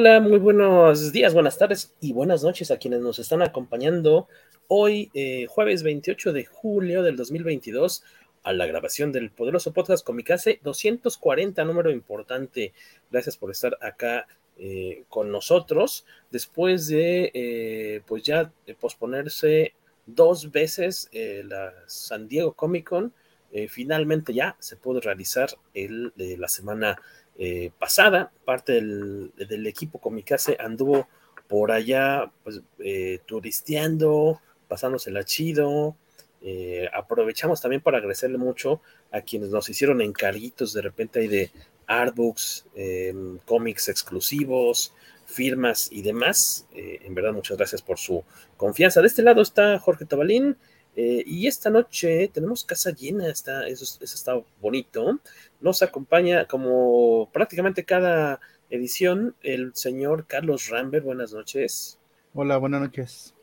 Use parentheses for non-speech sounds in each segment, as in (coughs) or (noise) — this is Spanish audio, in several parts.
Hola, muy buenos días, buenas tardes y buenas noches a quienes nos están acompañando hoy, eh, jueves 28 de julio del 2022, a la grabación del poderoso podcast Comicase 240, número importante. Gracias por estar acá eh, con nosotros después de, eh, pues ya posponerse dos veces la San Diego Comic Con. finalmente ya se pudo realizar el de la semana eh, pasada, parte del, equipo Comicase anduvo por allá, pues, eh, turisteando, pasándosela chido. Eh, aprovechamos también para agradecerle mucho a quienes nos hicieron encarguitos de repente hay de artbooks, em, cómics exclusivos, firmas y demás. en verdad, muchas gracias por su confianza. De este lado está Jorge Tabalín. Y esta noche tenemos casa llena, está, eso, eso está bonito. Nos acompaña como prácticamente cada edición el señor Carlos Rambert. Buenas noches. Hola, buenas noches.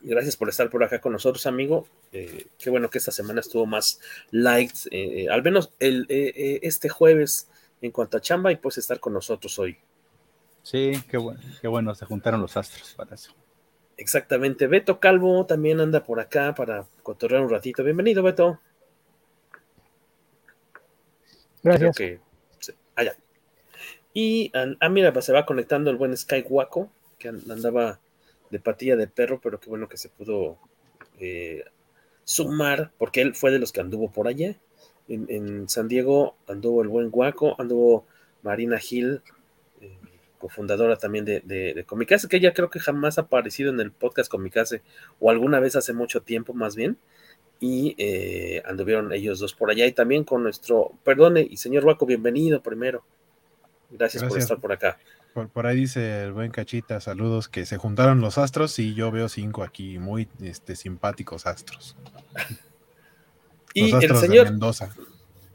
Gracias por estar por acá con nosotros, amigo. Eh, qué bueno que esta semana estuvo más light, eh, al menos el, eh, este jueves en cuanto a chamba y puedes estar con nosotros hoy. Sí, qué bueno, qué bueno, se juntaron los astros para eso. Exactamente. Beto Calvo también anda por acá para cotorrear un ratito. Bienvenido, Beto. Gracias. que, allá. Y, ah, mira, pues, se va conectando el buen Sky Waco, que andaba de patilla de perro, pero qué bueno que se pudo eh, sumar, porque él fue de los que anduvo por allá. En, San Diego anduvo el buen Waco, anduvo Marina Hill, eh, cofundadora también de, de, de Comicase, que ella creo que jamás ha aparecido en el podcast Comicase, o alguna vez hace mucho tiempo más bien y eh, anduvieron ellos dos por allá y también con nuestro, perdone, y señor Waco, bienvenido primero. Gracias, por estar por acá. Por, ahí dice el buen Cachita, saludos, que se juntaron los astros y yo veo cinco aquí, muy este, simpáticos astros. (laughs) y el señor... Mendoza.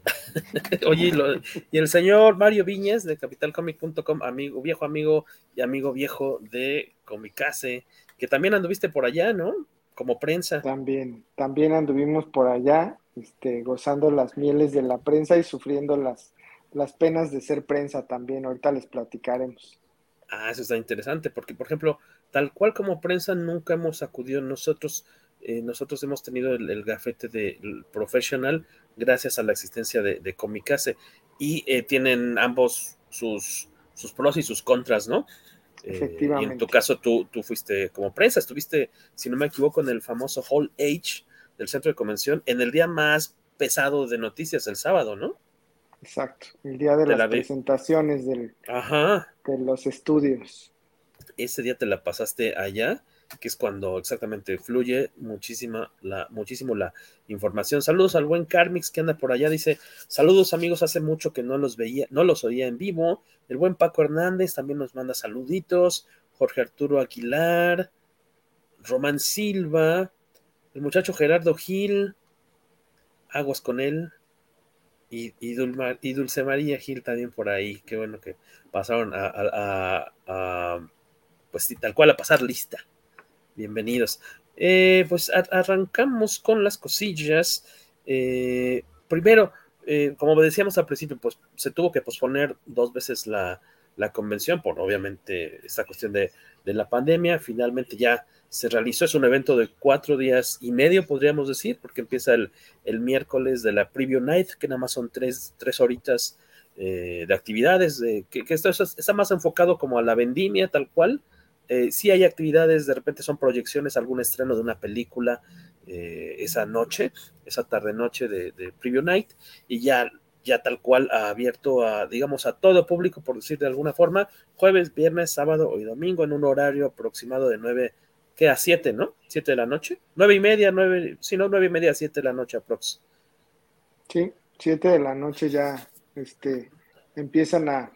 (laughs) Oye, y el señor Mario Viñas de capitalcomic.com, amigo, viejo amigo y amigo viejo de Comicase, que también anduviste por allá, ¿no? como prensa. También, también anduvimos por allá, este, gozando las mieles de la prensa y sufriendo las, las penas de ser prensa también. Ahorita les platicaremos. Ah, eso está interesante, porque por ejemplo, tal cual como prensa nunca hemos acudido nosotros. Eh, nosotros hemos tenido el, gafete de profesional gracias a la existencia de, de Comicase y eh, tienen ambos sus, sus pros y sus contras, ¿no? Efectivamente. y en tu caso tú, tú fuiste como prensa, estuviste, si no me equivoco, en el famoso Hall H del centro de convención, en el día más pesado de noticias, el sábado, ¿no? Exacto, el día de, las presentaciones del, Ajá. de los estudios. Ese día te la pasaste allá que es cuando exactamente fluye muchísima la, muchísimo la información. Saludos al buen Carmix que anda por allá, dice, saludos amigos, hace mucho que no los veía, no los oía en vivo. El buen Paco Hernández también nos manda saluditos, Jorge Arturo Aguilar, Román Silva, el muchacho Gerardo Gil, aguas con él, y, y, Dulce María Gil también por ahí, qué bueno que pasaron a, a pues tal cual a pasar lista. Bienvenidos. Eh, pues arrancamos con las cosillas. Eh, primero, eh, como decíamos al principio, pues se tuvo que posponer dos veces la, convención por obviamente esta cuestión de, la pandemia. Finalmente ya se realizó. Es un evento de cuatro días y medio, podríamos decir, porque empieza el, miércoles de la Preview Night, que nada más son tres, tres horitas de actividades, que, esto está más enfocado como a la vendimia tal cual eh, sí hay actividades, de repente son proyecciones, algún estreno de una película eh, esa noche, esa tarde-noche de, Preview Night, y ya, ya tal cual ha abierto a, digamos, a todo público, por decir de alguna forma, jueves, viernes, sábado y domingo en un horario aproximado de 9, que a 7, ¿no? 7 de la noche, 9 y media, 9, si no, 9 y media, 7 de la noche aprox. Sí, 7 de la noche ya este, empiezan a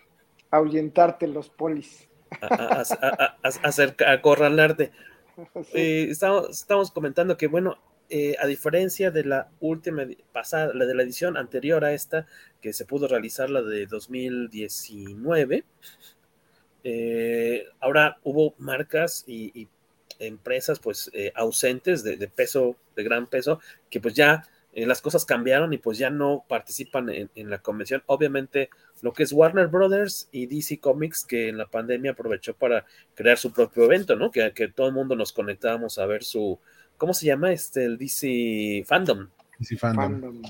ahuyentarte los polis a, a, acorralarte. (laughs) Eh, estamos, estamos, comentando que, bueno, eh, a diferencia de la última pasada, la de la edición anterior a esta, que se pudo realizar la de 2019, eh, ahora hubo marcas y, empresas pues ausentes de, peso, de gran peso, que pues ya eh, las cosas cambiaron y pues ya no participan en, la convención. Obviamente lo que es Warner Brothers y DC Comics, que en la pandemia aprovechó para crear su propio evento, ¿no? Que, que todo el mundo nos conectábamos a ver su, ¿cómo se llama? Este, el DC Fandom. DC Fandom.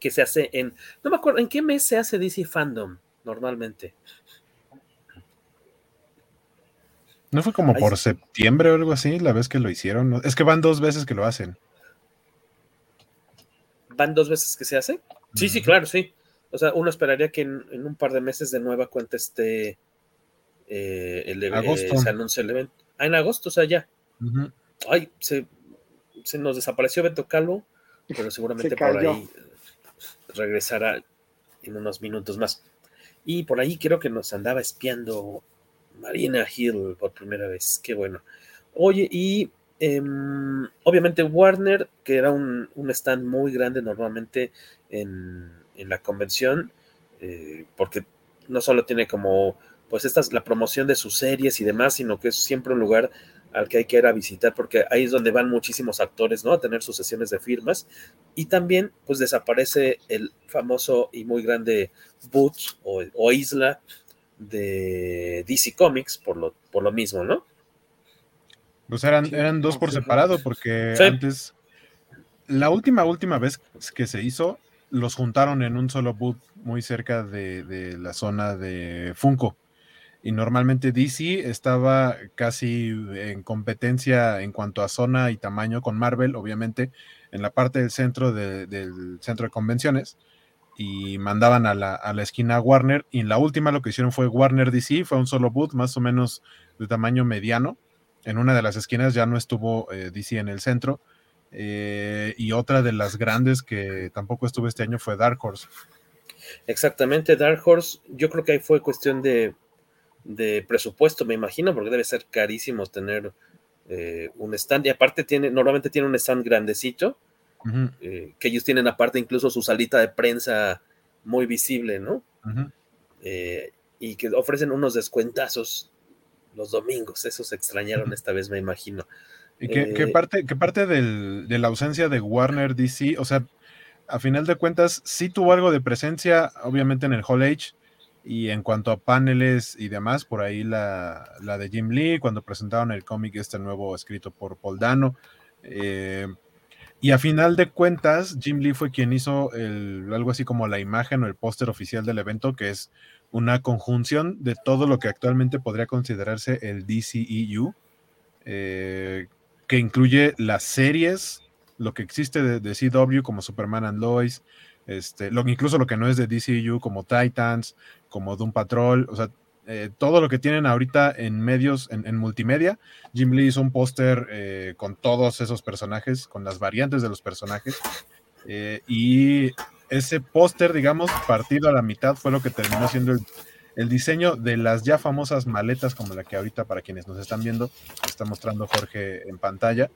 Que se hace en, no me acuerdo, ¿en qué mes se hace DC Fandom normalmente? ¿No fue como por septiembre o algo así la vez que lo hicieron? Es que van dos veces que lo hacen. ¿Van dos veces que se hace? Sí, sí, claro, sí. O sea, uno esperaría que en, un par de meses de nueva cuenta esté eh, el, agosto. se anuncie el evento. Ah, en agosto, o sea, ya. Ay, se, nos desapareció Beto Calvo, pero seguramente por ahí regresará en unos minutos más. Y por ahí creo que nos andaba espiando Marina Hill por primera vez. Qué bueno. Oye, y em, obviamente Warner, que era un, stand muy grande normalmente en, la convención, eh, porque no solo tiene como, pues esta es la promoción de sus series y demás, sino que es siempre un lugar al que hay que ir a visitar, porque ahí es donde van muchísimos actores, ¿no? A tener sus sesiones de firmas. Y también, pues desaparece el famoso y muy grande Boots o isla de DC Comics por lo, por lo mismo, ¿no? Pues eran, eran dos por separado, porque antes, la última, última vez que se hizo, los juntaron en un solo boot muy cerca de, la zona de Funko. Y normalmente DC estaba casi en competencia en cuanto a zona y tamaño con Marvel, obviamente, en la parte del centro del centro de convenciones y mandaban a la, a la, esquina Warner. Y en la última lo que hicieron fue Warner DC, fue un solo boot más o menos de tamaño mediano. En una de las esquinas ya no estuvo eh, DC en el centro. Eh, y otra de las grandes que tampoco estuvo este año fue Dark Horse. Exactamente, Dark Horse, yo creo que ahí fue cuestión de, de presupuesto, me imagino, porque debe ser carísimo tener eh, un stand. Y aparte tiene, normalmente tiene un stand grandecito eh, que ellos tienen aparte incluso su salita de prensa muy visible, ¿no? Eh, y que ofrecen unos descuentazos los domingos, esos se extrañaron esta vez, me imagino. ¿Y qué, eh, parte, qué parte de la ausencia de Warner DC, o sea, a final de cuentas, sí tuvo algo de presencia, obviamente en el Hall Age, y en cuanto a paneles y demás, por ahí la, la de Jim Lee, cuando presentaron el cómic este nuevo escrito por Paul Dano, eh, y a final de cuentas, Jim Lee fue quien hizo algo así como la imagen o el póster oficial del evento, que es una conjunción de todo lo que actualmente podría considerarse el DCEU, eh, que incluye las series, lo que existe de, CW como Superman and Lois, este, incluso lo que no es de DCEU como Titans, como Doom Patrol, o sea, eh, todo lo que tienen ahorita en medios, en, multimedia. Jim Lee hizo un póster eh, con todos esos personajes, con las variantes de los personajes. Eh, y ese póster, digamos, partido a la mitad fue lo que terminó siendo el, diseño de las ya famosas maletas, como la que ahorita, para quienes nos están viendo, está mostrando Jorge en pantalla.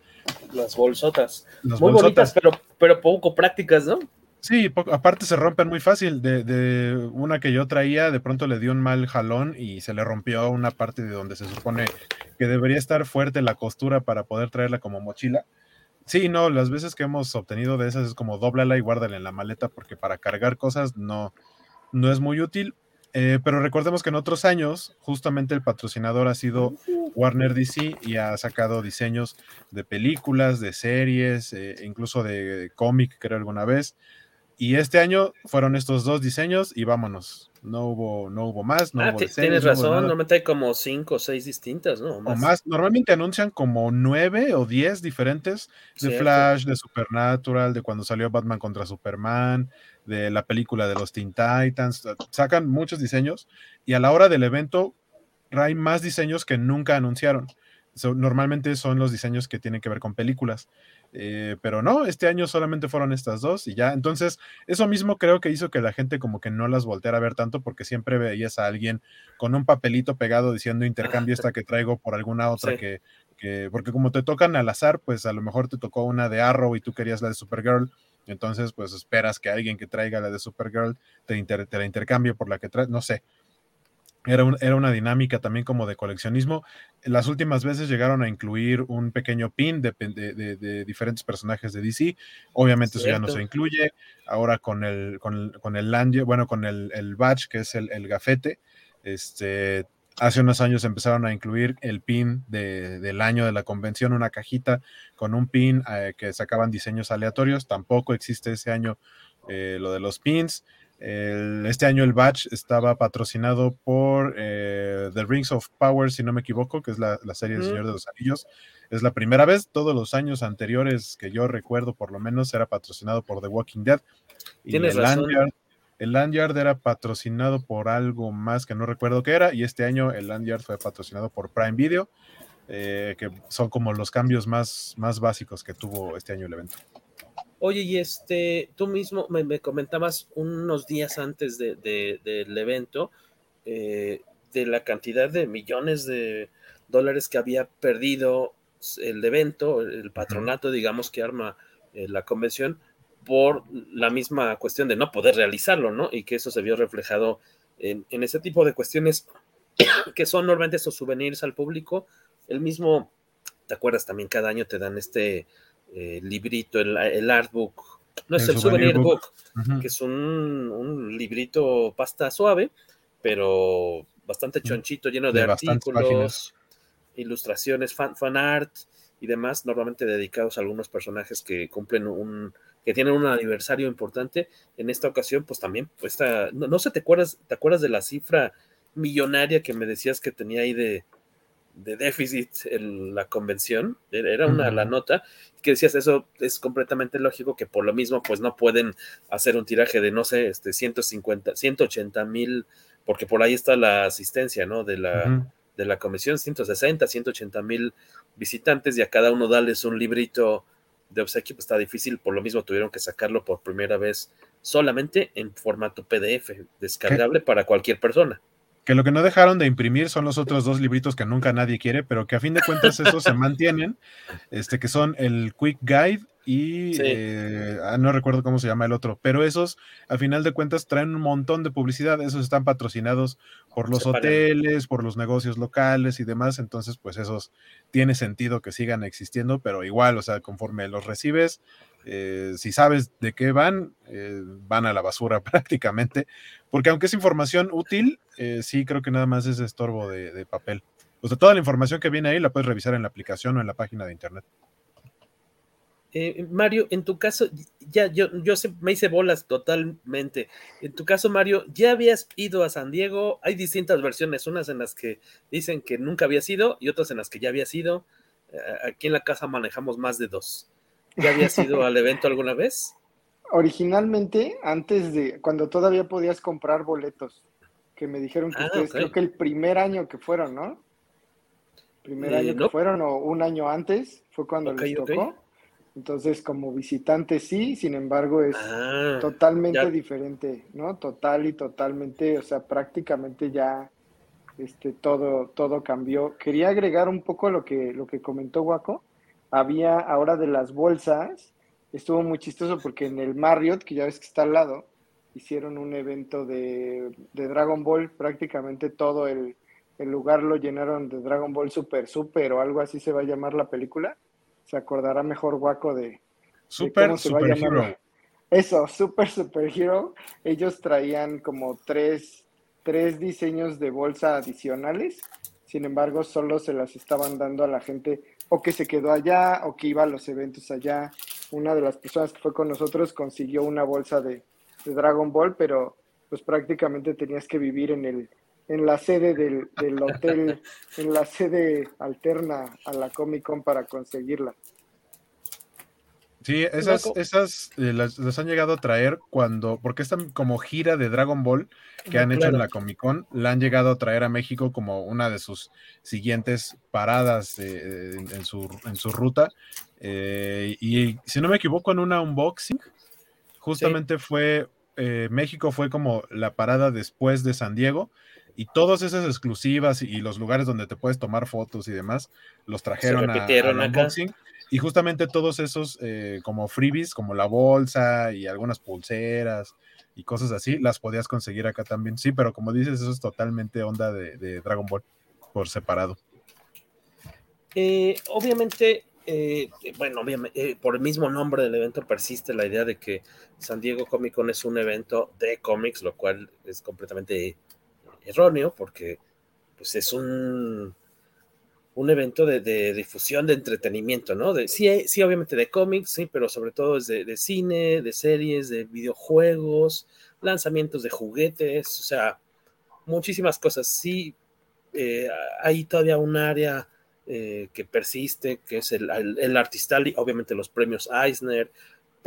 Las bolsotas. Muy bonitas, pero, pero poco prácticas, ¿no? Sí, aparte se rompen muy fácil. De, una que yo traía, de pronto le dio un mal jalón y se le rompió una parte de donde se supone que debería estar fuerte la costura para poder traerla como mochila. Sí, no, las veces que hemos obtenido de esas es como dóblala y guárdala en la maleta porque para cargar cosas no, no es muy útil. Eh, pero recordemos que en otros años, justamente el patrocinador ha sido Warner DC y ha sacado diseños de películas, de series, eh, incluso de cómic, creo alguna vez. Y este año fueron estos dos diseños y vámonos. No hubo, no hubo más. No ah, tienes razón, normalmente hay como cinco o seis distintas, ¿no? O más. Normalmente anuncian como nueve o diez diferentes de Flash, de Supernatural, de cuando salió Batman contra Superman, de la película de los Teen Titans. Sacan muchos diseños y a la hora del evento hay más diseños que nunca anunciaron. Normalmente son los diseños que tienen que ver con películas. Eh, pero no, este año solamente fueron estas dos y ya. Entonces, eso mismo creo que hizo que la gente como que no las volteara a ver tanto porque siempre veías a alguien con un papelito pegado diciendo intercambio esta que traigo por alguna otra que, que, porque como te tocan al azar, pues a lo mejor te tocó una de Arrow y tú querías la de Supergirl. Entonces, pues esperas que alguien que traiga la de Supergirl te, te la intercambie por la que trae, no sé. Era, era, una dinámica también como de coleccionismo. Las últimas veces llegaron a incluir un pequeño pin de, de, diferentes personajes de DC. Obviamente eso ya no se incluye. Ahora con el, con con el bueno, con el, el, badge, que es el, el gafete, este, Hace unos años empezaron a incluir el pin del año de la convención, una cajita con un pin eh, que sacaban diseños aleatorios. Tampoco existe ese año eh, lo de los pins. Este año el batch estaba patrocinado por eh, The Rings of Power, si no me equivoco, que es la, serie del Señor de los Anillos. Es la primera vez, todos los años anteriores que yo recuerdo, por lo menos, era patrocinado por The Walking Dead. Tienes razón. El Lanyard era patrocinado por algo más que no recuerdo qué era, y este año el Lanyard fue patrocinado por Prime Video, eh, que son como los cambios más, más básicos que tuvo este año el evento. Oye, y este, tú mismo me, comentabas unos días antes de, del evento eh, de la cantidad de millones de dólares que había perdido el evento, el patronato, digamos, que arma eh, la convención por la misma cuestión de no poder realizarlo, ¿no? Y que eso se vio reflejado en, ese tipo de cuestiones (coughs) que son normalmente esos souvenirs al público. El mismo, ¿te acuerdas? También cada año te dan este eh, librito, el, artbook, no es el, souvenir, book, que es un, librito pasta suave, pero bastante chonchito, lleno de, artículos, ilustraciones, fan, fan art y demás, normalmente dedicados a algunos personajes que cumplen un, que tienen un aniversario importante. En esta ocasión, pues también, pues no, sé, ¿te acuerdas, ¿te acuerdas de la cifra millonaria que me decías que tenía ahí de, déficit en la convención? Era una la nota que decías, eso es completamente lógico que por lo mismo, pues no pueden hacer un tiraje de, no sé, este 150, 180 mil, porque por ahí está la asistencia, ¿no? De la, de la convención, 160, 180 mil visitantes y a cada uno darles un librito de obsequio pues está difícil, por lo mismo tuvieron que sacarlo por primera vez solamente en formato PDF, descargable para cualquier persona. Que lo que no dejaron de imprimir son los otros dos libritos que nunca nadie quiere, pero que a fin de cuentas esos se mantienen, este, que son el Quick Guide y eh, ah, no recuerdo cómo se llama el otro, pero esos a final de cuentas traen un montón de publicidad, esos están patrocinados por los hoteles, por los negocios locales y demás, entonces pues esos tiene sentido que sigan existiendo, pero igual, o sea, conforme los recibes, eh, si sabes de qué van, eh, van a la basura (laughs) prácticamente, porque aunque es información útil, sí creo que nada más es estorbo de, papel. O sea, toda la información que viene ahí la puedes revisar en la aplicación o en la página de internet. Eh, Mario, en tu caso, ya yo, yo me hice bolas totalmente. En tu caso, Mario, ya habías ido a San Diego. Hay distintas versiones, unas en las que dicen que nunca habías ido y otras en las que ya habías ido. Eh, aquí en la casa manejamos más de dos. ¿Ya habías (laughs) ido al evento alguna vez? Originalmente, antes de, cuando todavía podías comprar boletos, que me dijeron que ah, ustedes, creo que el primer año que fueron, ¿no? Primer eh, año que fueron o un año antes fue cuando les tocó. Entonces, como visitante sí, sin embargo, es ah, totalmente diferente, ¿no? Total y totalmente, o sea, prácticamente ya este, todo, todo cambió. Quería agregar un poco lo que, lo que comentó Waco. Había ahora de las bolsas, estuvo muy chistoso porque en el Marriott, que ya ves que está al lado, hicieron un evento de, de Dragon Ball, prácticamente todo el, el lugar lo llenaron de Dragon Ball Super Super o algo así se va a llamar la película se acordará mejor Waco de, Super Super Hero. Eso, Super Super Hero. Ellos traían como tres, tres diseños de bolsa adicionales. Sin embargo, solo se las estaban dando a la gente o que se quedó allá o que iba a los eventos allá. Una de las personas que fue con nosotros consiguió una bolsa de, de Dragon Ball, pero pues prácticamente tenías que vivir en el en la sede del, hotel, (laughs) en la sede alterna a la Comic Con para conseguirla. Sí, esas, esas eh, las, han llegado a traer cuando, porque esta como gira de Dragon Ball que han hecho en la Comic Con, la han llegado a traer a México como una de sus siguientes paradas en, su, en su ruta. Eh, y si no me equivoco, en una unboxing, justamente fue, eh, México fue como la parada después de San Diego, y todas esas exclusivas y los lugares donde te puedes tomar fotos y demás, los trajeron a, unboxing. Y justamente todos esos eh, como freebies, como la bolsa y algunas pulseras y cosas así, las podías conseguir acá también. Sí, pero como dices, eso es totalmente onda de, Dragon Ball por separado. Eh, obviamente, eh, bueno, obviamente, por el mismo nombre del evento persiste la idea de que San Diego Comic Con es un evento de cómics, lo cual es completamente erróneo porque pues es un un evento de, difusión, de entretenimiento, ¿no? De, sí, sí, obviamente de cómics, sí, pero sobre todo es de, cine, de series, de videojuegos, lanzamientos de juguetes, o sea, muchísimas cosas. Sí, eh, hay todavía un área eh, que persiste, que es el, el, el Artistal, obviamente los premios Eisner,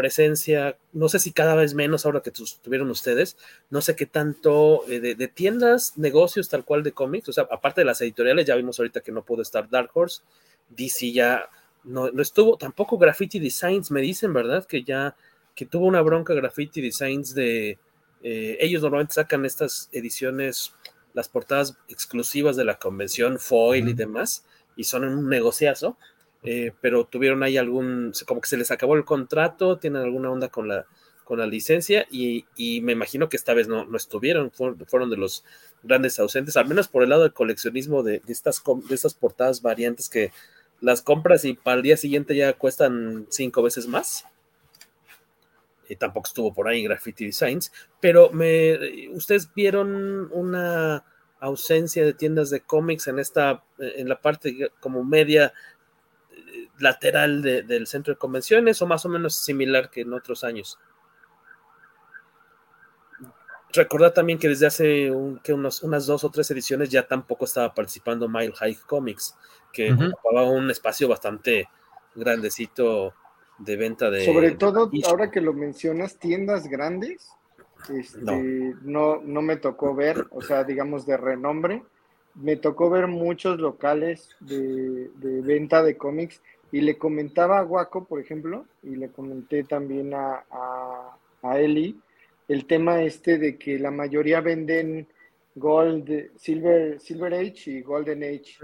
presencia, no sé si cada vez menos ahora que tuvieron ustedes, no sé qué tanto eh, de, tiendas, negocios tal cual de cómics, o sea, aparte de las editoriales, ya vimos ahorita que no pudo estar Dark Horse, DC ya no, estuvo, tampoco Graffiti Designs, me dicen, ¿verdad? Que ya, que tuvo una bronca Graffiti Designs de, eh, ellos normalmente sacan estas ediciones, las portadas exclusivas de la convención, foil y demás, y son un negociazo, eh, pero tuvieron ahí algún, como que se les acabó el contrato, tienen alguna onda con la, con la licencia y, me imagino que esta vez no, no estuvieron, fueron, de los grandes ausentes, al menos por el lado del coleccionismo de, estas, de estas portadas variantes que las compras y para el día siguiente ya cuestan cinco veces más. Y tampoco estuvo por ahí Graffiti Designs, pero me, ustedes vieron una ausencia de tiendas de cómics en esta, en la parte como media lateral del centro de convenciones o más o menos similar que en otros años. Recordar también que desde hace que unas dos o tres ediciones ya tampoco estaba participando Mile High Comics, que ocupaba un espacio bastante grandecito de venta de. Sobre todo, ahora que lo mencionas, tiendas grandes, este, no. no. me tocó ver, o sea, digamos de renombre, me tocó ver muchos locales de, de venta de cómics y le comentaba a Guaco, por ejemplo, y le comenté también a, a, Eli, el tema este de que la mayoría venden Gold, Silver, Silver Age y Golden Age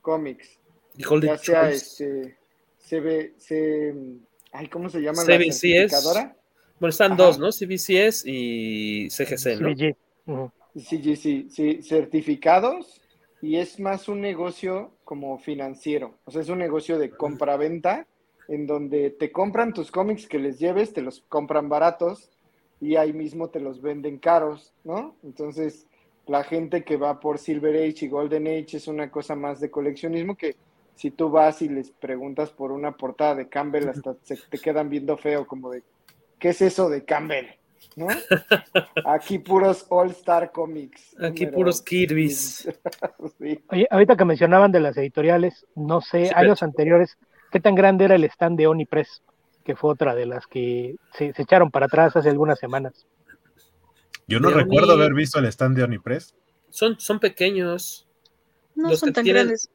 cómics. ya sea este, CB, C, ay, ¿cómo se llama? CBCS. Bueno, están dos, ¿no? CBCS y CGC, ¿no? CBG. Sí, sí, sí, certificados y es más un negocio como financiero, o sea, es un negocio de compra-venta en donde te compran tus cómics que les lleves, te los compran baratos y ahí mismo te los venden caros, ¿no? Entonces, la gente que va por Silver Age y Golden Age es una cosa más de coleccionismo que si tú vas y les preguntas por una portada de Campbell, hasta se te quedan viendo feo, como de, ¿qué es eso de Campbell? ¿No? Aquí puros All Star Comics. Aquí puros Kirby's. (laughs) Oye, ahorita que mencionaban de las editoriales, no sé, años anteriores, ¿qué tan grande era el stand de Onipress? Que fue otra de las que se, echaron para atrás hace algunas semanas. Yo no recuerdo haber visto el stand de Onipress. Son, son pequeños. No son tan grandes.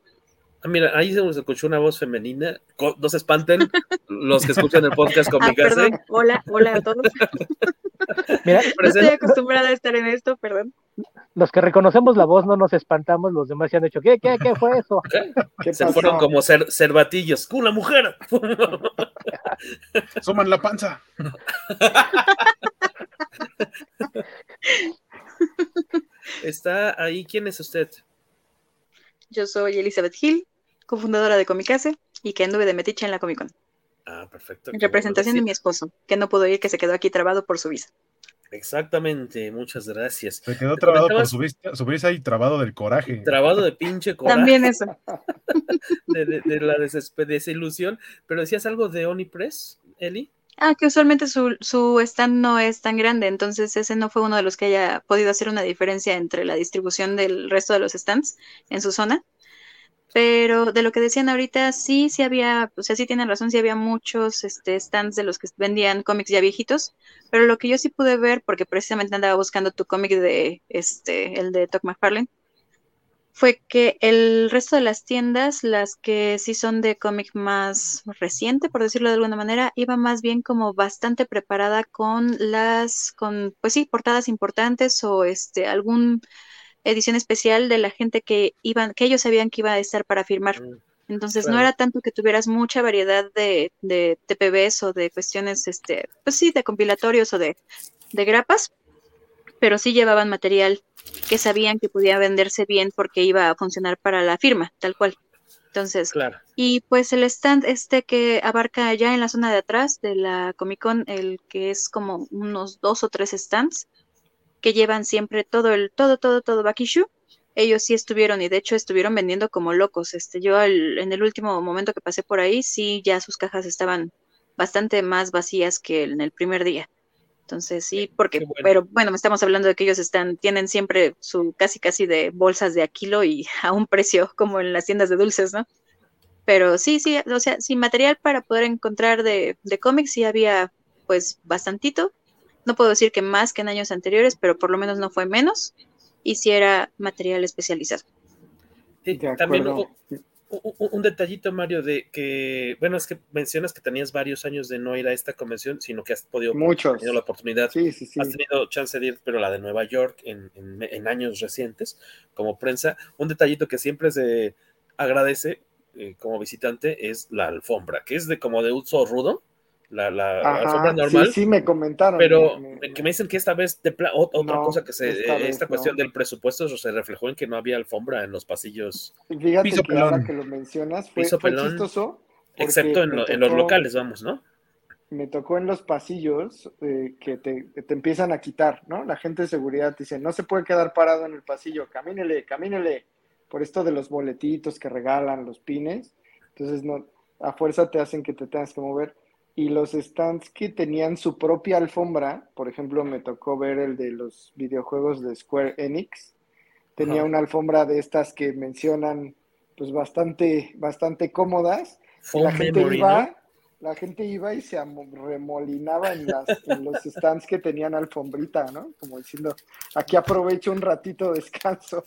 Ah, mira, ahí se escuchó una voz femenina. No se espanten los que escuchan el podcast con ah, mi casa. Hola, hola a todos. (laughs) Mira, no estoy acostumbrada a estar en esto, perdón. Los que reconocemos la voz no nos espantamos, los demás se han dicho, ¿qué, qué, qué fue eso? se fueron como ser, cervatillos. ¡Una mujer! (laughs) Suman la panza. (laughs) Está ahí, ¿quién es usted? Yo soy Elizabeth Hill, cofundadora de Comicase y que anduve de metiche en la Comic Con. Ah, perfecto. En representación de mi esposo, que no pudo ir, que se quedó aquí trabado por su visa. Exactamente, muchas gracias. Se quedó trabado por su visa, y trabado del coraje. Trabado de pinche coraje. También eso. (laughs) de, la desilusión. Pero decías algo de Onipress, Eli. Ah, que usualmente su, stand no es tan grande, entonces ese no fue uno de los que haya podido hacer una diferencia entre la distribución del resto de los stands en su zona. Pero de lo que decían ahorita, sí, sí había, o sea, sí tienen razón, sí había muchos este, stands de los que vendían cómics ya viejitos, pero lo que yo sí pude ver, porque precisamente andaba buscando tu cómic de, este, el de Todd McFarlane, fue que el resto de las tiendas, las que sí son de cómic más reciente, por decirlo de alguna manera, iba más bien como bastante preparada con las, con, pues sí, portadas importantes o este, algún edición especial de la gente que iban, que ellos sabían que iba a estar para firmar. Mm. Entonces no era tanto que tuvieras mucha variedad de, de TPBs o de cuestiones, este, pues sí, de compilatorios o de, de grapas, pero sí llevaban material que sabían que podía venderse bien porque iba a funcionar para la firma, tal cual. Entonces, claro. y pues el stand este que abarca ya en la zona de atrás de la Comic Con, el que es como unos dos o tres stands que llevan siempre todo el, todo, todo, todo Bakishu, ellos sí estuvieron y de hecho estuvieron vendiendo como locos. Este, yo en el último momento que pasé por ahí, sí, ya sus cajas estaban bastante más vacías que en el primer día. Entonces sí, porque, pero bueno, estamos hablando de que ellos están, tienen siempre su casi casi de bolsas de a kilo y (laughs) a un precio como en las tiendas de dulces, ¿no? Pero sí, sí, o sea, sin material para poder encontrar de, de cómics sí había pues bastantito. No puedo decir que más que en años anteriores, pero por lo menos no fue menos. Y si era material especializado. Sí, también un, detallito, Mario, de que, bueno, es que mencionas que tenías varios años de no ir a esta convención, sino que has podido Muchos. tenido la oportunidad, sí, sí, sí. has tenido chance de ir, pero la de Nueva York en, en, años recientes, como prensa. Un detallito que siempre se agradece eh, como visitante es la alfombra, que es de como de uso rudo, la, la alfombra normal. Sí, sí, me comentaron. Pero que me dicen que esta vez, de otra cosa que se, esta, cuestión del presupuesto se reflejó en que no había alfombra en los pasillos. Fíjate Piso que ahora que lo mencionas, fue, chistoso. Excepto en, los locales, vamos, ¿no? Me tocó en los pasillos eh, que te, te, empiezan a quitar, ¿no? La gente de seguridad dice, no se puede quedar parado en el pasillo, camínele, camínele, por esto de los boletitos que regalan, los pines. Entonces, no, a fuerza te hacen que te tengas que mover y los stands que tenían su propia alfombra, por ejemplo, me tocó ver el de los videojuegos de Square Enix, tenía una alfombra de estas que mencionan, pues bastante, bastante cómodas. la gente iba, la gente iba y se remolinaba en, las, en los stands que tenían alfombrita, ¿no? Como diciendo, aquí aprovecho un ratito de descanso.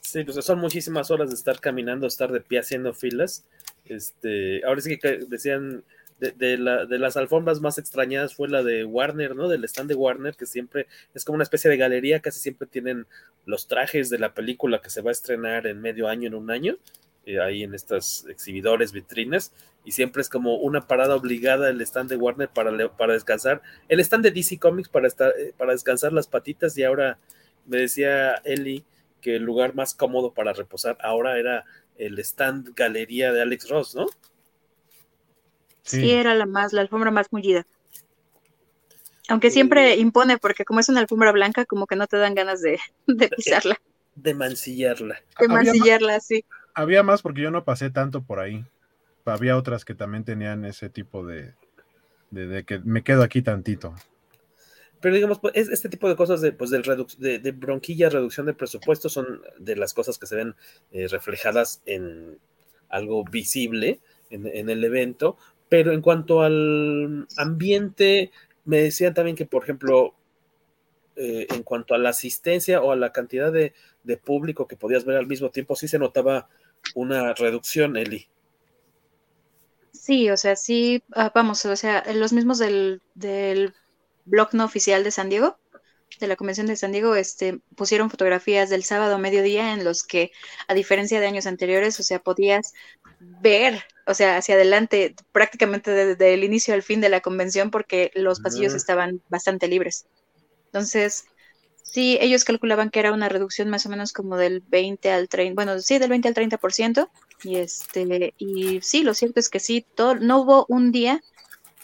Sí, pues son muchísimas horas de estar caminando, estar de pie haciendo filas este, ahora sí que decían de, la, de, las alfombras más extrañadas fue la de Warner, ¿no? Del stand de Warner, que siempre es como una especie de galería, casi siempre tienen los trajes de la película que se va a estrenar en medio año, en un año, eh, ahí en estas exhibidores, vitrinas, y siempre es como una parada obligada el stand de Warner para, descansar, el stand de DC Comics para, eh, para descansar las patitas, y ahora me decía Eli que el lugar más cómodo para reposar ahora era el stand galería de Alex Ross, ¿no? Sí. era la más, la alfombra más mullida. Aunque siempre impone, porque como es una alfombra blanca, como que no te dan ganas de, pisarla. De mancillarla. De mancillarla, sí. Había más porque yo no pasé tanto por ahí. Había otras que también tenían ese tipo de, de que me quedo aquí tantito. Pero digamos, pues, este tipo de cosas de, pues, del de, de, bronquilla, reducción de presupuesto, son de las cosas que se ven eh, reflejadas en algo visible en, el evento. Pero en cuanto al ambiente, me decían también que, por ejemplo, eh, en cuanto a la asistencia o a la cantidad de, público que podías ver al mismo tiempo, sí se notaba una reducción, Eli. Sí, o sea, sí, ah, vamos, o sea, los mismos del, del blog no oficial de San Diego, de la Convención de San Diego, este, pusieron fotografías del sábado a mediodía en los que, a diferencia de años anteriores, o sea, podías ver, o sea, hacia adelante, prácticamente desde el inicio al fin de la convención, porque los pasillos estaban bastante libres. Entonces, sí, ellos calculaban que era una reducción más o menos como del 20 al 30, bueno, sí, del 20 al 30%, y este, y sí, lo cierto es que sí, todo, no hubo un día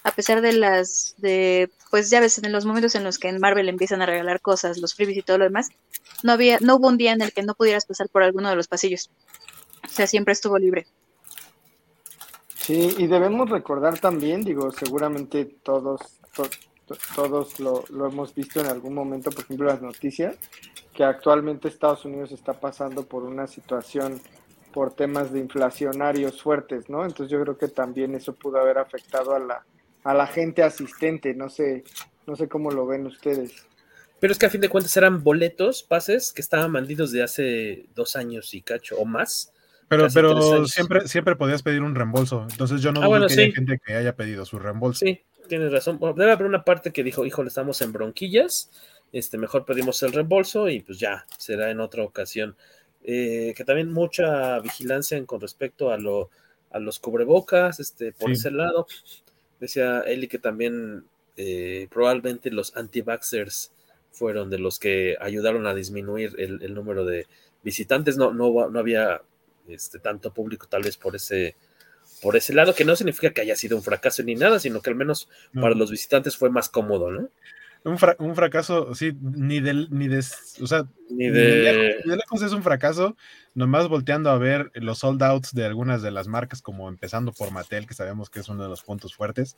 a pesar de las, de, pues ya ves, en los momentos en los que en Marvel empiezan a regalar cosas, los freebies y todo lo demás, no había, no hubo un día en el que no pudieras pasar por alguno de los pasillos. O sea, siempre estuvo libre. Sí, y debemos recordar también, digo, seguramente todos, todos lo, lo hemos visto en algún momento, por ejemplo, las noticias, que actualmente Estados Unidos está pasando por una situación por temas de inflacionarios fuertes, ¿no? Entonces yo creo que también eso pudo haber afectado a la, a la gente asistente, no sé, no sé cómo lo ven ustedes. Pero es que a fin de cuentas eran boletos, pases, que estaban vendidos de hace dos años y cacho o más. Pero, pero siempre, siempre podías pedir un reembolso. Entonces yo no ah, dudo que haya gente que haya pedido su reembolso. Sí, tienes razón. debe haber una parte que dijo, híjole, estamos en bronquillas, este, mejor pedimos el reembolso y pues ya, será en otra ocasión. eh, que también mucha vigilancia con respecto a, lo, a los cubrebocas, este, por ese lado. Decía Eli que también eh, probablemente los anti-vaxxers fueron de los que ayudaron a disminuir el, número de visitantes. No, no, no había este, tanto público tal vez por ese, por ese lado, que no significa que haya sido un fracaso ni nada, sino que al menos para los visitantes fue más cómodo, ¿no? Un, un, fracaso, sí, ni del, ni de, o sea, ni de... lejos, es un fracaso, nomás volteando a ver los sold outs de algunas de las marcas, como empezando por Mattel, que sabemos que es uno de los puntos fuertes,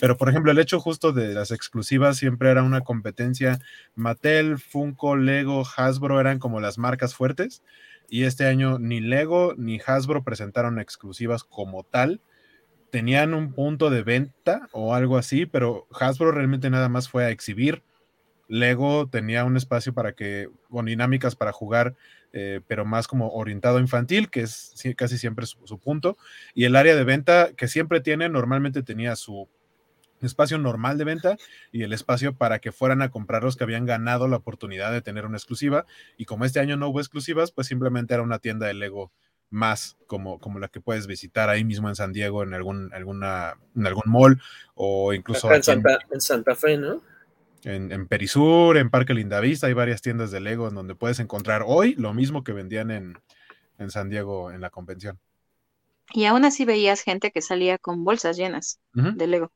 pero por ejemplo, el hecho justo de las exclusivas siempre era una competencia, Mattel, Funko, Lego, Hasbro eran como las marcas fuertes, y este año ni Lego ni Hasbro presentaron exclusivas como tal, tenían un punto de venta o algo así, pero Hasbro realmente nada más fue a exhibir. Lego tenía un espacio para que, con dinámicas para jugar, eh, pero más como orientado infantil, que es casi siempre su, punto. Y el área de venta que siempre tiene, normalmente tenía su espacio normal de venta y el espacio para que fueran a comprar los que habían ganado la oportunidad de tener una exclusiva. Y como este año no hubo exclusivas, pues simplemente era una tienda de Lego más como, como la que puedes visitar ahí mismo en San Diego, en algún, alguna, en algún mall, o incluso en Santa, Fe, ¿no? En, Perisur, en Parque Lindavista, hay varias tiendas de Lego en donde puedes encontrar hoy lo mismo que vendían en, San Diego en la convención. Y aún así veías gente que salía con bolsas llenas de Lego.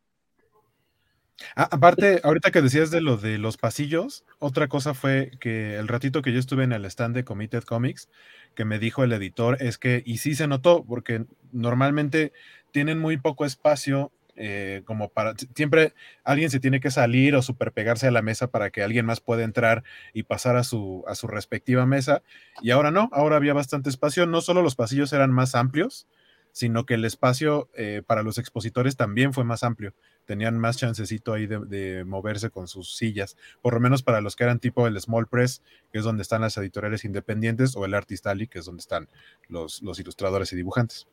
Ah, aparte, ahorita que decías de lo de los pasillos, otra cosa fue que el ratito que yo estuve en el stand de Committed Comics, que me dijo el editor es que, y sí se notó, porque normalmente tienen muy poco espacio eh, como para, siempre alguien se tiene que salir o superpegarse a la mesa para que alguien más pueda entrar y pasar a su, a su respectiva mesa. Y ahora no, ahora había bastante espacio, no solo los pasillos eran más amplios, sino que el espacio eh, para los expositores también fue más amplio. Tenían más chancecito ahí de, moverse con sus sillas, por lo menos para los que eran tipo el Small Press, que es donde están las editoriales independientes, o el Artist Alley, que es donde están los, los ilustradores y dibujantes.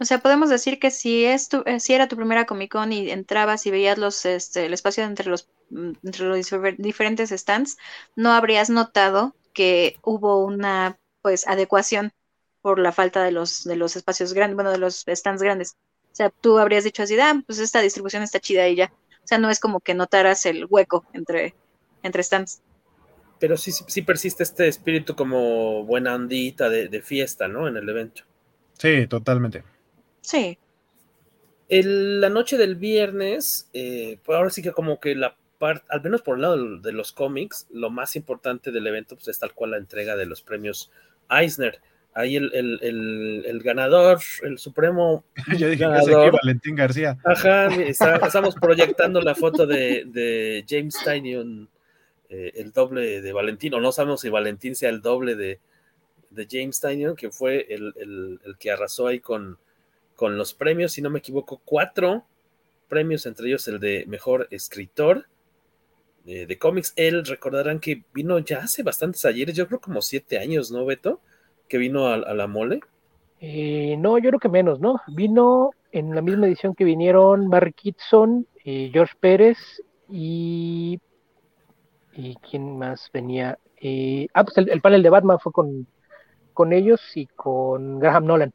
O sea, podemos decir que si, es tu, eh, si era tu primera Comic Con y entrabas y veías los, este, el espacio entre los, mm, entre los diferentes stands, no habrías notado que hubo una pues adecuación por la falta de los, de los espacios grandes, bueno, de los stands grandes. O sea, tú habrías dicho así, ah, pues esta distribución está chida y ya. O sea, no es como que notaras el hueco entre, entre stands. Pero sí, sí, persiste este espíritu como buena andita de, fiesta, ¿no? En el evento. Sí, totalmente. Sí. la noche del viernes, eh, pues ahora sí que como que la parte, al menos por el lado de, los cómics, lo más importante del evento pues, es tal cual la entrega de los premios Eisner ahí el, el, el, ganador, el supremo. (laughs) Yo dije que Valentín García. Ajá, estamos proyectando la foto de, de James Tynion, eh, el doble de Valentín, o no sabemos si Valentín sea el doble de, de James Tynion, que fue el, que arrasó ahí con, con los premios, si no me equivoco, cuatro premios, entre ellos el de mejor escritor. Eh, de cómics, él recordarán que vino ya hace bastantes ayeres, yo creo como siete años, ¿no, Beto? Que vino a, la mole? Eh, no, yo creo que menos, ¿no? Vino en la misma edición que vinieron Barry Kitson, eh, George Pérez y. ¿Y quién más venía? Eh, ah, pues el, panel de Batman fue con, con ellos y con Graham Nolan.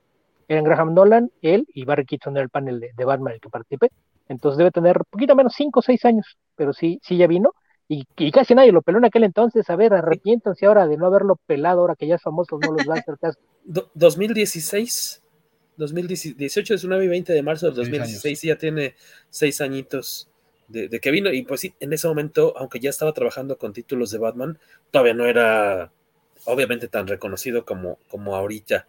Eran Graham Nolan, él y Barry Kitson era el panel de, de Batman el que participé. Entonces debe tener poquito menos, 5 o 6 años, pero sí, sí ya vino y, casi nadie lo peló en aquel entonces. A ver, arrepiéntanse ahora de no haberlo pelado, ahora que ya es famoso, no los va a hacer caso. 2016, 2018, 19 y 20 de marzo del 2016, ya tiene seis añitos de, que vino. Y pues sí, en ese momento, aunque ya estaba trabajando con títulos de Batman, todavía no era obviamente tan reconocido como, como ahorita.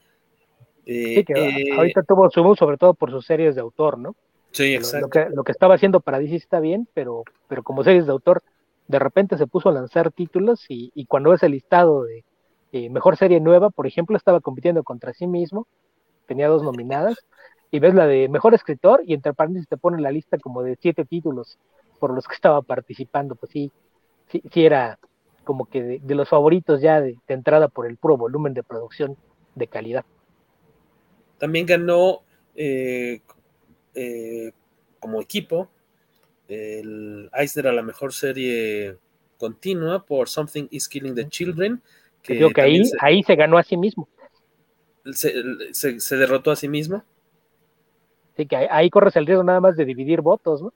sí, que eh, ahorita tuvo su sobre todo por sus series de autor, ¿no? Sí, exacto. Lo, que, lo que estaba haciendo para DC está bien, pero, pero como series de autor de repente se puso a lanzar títulos y, cuando ves el listado de mejor serie nueva, por ejemplo, estaba compitiendo contra sí mismo, tenía dos nominadas, y ves la de mejor escritor y entre paréntesis te pone la lista como de siete títulos por los que estaba participando, pues sí, sí, sí era como que de, los favoritos ya de, entrada por el puro volumen de producción de calidad. También ganó eh, eh, como equipo el Eisner a la mejor serie continua por Something is Killing the Children, Que Digo que ahí se, ahí se ganó a sí mismo. Se, derrotó a sí mismo. Sí, que ahí, corres el riesgo nada más de dividir votos, ¿no?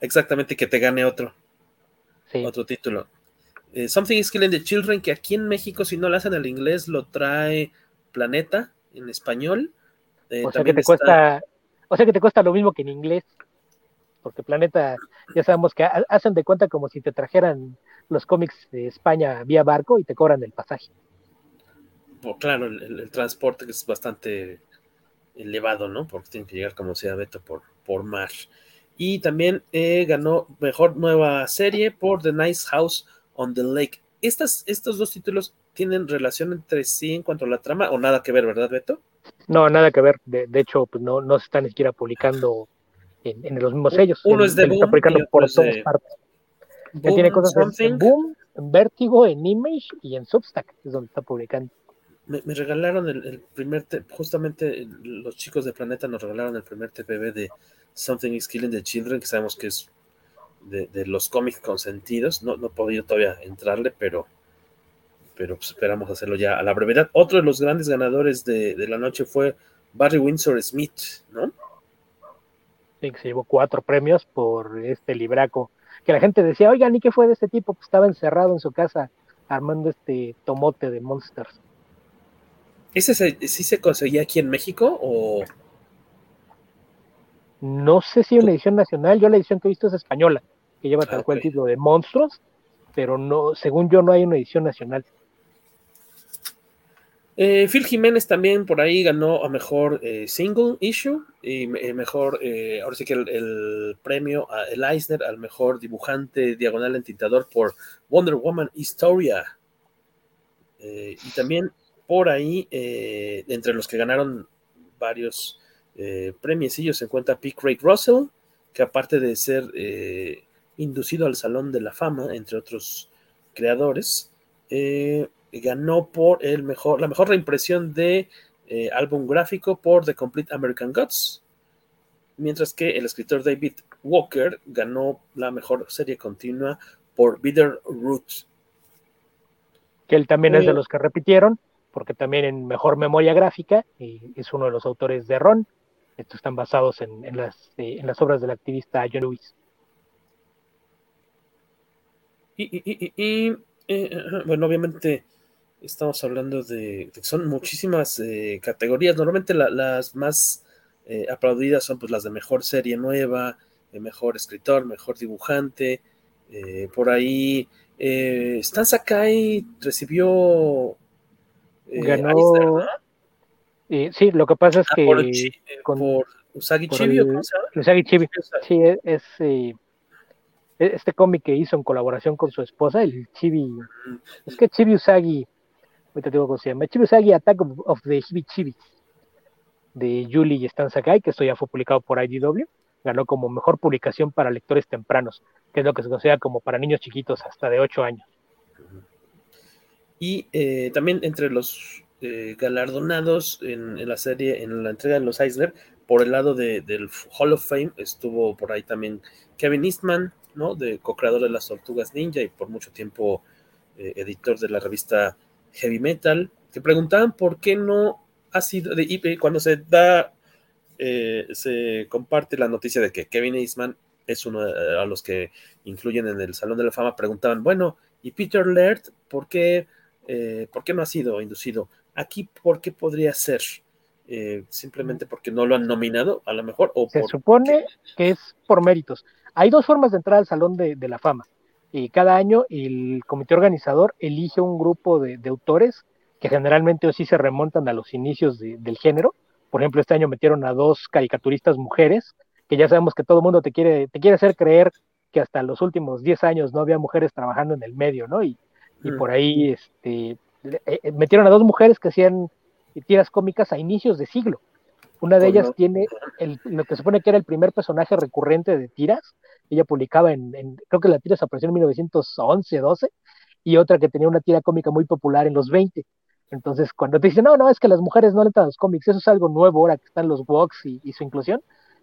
Exactamente, que te gane otro. Otro título. Eh, Something is Killing the Children, que aquí en México, si no lo hacen en el inglés, lo trae Planeta en español. Eh, o sea que te cuesta, o sea que te cuesta lo mismo que en inglés porque Planeta, ya sabemos que hacen de cuenta como si te trajeran los cómics de España vía barco y te cobran el pasaje. Oh, claro, el, transporte es bastante elevado, ¿no? Porque tiene que llegar como sea Beto por, por mar. Y también eh, ganó mejor nueva serie por The Nice House on the Lake. Estas, estos dos títulos tienen relación entre sí en cuanto a la trama o nada que ver, ¿verdad, Beto? No, nada que ver. De, hecho, pues no, no se están ni siquiera publicando en, los mismos sellos. Uno es de Boom por todas partes. tiene cosas en, Boom, en Vertigo, en Image y en Substack, es donde está publicando. Me, regalaron el, primer, justamente los chicos de Planeta nos regalaron el primer TPB de Something is Killing the Children, que sabemos que es de, los cómics consentidos. No, no he podido todavía entrarle, pero, pero pues esperamos hacerlo ya a la brevedad. Otro de los grandes ganadores de, de la noche fue Barry Windsor Smith, ¿no? Que se llevó cuatro premios por este libraco, que la gente decía, oigan, ¿y qué fue de este tipo? Pues estaba encerrado en su casa armando este tomote de Monsters. ¿Ese sí se conseguía aquí en México o...? No sé si una edición nacional, yo la edición que he visto es española, que lleva tal ah, cual el título de Monstruos, pero no, según yo no hay una edición nacional. Eh, Phil Jiménez también por ahí ganó a mejor eh, single issue y eh, mejor, ahora sí que el, premio a el Eisner al mejor dibujante diagonal entintador por Wonder Woman Historia. y también por ahí, entre los que ganaron varios premios, se encuentra P. Craig Russell, que aparte de ser inducido al Salón de la Fama, entre otros creadores, ganó por el mejor, la mejor reimpresión de eh, álbum gráfico por The Complete American Gods, mientras que el escritor David Walker ganó la mejor serie continua por Bitter Root. Que él también es de eh, los que repitieron, porque también en mejor memoria gráfica y es uno de los autores de Ron. Estos están basados en, las, eh, en las obras del activista John Lewis. Y, bueno, obviamente estamos hablando de, que son muchísimas eh, categorías. Normalmente las más eh, aplaudidas son pues las de mejor serie nueva, eh, mejor escritor, mejor dibujante. por ahí Stan Sakai recibió ganó sí, lo que pasa es ah, que por, Usagi Chibi, Usagi Chibi, sí, es, e, este cómic que hizo en colaboración con su esposa, el Chibi, es que Chibi Usagi ahorita Attack of, the de Julie y Stan Sakai, que esto ya fue publicado por IDW, ganó como mejor publicación para lectores tempranos, que es lo que se considera como para niños chiquitos hasta de 8 años. Y eh, también entre los eh, galardonados en, la serie, en la entrega de los Eisner, por el lado del Hall of Fame estuvo por ahí también Kevin Eastman, ¿no? De co-creador de las Tortugas Ninja y por mucho tiempo eh, editor de la revista heavy metal, que preguntaban por qué no ha sido, de, cuando se da, eh, se comparte la noticia de que Kevin Eastman es uno de los que incluyen en el Salón de la Fama, preguntaban, bueno, ¿y Peter Laird por qué, eh, por qué no ha sido inducido? Aquí, ¿por qué podría ser? Eh, simplemente porque no lo han nominado, a lo mejor. O Se supone que es por méritos. Hay dos formas de entrar al Salón de la Fama y cada año el comité organizador elige un grupo de, autores que generalmente sí se remontan a los inicios del género. Por ejemplo, este año metieron a dos caricaturistas mujeres, que ya sabemos que todo el mundo te quiere, te quiere hacer creer que hasta los últimos 10 años no había mujeres trabajando en el medio, ¿no? Y, y mm. por ahí este, eh, eh, metieron a dos mujeres que hacían tiras cómicas a inicios de siglo. Una de ellas tiene lo que se supone que era el primer personaje recurrente de tiras. Ella publicaba en, creo que la tira se apareció en 1911, 12, y otra que tenía una tira cómica muy popular en los 20. Entonces, cuando te dicen, no, no, es que las mujeres no leen los cómics, eso es algo nuevo ahora que están los Vox y, su inclusión,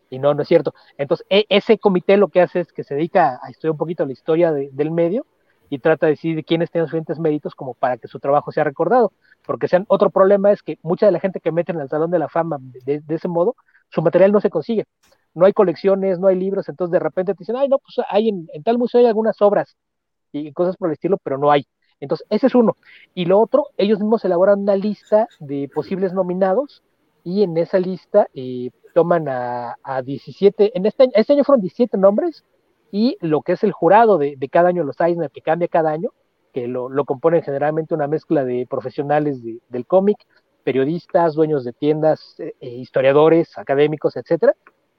y no, no es cierto. Entonces, e, ese comité lo que hace es que se dedica a estudiar un poquito la historia del medio y trata de decidir quiénes tienen suficientes méritos como para que su trabajo sea recordado. Porque sean, otro problema es que mucha de la gente que meten al Salón de la Fama de, ese modo, su material no se consigue. No hay colecciones, no hay libros, entonces de repente te dicen, ay, no, pues hay en, en tal museo hay algunas obras y cosas por el estilo, pero no hay. Entonces, ese es uno. Y lo otro, ellos mismos elaboran una lista de posibles nominados y en esa lista eh, toman a, 17, en este, este, año fueron 17 nombres y lo que es el jurado de, cada año, los Eisner, que cambia cada año, que lo, lo componen generalmente una mezcla de profesionales del cómic, periodistas, dueños de tiendas, eh, eh, historiadores, académicos, etcétera.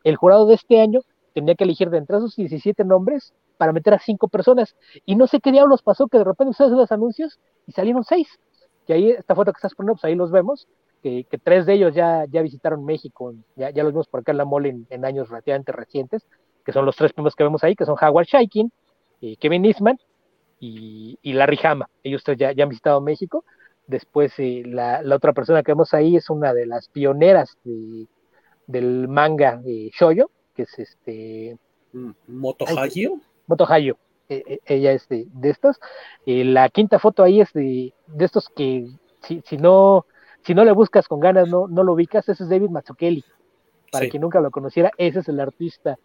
El jurado de este año tenía que elegir de entre esos 17 nombres para meter a cinco personas. Y no sé qué diablos pasó, que de repente ustedes los anuncios y salieron seis. Y ahí, esta foto que estás poniendo, pues ahí los vemos, que, tres de ellos ya, ya visitaron México, ya, ya los vimos por acá en la mole en, años relativamente recientes, que son los tres primeros que vemos ahí, que son Howard Shaikin, eh, Kevin Eastman y, Larry Hama. Ellos tres ya, ya han visitado México. Después, eh, la, la, otra persona que vemos ahí es una de las pioneras de, del manga eh, shoyo, que es este... Motohagio. Motohagio. E, e, ella es de, de estas. Eh, la quinta foto ahí es de, de estos que si, si, no si no le buscas con ganas no, no lo ubicas, ese es David Mazzucchelli. Para quien nunca lo conociera, ese es el artista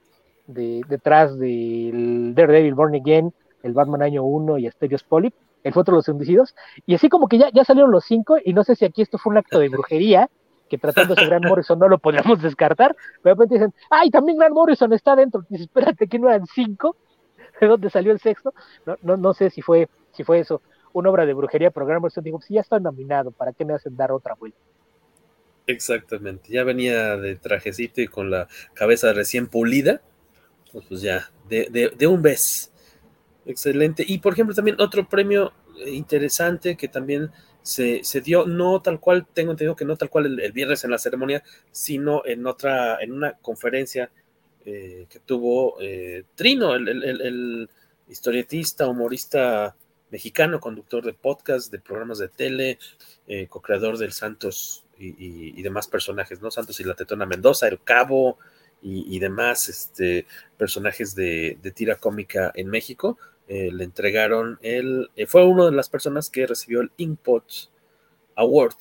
de, detrás del Daredevil Born Again, el Batman Año 1 y Asterios Polyp, el foto de los Endecidos. Y así como que ya, ya salieron los cinco, y no sé si aquí esto fue un acto de brujería, (laughs) que tratando de Grant Morrison no lo podríamos descartar, pero de repente dicen, ay, también Grant Morrison está dentro, y espérate que no eran cinco, (laughs) de dónde salió el sexto, no, no, no sé si fue, si fue eso, una obra de brujería, pero Grant Morrison dijo, si ya está nominado, ¿para qué me hacen dar otra vuelta? Exactamente, ya venía de trajecito y con la cabeza recién pulida, pues, pues ya, de, de, de un vez. Excelente. Y por ejemplo, también otro premio interesante que también se, dio no tal cual, tengo entendido que no tal cual el, viernes en la ceremonia, sino en otra, en una conferencia eh, que tuvo eh, Trino, el, historietista, humorista mexicano, conductor de podcast, de programas de tele, eh, co-creador del Santos y, demás personajes, ¿no? Santos y la Tetona Mendoza, El Cabo y, demás este, personajes de, de tira cómica en México eh, le entregaron el, eh, fue una de las personas que recibió el Inkpot Award.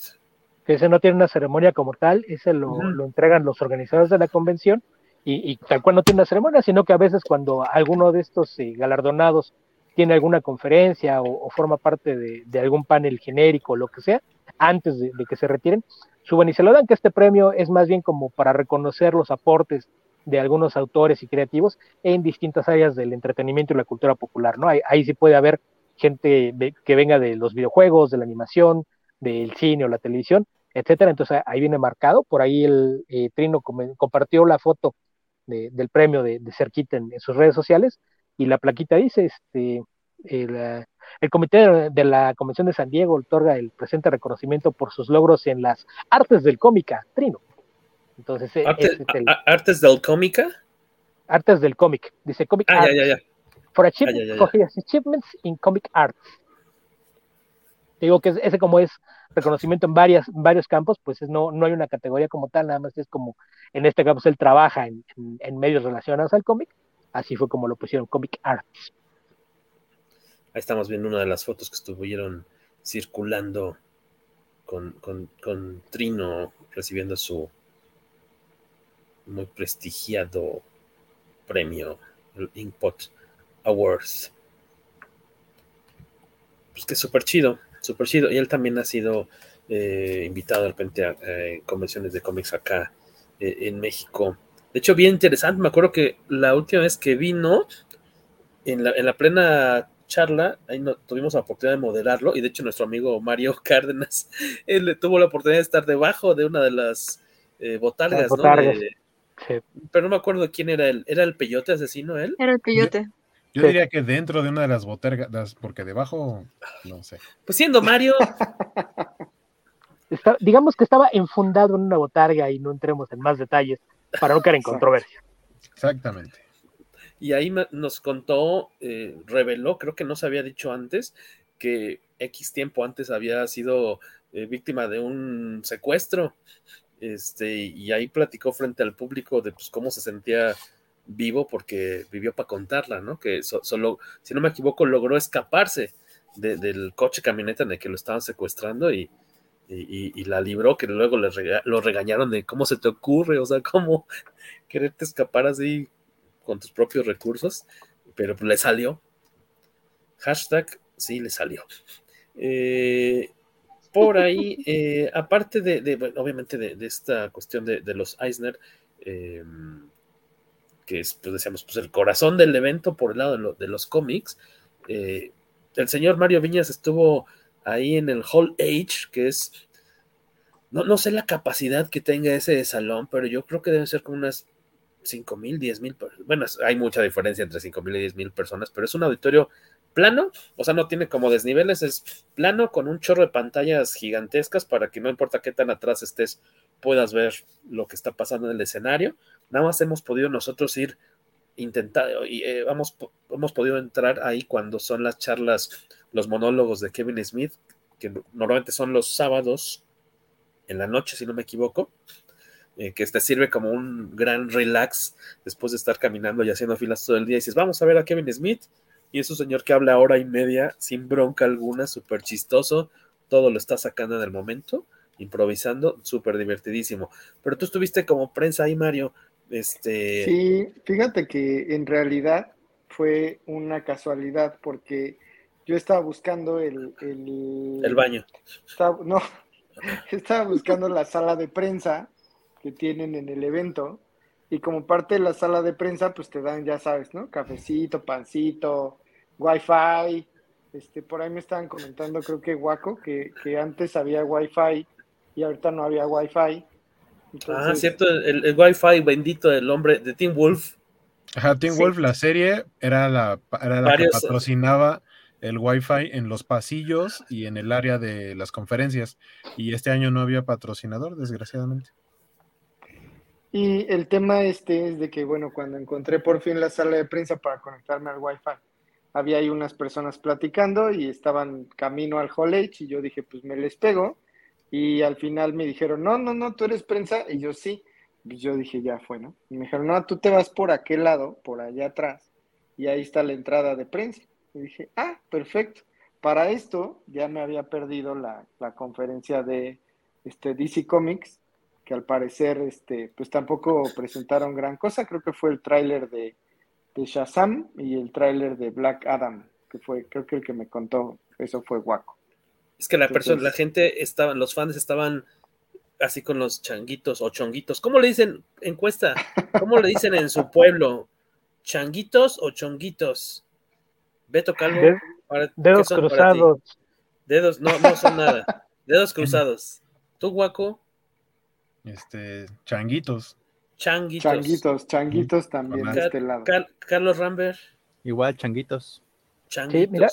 Que ese no tiene una ceremonia como tal, ese lo, entregan los organizadores de la convención y, tal cual no tiene una ceremonia, sino que a veces cuando alguno de estos eh, galardonados tiene alguna conferencia o, forma parte de, algún panel genérico o lo que sea, antes de, de que se retiren, suben y se lo dan, que este premio es más bien como para reconocer los aportes de algunos autores y creativos en distintas áreas del entretenimiento y la cultura popular, ¿no? Ahí, sí puede haber gente que venga de los videojuegos, de la animación, del cine o la televisión, etcétera. Entonces ahí viene marcado. Por ahí el eh, Trino compartió la foto del premio de, cerquita en, sus redes sociales y la plaquita dice, este, el, el comité de la Convención de San Diego otorga el presente reconocimiento por sus logros en las artes del cómica, Trino. Entonces, e, ¿Artes del cómica? Artes del cómic. Dice Comic ah, Ya, ya, ya. For achievements in Comic Arts. Digo que ese como es reconocimiento en varias, varios campos, pues no, no hay una categoría como tal, nada más es como, en este caso él trabaja en, medios relacionados al cómic, así fue como lo pusieron Comic Arts. Ahí estamos viendo una de las fotos que estuvieron circulando con, con Trino recibiendo su, muy prestigiado premio, el Inkpot Awards. Pues que es súper chido, súper chido. Y él también ha sido eh, invitado de repente a eh, convenciones de cómics acá eh, en México. De hecho, bien interesante. Me acuerdo que la última vez que vino, en la, en la plena charla, ahí no, tuvimos la oportunidad de moderarlo. Y de hecho, nuestro amigo Mario (laughs) Cárdenas, él tuvo la oportunidad de estar debajo de una de las botargas, ¿no? Pero no me acuerdo quién era él. ¿Era el peyote asesino él? Era el peyote. Yo, diría que dentro de una de las botargas, porque debajo, no sé. Pues siendo Mario. (laughs) digamos que estaba enfundado en una botarga y no entremos en más detalles para no caer en controversia. Exactamente. Y ahí nos contó, eh, reveló, creo que no se había dicho antes, que X tiempo antes había sido eh, víctima de un secuestro este, y ahí platicó frente al público de pues, cómo se sentía vivo porque vivió para contarla, ¿no? Que solo, si no me equivoco, logró escaparse del coche camioneta en el que lo estaban secuestrando y, la libró, que luego le lo regañaron de cómo se te ocurre, o sea, cómo (laughs) quererte escapar así con tus propios recursos, pero le salió. Hashtag, sí, le salió. Eh, por ahí, eh, aparte de, obviamente, de, esta cuestión de, los Eisner, eh, que es, pues decíamos, pues el corazón del evento por el lado de, los cómics, el señor Mario Viñas estuvo ahí en el Hall H, que es, no, no sé la capacidad que tenga ese salón, pero yo creo que deben ser como unas 5 mil, 10 mil, bueno, hay mucha diferencia entre 5 mil y 10 mil personas, pero es un auditorio plano, o sea, no tiene como desniveles, es plano con un chorro de pantallas gigantescas para que no importa qué tan atrás estés, puedas ver lo que está pasando en el escenario. Nada más hemos podido nosotros ir intentando, y eh, hemos, podido entrar ahí cuando son las charlas, los monólogos de Kevin Smith, que normalmente son los sábados en la noche, si no me equivoco. Eh, que te sirve como un gran relax después de estar caminando y haciendo filas todo el día. Y dices, vamos a ver a Kevin Smith. Y es un señor que habla hora y media sin bronca alguna, súper chistoso. Todo lo está sacando en el momento, improvisando, súper divertidísimo. Pero tú estuviste como prensa ahí, Mario. Este... Sí, fíjate que en realidad fue una casualidad porque yo estaba buscando el... El, baño. no, (laughs) estaba buscando la sala de prensa que tienen en el evento. Y como parte de la sala de prensa, pues te dan, ya sabes, ¿no? Cafecito, pancito, wifi. Este, por ahí me estaban comentando, creo que Guaco, que, que antes había wifi y ahorita no había wifi. ah, cierto, el, el, wifi bendito del hombre de Team Wolf. Ajá, Team Wolf, la serie, era la, era la que patrocinaba el wifi en los pasillos y en el área de las conferencias. Y este año no había patrocinador, desgraciadamente. Y el tema este es de que, bueno, cuando encontré por fin la sala de prensa para conectarme al Wi-Fi, había ahí unas personas platicando y estaban camino al H y yo dije, pues me les pego. Y al final me dijeron, no, no, no, tú eres prensa. Y yo sí. Yo dije, ya fue, ¿no? Y me dijeron, no, tú te vas por aquel lado, por allá atrás, y ahí está la entrada de prensa. Y dije, ah, perfecto. Para esto ya me había perdido la, la conferencia de este, DC Comics que al parecer este, pues tampoco presentaron gran cosa. Creo que fue el tráiler de, de, Shazam y el tráiler de Black Adam, que fue, creo que el que me contó, eso fue guaco. Es que la persona, la gente estaban, los fans estaban así con los changuitos o chonguitos. ¿Cómo le dicen encuesta? ¿Cómo le dicen en su (laughs) pueblo? ¿Changuitos o chonguitos? Beto Calvo. dedos cruzados. Dedos, no, no son nada. (laughs) Dedos cruzados. ¿Tú, guaco? Este, changuitos. Changuitos. Changuitos, changuitos también de este lado. Carlos Rambert. Igual, changuitos. Sí, mira,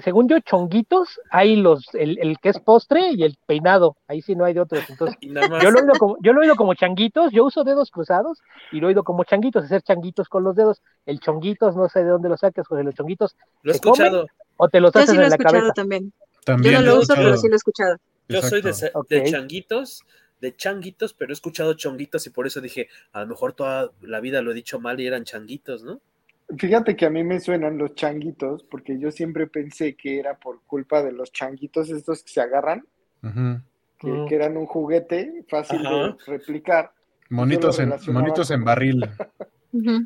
según yo, chonguitos, hay los, el, el, que es postre y el peinado, ahí sí no hay de otros. Entonces, (laughs) yo lo, he oído como, yo lo he oído como changuitos, yo uso dedos cruzados y lo he oído como changuitos, hacer changuitos con los dedos. El chonguitos, no sé de dónde lo sacas, José, los chonguitos. Lo he escuchado. o te los haces en la cabeza. También. también. Yo no lo uso, pero sí lo he escuchado. Yo soy de, de changuitos de changuitos, pero he escuchado chonguitos y por eso dije, a lo mejor toda la vida lo he dicho mal y eran changuitos, ¿no? Fíjate que a mí me suenan los changuitos, porque yo siempre pensé que era por culpa de los changuitos estos que se agarran, que, eran un juguete fácil de replicar. Monitos, en, monitos en barril.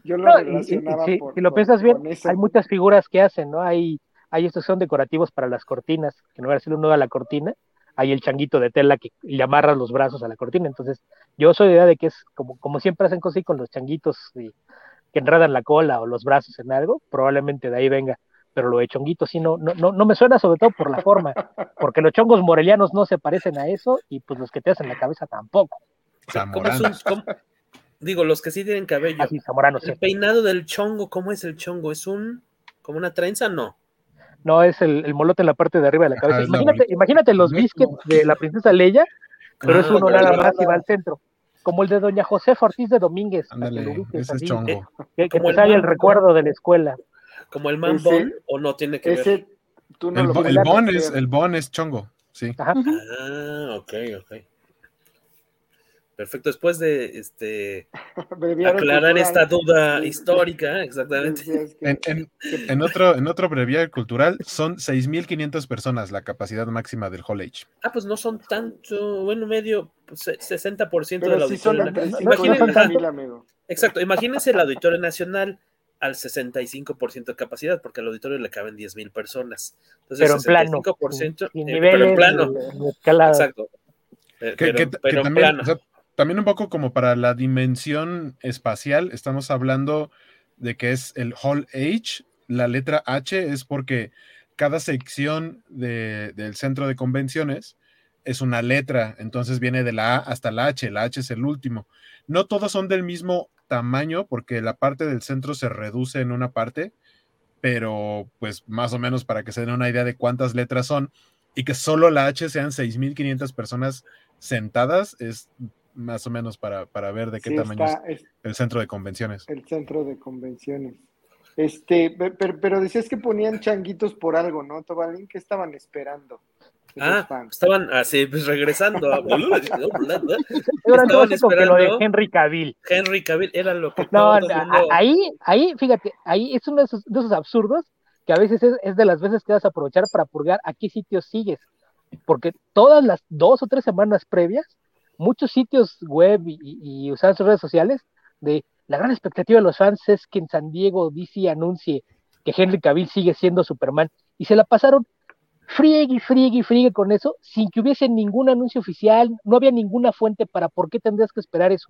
yo lo relacionaba Si lo piensas bien, hay muchas figuras que hacen, ¿no? Hay, hay estos son decorativos para las cortinas, que no va a ser uno a la cortina, hay el changuito de tela que le amarra los brazos a la cortina. Entonces, yo soy de idea de que es como, como siempre hacen cosas con los changuitos y, que enredan la cola o los brazos en algo, probablemente de ahí venga. Pero lo de chonguito sí no, no, no, me suena sobre todo por la forma, (laughs) porque los chongos morelianos no se parecen a eso y pues los que te hacen la cabeza tampoco. digo, los que sí tienen cabello. Así, zamorano, el peinado del chongo, ¿cómo es el chongo? ¿Es un como una trenza? No no es el, molote en la parte de arriba de la cabeza. imagínate, imagínate los biscuits de la princesa Leia, pero es uno nada más y va al centro. Como el de doña José Ortiz de Domínguez. ese es chongo. Eh, que, que te el recuerdo de la escuela. ¿Como el man bon o no tiene que ver? el, el, bon es, el bon es chongo, sí. Ah, ok, ok. Perfecto, después de este (laughs) aclarar esta duda histórica, exactamente. (laughs) En, otro, en otro breviario cultural, son 6.500 personas la capacidad máxima del Hall H. Ah, pues no son tanto, bueno, medio, 60% pues, del auditorio. nacional. Exacto, imagínense el auditorio nacional al 65% de capacidad, porque al auditorio le caben 10.000 personas. Entonces, pero en plano. Eh, pero en plano. Exacto. Pero, en plano también un poco como para la dimensión espacial, estamos hablando de que es el Hall H, la letra H es porque cada sección del centro de convenciones es una letra, entonces viene de la A hasta la H, la H es el último. No todos son del mismo tamaño porque la parte del centro se reduce en una parte, pero pues más o menos para que se den una idea de cuántas letras son y que solo la H sean 6.500 personas sentadas es más o menos para, ver de qué tamaño es el centro de convenciones. El centro de convenciones. Este, pero, decías que ponían changuitos por algo, ¿no, Tobalín? ¿Qué estaban esperando? Ah, estaban así, pues regresando. A... (laughs) estaban esperando. lo de Henry Cavill. Henry Cavill era lo que. No, ahí, ahí, fíjate, ahí es uno de esos, de esos absurdos que a veces es, es, de las veces que vas a aprovechar para purgar a qué sitios sigues. Porque todas las dos o tres semanas previas muchos sitios web y, y, usaban sus redes sociales de la gran expectativa de los fans es que en San Diego DC anuncie que Henry Cavill sigue siendo Superman y se la pasaron friegue y friegue y friegue con eso sin que hubiese ningún anuncio oficial, no había ninguna fuente para por qué tendrías que esperar eso.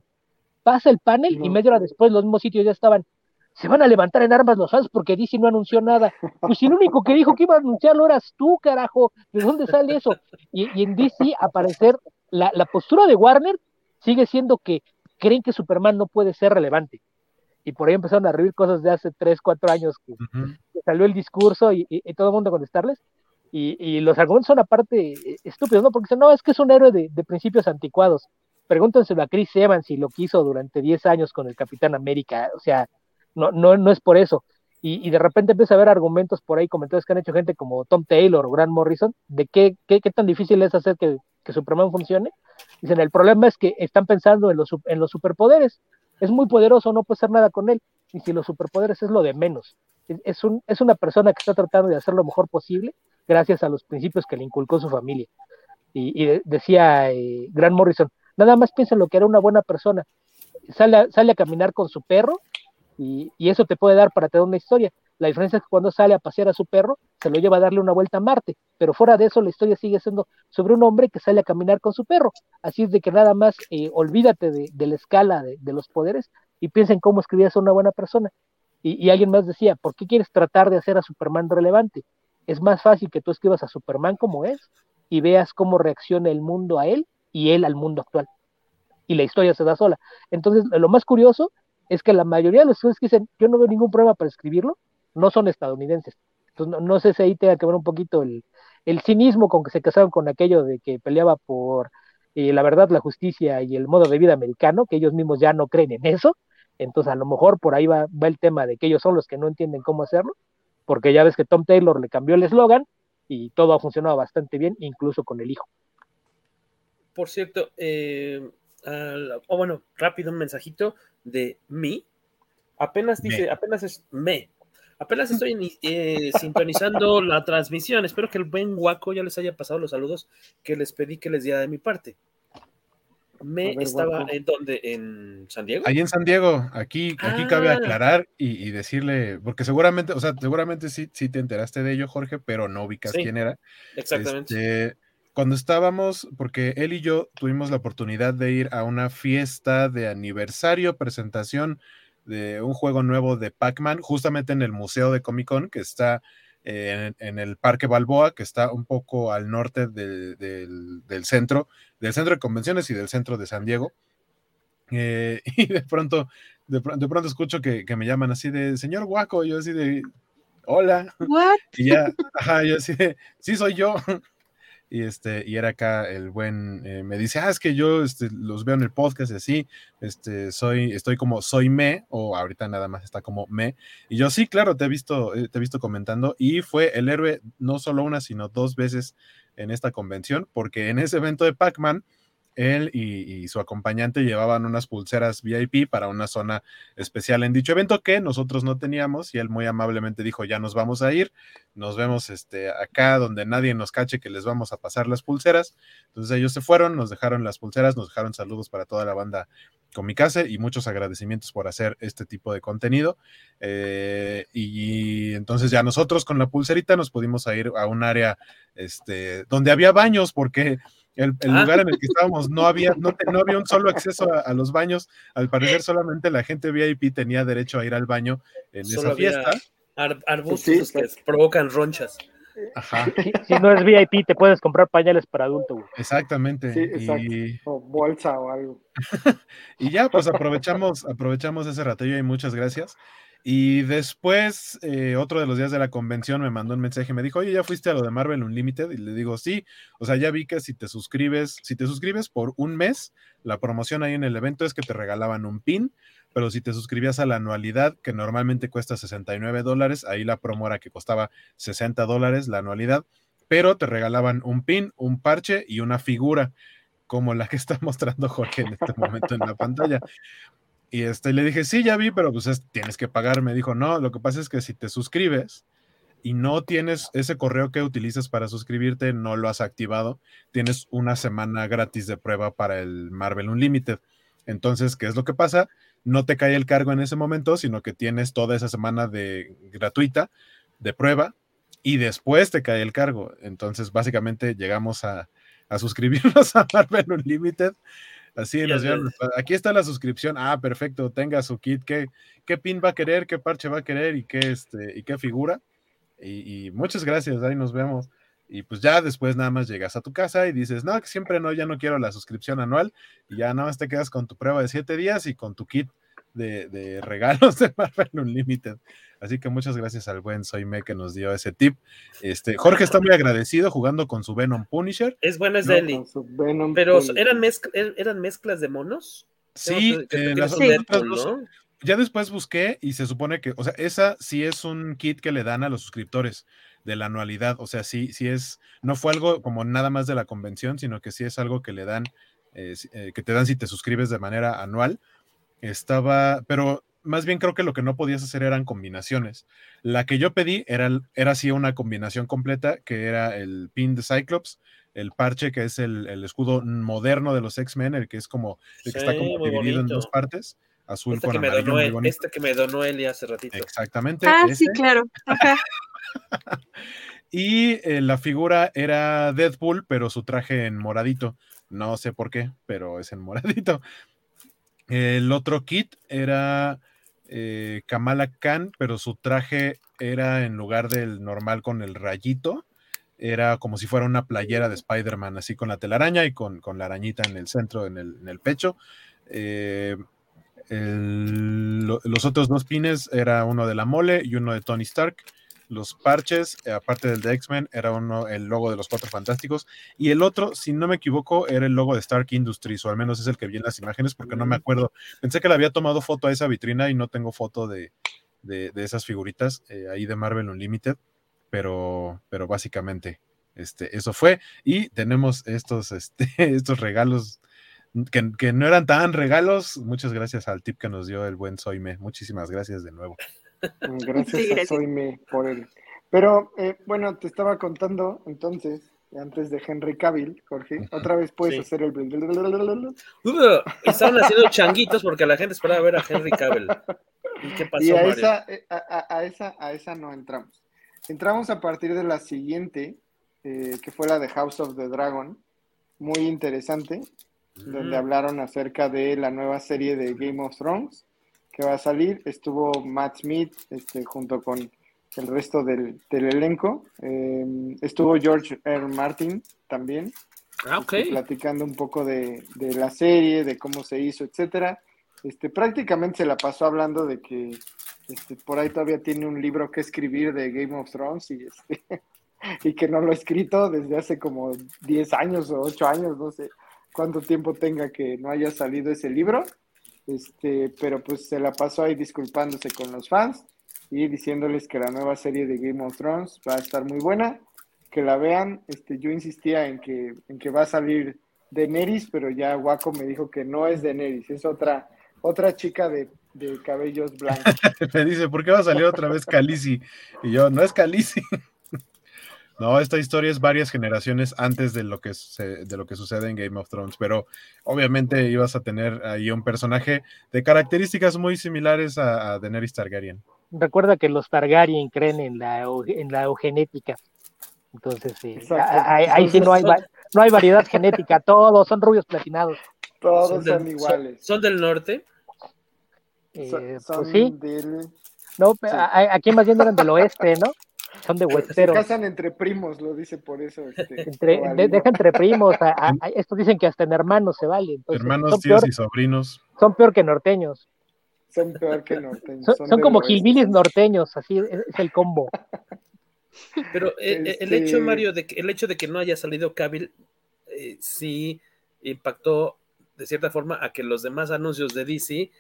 Pasa el panel y media hora después los mismos sitios ya estaban se van a levantar en armas los fans porque DC no anunció nada. Pues el único que dijo que iba a anunciarlo eras tú, carajo. ¿De dónde sale eso? Y, y en DC, aparecer la, postura de Warner sigue siendo que creen que Superman no puede ser relevante. Y por ahí empezaron a revivir cosas de hace 3, 4 años que, salió el discurso y, todo el mundo a contestarles. Y, los argumentos son aparte eh, estúpidos, ¿no? Porque dicen, no, es que es un héroe de, principios anticuados. Pregúntenselo a Chris Evans si lo quiso durante 10 años con el Capitán América. O sea, no, no, no es por eso. Y, de repente empieza a haber argumentos por ahí, comentarios que han hecho gente como Tom Taylor o Grant Morrison, de qué, qué, qué tan difícil es hacer que que Superman funcione. Dicen, el problema es que están pensando en los, en los superpoderes. Es muy poderoso, no puede hacer nada con él. Y si los superpoderes es lo de menos. Es, un, es una persona que está tratando de hacer lo mejor posible gracias a los principios que le inculcó su familia. Y, decía eh, Grant Morrison, nada más piensa en lo que era una buena persona. Sale sale a caminar con su perro y, eso te puede dar para tener una historia. La diferencia es que cuando sale a pasear a su perro, se lo lleva a darle una vuelta a Marte, pero fuera de eso la historia sigue siendo sobre un hombre que sale a caminar con su perro. Así es de que nada más eh, olvídate de, la escala de, los poderes y piensa en cómo escribías a una buena persona. Y, alguien más decía, ¿por qué quieres tratar de hacer a Superman relevante? Es más fácil que tú escribas a Superman como es y veas cómo reacciona el mundo a él y él al mundo actual. Y la historia se da sola. Entonces, lo más curioso es que la mayoría de los estudios que dicen, yo no veo ningún problema para escribirlo, no son estadounidenses. Entonces, no, sé si ahí tenga que ver un poquito el, cinismo con que se casaron con aquello de que peleaba por eh, la verdad, la justicia y el modo de vida americano, que ellos mismos ya no creen en eso. Entonces, a lo mejor por ahí va, va el tema de que ellos son los que no entienden cómo hacerlo, porque ya ves que Tom Taylor le cambió el eslogan y todo ha funcionado bastante bien, incluso con el hijo. Por cierto, eh, o bueno, rápido un mensajito de mí. Apenas dice, apenas es me. Apenas estoy eh, sintonizando (laughs) la transmisión. Espero que el buen guaco ya les haya pasado los saludos que les pedí que les diera de mi parte. Me estaba en donde, en San Diego. Ahí en San Diego, aquí, aquí cabe ah. aclarar y, decirle, porque seguramente, o sea, seguramente sí, sí te enteraste de ello, Jorge, pero no ubicas quién era. Exactamente. Este, cuando estábamos, porque él y yo tuvimos la oportunidad de ir a una fiesta de aniversario, presentación de un juego nuevo de Pac-Man, justamente en el Museo de Comic Con, que está en, el Parque Balboa, que está un poco al norte del, centro, del centro de convenciones y del centro de San Diego. Eh, (laughs) y de pronto, de, pronto escucho que, me llaman así de, señor Guaco, yo así de, hola. Y ya, ajá, yo así de, sí soy yo. (laughs) y este y era acá el buen eh, me dice ah es que yo este, los veo en el podcast y así este soy estoy como soy me o ahorita nada más está como me y yo sí claro te he visto eh, te he visto comentando y fue el héroe no solo una sino dos veces en esta convención porque en ese evento de Pac-Man él y, su acompañante llevaban unas pulseras VIP para una zona especial en dicho evento que nosotros no teníamos y él muy amablemente dijo, ya nos vamos a ir, nos vemos este, acá donde nadie nos cache que les vamos a pasar las pulseras. Entonces ellos se fueron, nos dejaron las pulseras, nos dejaron saludos para toda la banda Comicase y muchos agradecimientos por hacer este tipo de contenido. Eh, y entonces ya nosotros con la pulserita nos pudimos ir a un área este, donde había baños porque el, ah. lugar en el que estábamos no había, no, había un solo acceso a, los baños. Al parecer solamente la gente VIP tenía derecho a ir al baño en esa fiesta. arbustos que provocan ronchas. Ajá. Si, no es VIP, te puedes comprar pañales para adulto. Exactamente. Y... O bolsa o algo. (laughs) y ya, pues aprovechamos, aprovechamos ese ratillo y muchas gracias. Y después, eh, otro de los días de la convención me mandó un mensaje, me dijo, oye, ¿ya fuiste a lo de Marvel Unlimited? Y le digo, sí, o sea, ya vi que si te suscribes, si te suscribes por un mes, la promoción ahí en el evento es que te regalaban un pin, pero si te suscribías a la anualidad, que normalmente cuesta 69 dólares, ahí la promo era que costaba 60 dólares la anualidad, pero te regalaban un pin, un parche y una figura como la que (laughs) está mostrando Jorge en este momento en la pantalla. Y este, le dije, sí, ya vi, pero pues tienes que pagar. Me dijo, no, lo que pasa es que si te suscribes y no tienes ese correo que utilizas para suscribirte, no lo has activado, tienes una semana gratis de prueba para el Marvel Unlimited. Entonces, ¿qué es lo que pasa? No te cae el cargo en ese momento, sino que tienes toda esa semana de gratuita de prueba y después te cae el cargo. Entonces, básicamente llegamos a, a (laughs) suscribirnos a Marvel Unlimited Así nos Aquí está la suscripción. Ah, perfecto. Tenga su kit. ¿Qué, qué pin va a querer? ¿Qué parche va a querer? ¿Y qué, este, y qué figura? Y, muchas gracias. Ahí nos vemos. Y pues ya después nada más llegas a tu casa y dices, no, que siempre no, ya no quiero la suscripción anual. Y ya nada más te quedas con tu prueba de siete días y con tu kit de, de regalos (laughs) de Marvel Unlimited. Así que muchas gracias al buen Soyme que nos dio ese tip. Este, Jorge está muy agradecido jugando con su Venom Punisher. Es bueno, es Deli. Pero ¿eran, eran mezclas de monos. Sí, ya después busqué y se supone que, o sea, esa sí es un kit que le dan a los suscriptores de la anualidad. O sea, sí, sí es, no fue algo como nada más de la convención, sino que sí es algo que le dan, eh, eh, que te dan si te suscribes de manera anual. Estaba, pero más bien creo que lo que no podías hacer eran combinaciones. La que yo pedí era, era así una combinación completa, que era el pin de Cyclops, el parche que es el, escudo moderno de los X-Men, el que es como, el que está como dividido en dos partes, azul este con amarillo. este que me donó Eli hace ratito. Exactamente. Ah, sí, claro. (laughs) (laughs) y eh, la figura era Deadpool, pero su traje en moradito. No sé por qué, pero es en moradito. El otro kit era eh, Kamala Khan, pero su traje era en lugar del normal con el rayito, era como si fuera una playera de Spider-Man, así con la telaraña y con, la arañita en el centro, en el, pecho. Eh, los otros dos pines era uno de la mole y uno de Tony Stark los parches, eh, aparte del de X-Men, era uno el logo de los Cuatro Fantásticos, y el otro, si no me equivoco, era el logo de Stark Industries, o al menos es el que vi en las imágenes, porque no me acuerdo. Pensé que le había tomado foto a esa vitrina y no tengo foto de, esas figuritas eh, ahí de Marvel Unlimited, pero, pero básicamente este, eso fue. Y tenemos estos, (laughs) este, estos regalos. Que, que, no eran tan regalos, muchas gracias al tip que nos dio el buen Soime. Muchísimas gracias de nuevo. (laughs) Gracias, a Soime por el. Pero eh, bueno, te estaba contando entonces, antes de Henry Cavill, Jorge, otra vez puedes hacer el. (laughs) estaban haciendo changuitos porque la gente esperaba ver a Henry Cavill. ¿Y qué pasó? Y a, esa, eh, a, esa, a esa no entramos. Entramos a partir de la siguiente, eh, que fue la de House of the Dragon, muy interesante, donde hablaron acerca de la nueva serie de Game of Thrones que va a salir. Estuvo Matt Smith este, junto con el resto del, elenco. Em, estuvo George R. Martin también. Ah, este, platicando un poco de, la serie, de cómo se hizo, etcétera. Este, prácticamente se la pasó hablando de que este, por ahí todavía tiene un libro que escribir de Game of Thrones y, este, (laughs) y que no lo ha escrito desde hace como 10 años o 8 años, no sé cuánto tiempo tenga que no haya salido ese libro. Este, pero pues se la pasó ahí disculpándose con los fans y diciéndoles que la nueva serie de Game of Thrones va a estar muy buena, que la vean. Este, yo insistía en que, en que va a salir Daenerys, pero ya Waco me dijo que no es Daenerys, es otra, otra chica de, cabellos blancos. (laughs) me dice, ¿por qué va a salir otra vez Khaleesi? Y yo, no es Khaleesi. (laughs) No, esta historia es varias generaciones antes de lo que de lo que sucede en Game of Thrones, pero obviamente ibas a tener ahí un personaje de características muy similares a, Daenerys Targaryen. Recuerda que los Targaryen creen en la en la eugenética. Entonces, sí, ahí, sí no hay no hay variedad genética, todos son rubios platinados. Todos son, iguales. ¿Son, del norte? Eh, pues sí. No, aquí más bien eran del oeste, ¿no? Son de Westeros. Se casan entre primos, lo dice por eso. Este, entre, deja entre primos. (laughs) estos dicen que hasta en hermanos se vale. hermanos, tíos y sobrinos. Son peor que norteños. Son peor que norteños. Son, como gilbilis norteños, así es, el combo. (laughs) Pero eh, eh, el, hecho, este Mario, de que, el hecho de que no haya salido Cabil eh, sí impactó de cierta forma a que los demás anuncios de DC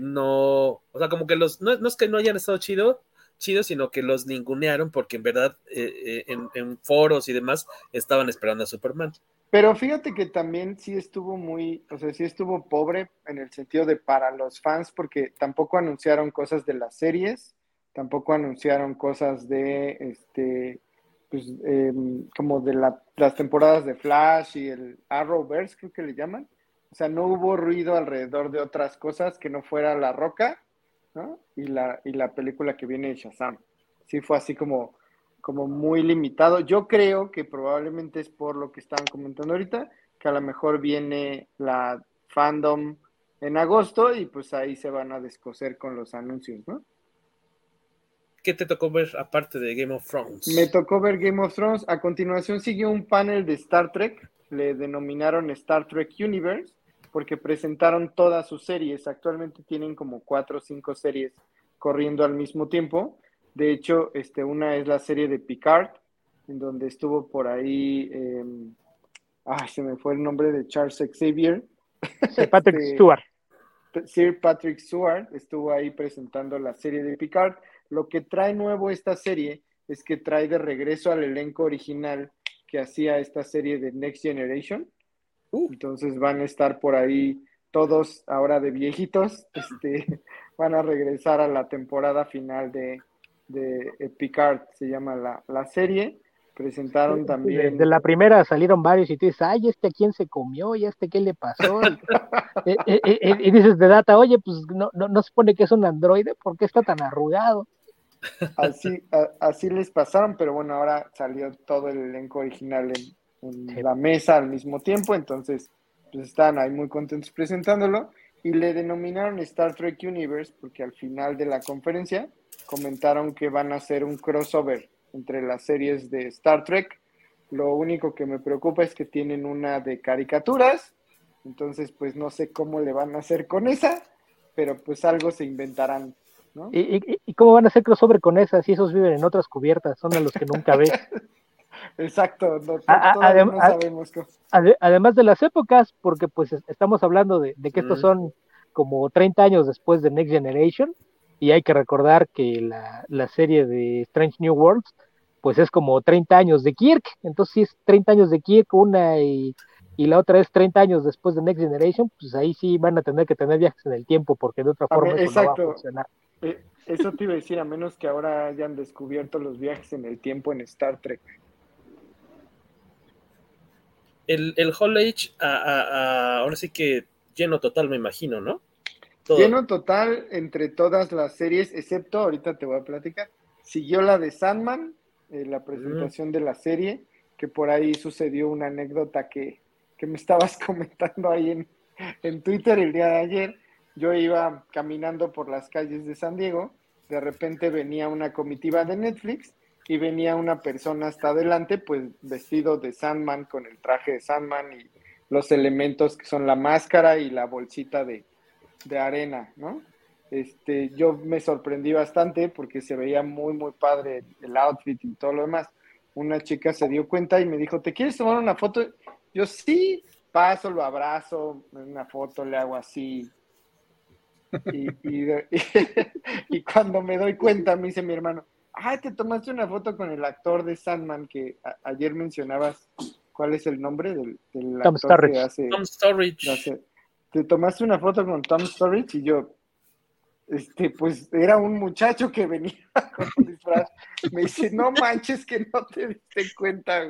no, o sea, como que los, no, no es que no hayan estado chido, chido, sino que los ningunearon porque en verdad eh, eh, en, foros y demás estaban esperando a Superman. Pero fíjate que también sí estuvo muy, o sea, sí estuvo pobre en el sentido de para los fans porque tampoco anunciaron cosas de las series, tampoco anunciaron cosas de, este, pues, em, como de las temporadas de Flash y el Arrowverse, creo que le llaman. O sea, no hubo ruido alrededor de otras cosas que no fuera La Roca y la, y la película que viene de Shazam. Sí fue así como, como muy limitado. Yo creo que probablemente es por lo que estaban comentando ahorita, que a lo mejor viene la fandom en agosto y pues ahí se van a descoser con los anuncios, ¿no? ¿Qué te tocó ver aparte de Game of Thrones? Me tocó ver Game of Thrones. A continuación siguió un panel de Star Trek. Le denominaron Star Trek Universe porque presentaron todas sus series. Actualmente tienen como cuatro o cinco series corriendo al mismo tiempo. De hecho, este, una es la serie de Picard, en donde estuvo por ahí, eh, se me fue el nombre de Charles Xavier. Sir Patrick este, Stewart. Sir Patrick Stewart estuvo ahí presentando la serie de Picard. Lo que trae nuevo esta serie es que trae de regreso al elenco original que hacía esta serie de Next Generation. Uh. Entonces van a estar por ahí todos ahora de viejitos, (laughs) este, van a regresar a la temporada final de, de Picard, se llama la, serie. Presentaron también. De, la primera salieron varios y tú dices, ay, este a quién se comió, y este qué le pasó. (laughs) Y, dices de data, oye, pues no, no, no se pone que es un androide, ¿por qué está tan arrugado? Así, así les pasaron, pero bueno, ahora salió todo el elenco original en, en la mesa al mismo tiempo, entonces pues están ahí muy contentos presentándolo y le denominaron Star Trek Universe porque al final de la conferencia comentaron que van a hacer un crossover entre las series de Star Trek. Lo único que me preocupa es que tienen una de caricaturas, entonces pues no sé cómo le van a hacer con esa, pero pues algo se inventarán. ¿no? ¿Y, y, cómo van a hacer crossover con esa si esos viven en otras cubiertas? Son a los que nunca ves. (laughs) Exacto, no, sabemos. además de las épocas, porque pues estamos hablando de, que estos son como 30 años después de Next Generation, y hay que recordar que la, serie de Strange New Worlds, pues es como 30 años de Kirk, entonces si es 30 años de Kirk, una y, la otra es 30 años después de Next Generation, pues ahí sí van a tener que tener viajes en el tiempo, porque de otra forma eso no va a funcionar. Eh, eso te iba a decir, a menos que ahora hayan descubierto los viajes en el tiempo en Star Trek el, el Hall Age, ahora sí que lleno total, me imagino, ¿no? Lleno total entre todas las series, excepto, ahorita te voy a platicar, siguió la de Sandman, eh, la presentación de la serie, que por ahí sucedió una anécdota que, que me estabas (laughs) comentando ahí en, en Twitter el día de ayer. Yo iba caminando por las calles de San Diego, de repente venía una comitiva de Netflix y venía una persona hasta adelante, pues vestido de Sandman, con el traje de Sandman y los elementos que son la máscara y la bolsita de, arena, ¿no? Este, yo me sorprendí bastante porque se veía muy, muy padre el outfit y todo lo demás. Una chica se dio cuenta y me dijo, ¿te quieres tomar una foto? Yo sí, paso, lo abrazo, una foto le hago así. Y, (laughs) y cuando me doy cuenta, me dice mi hermano, ah, te tomaste una foto con el actor de Sandman que ayer mencionabas ¿Cuál es el nombre del, del Tom actor que hace? Tom Storage. te tomaste una foto con Tom Storage y yo, este, pues era un muchacho que venía (laughs) con un disfraz. Me dice, no manches que no te diste cuenta,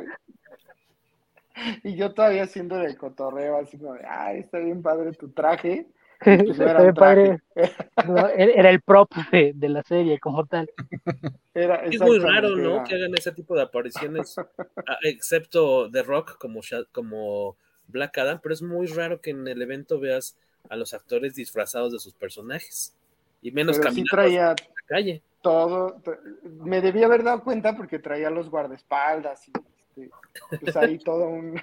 Y yo todavía haciendo el cotorreo, así como de, ay, está bien padre tu traje. (laughs) Pues era, padre. (laughs) era el prop de, la serie como tal. es muy raro, ¿no? Que hagan ese tipo de apariciones, (laughs) excepto The Rock como, como Black Adam, pero es muy raro que en el evento veas a los actores disfrazados de sus personajes y menos Pero sí traía la calle. Todo, me debía haber dado cuenta porque traía los guardaespaldas y este, pues ahí todo un.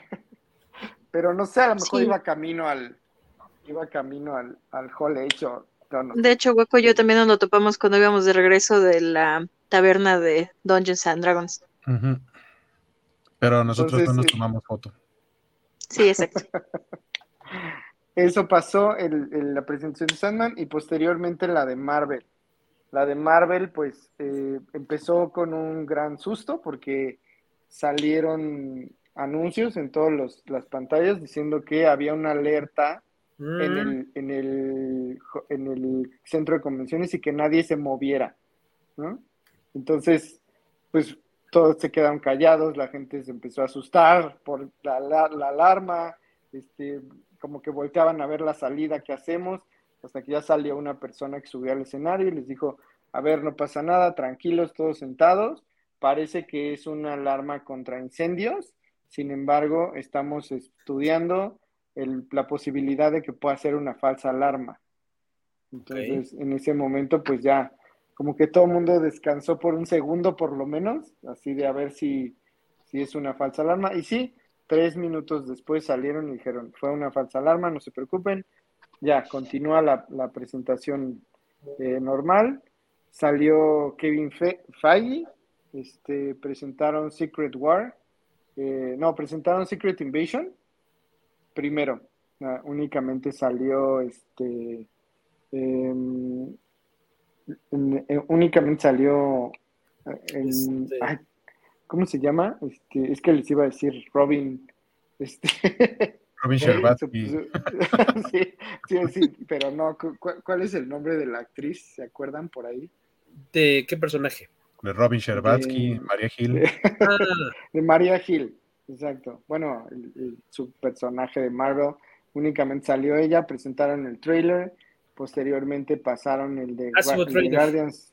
Pero no sé, a lo mejor iba camino al iba camino al, al hall hecho. De hecho, Hueco y yo también nos lo topamos cuando íbamos de regreso de la taberna de Dungeons and Dragons. Pero nosotros no nos tomamos foto. Sí, exacto. (laughs) Eso pasó en, la presentación de Sandman y posteriormente la de Marvel. La de Marvel, pues, eh, empezó con un gran susto porque salieron anuncios en todas las pantallas diciendo que había una alerta en, mm. el, en, el, en el centro de convenciones y que nadie se moviera, ¿no? Entonces, pues todos se quedaron callados, la gente se empezó a asustar por la, la, la alarma, este, como que volteaban a ver la salida que hacemos, hasta que ya salió una persona que subió al escenario y les dijo, a ver, no pasa nada, tranquilos, todos sentados, parece que es una alarma contra incendios, sin embargo, estamos estudiando la posibilidad de que pueda ser una falsa alarma. Entonces, en ese momento, pues ya, como que todo el mundo descansó por un segundo por lo menos, así de a ver si, si es una falsa alarma. Y sí, Tres minutos después salieron y dijeron, fue una falsa alarma, no se preocupen. Ya, continúa la, presentación eh, normal. Salió Kevin Feige, este, presentaron Secret War, eh, no, presentaron Secret Invasion. Primero, únicamente salió este, em, eh, únicamente salió este, ¿cómo se llama? Este, es que les iba a decir Robin. Este, (laughs) Robin Sherbatsky. (laughs) sí, sí, sí, pero no. ¿Cuál, es el nombre de la actriz? ¿Se acuerdan por ahí? ¿De qué personaje? De Robin Sherbatsky, María Hill. Ah. (laughs) De, María Hill, exacto. Bueno, su personaje de Marvel únicamente salió ella, presentaron el trailer, posteriormente pasaron el de, ah, Guardians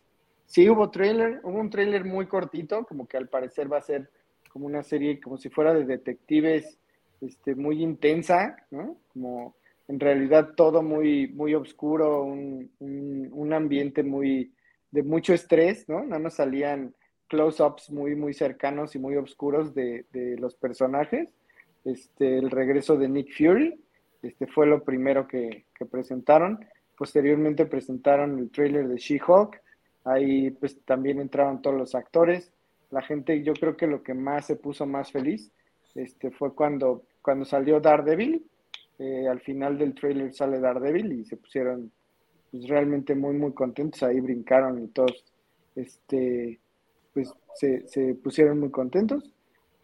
Sí, hubo trailer, hubo un trailer muy cortito, como que al parecer va a ser como una serie, como si fuera de detectives, este, muy intensa, ¿no? Como en realidad todo muy, muy oscuro, un, un, ambiente muy, de mucho estrés, ¿no? No nos salían close-ups muy, muy cercanos y muy oscuros de, de, los personajes. Este, el regreso de Nick Fury, este fue lo primero que, que presentaron. Posteriormente presentaron el trailer de She-Hulk, Ahí pues también entraron todos los actores. La gente, yo creo que lo que más se puso más feliz este, fue cuando, cuando salió Daredevil. Eh, al final del trailer sale Daredevil y se pusieron pues, realmente muy, muy contentos. Ahí brincaron y todos este, pues, se, pusieron muy contentos.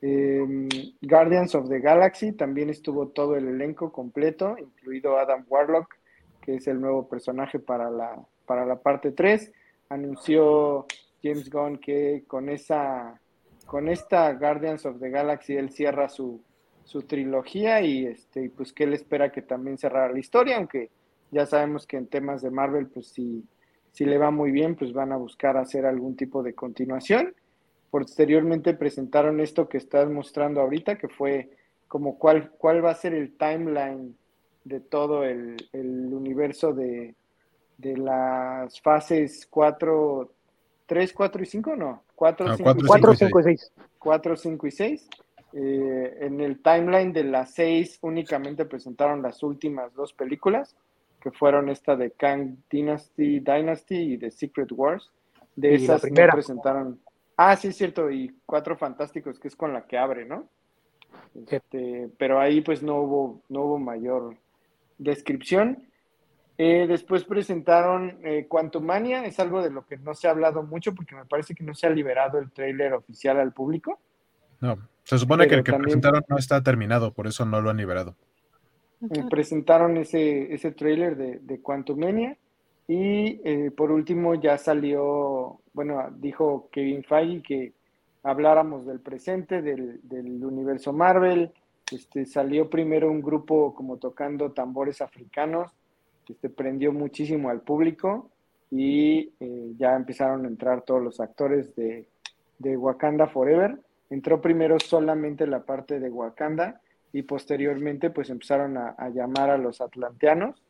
Em, Guardians of the Galaxy también estuvo todo el elenco completo, incluido Adam Warlock, que es el nuevo personaje para la, para la parte 3 anunció James Gunn que con esa con esta Guardians of the Galaxy él cierra su, su trilogía y este pues que él espera que también cerrara la historia, aunque ya sabemos que en temas de Marvel pues si, si le va muy bien pues van a buscar hacer algún tipo de continuación. Posteriormente presentaron esto que estás mostrando ahorita, que fue como cuál, cuál va a ser el timeline de todo el, el universo de, de las fases 4, 3, 4 y 5, no, 4, 5, 5, y 6. 4, 5 y 6. Eh, en el timeline de las 6 únicamente presentaron las últimas dos películas, que fueron esta de Kang Dynasty, Dynasty y The Secret Wars. De esas no presentaron. Ah, sí, es cierto, y Cuatro Fantásticos, que es con la que abre, ¿no? Este, pero ahí pues no hubo, no hubo mayor descripción. Eh, después presentaron eh, Quantumania, es algo de lo que no se ha hablado mucho porque me parece que no se ha liberado el tráiler oficial al público. No. Se supone que el que presentaron no está terminado, por eso no lo han liberado. Presentaron ese, ese trailer de, de Quantumania y eh, por último ya salió, bueno, dijo Kevin Feige que habláramos del presente, del, del universo Marvel. Este, salió primero un grupo como tocando tambores africanos, este, prendió muchísimo al público y eh, ya empezaron a entrar todos los actores de, de Wakanda Forever. Entró primero solamente la parte de Wakanda y posteriormente pues empezaron a, llamar a los atlanteanos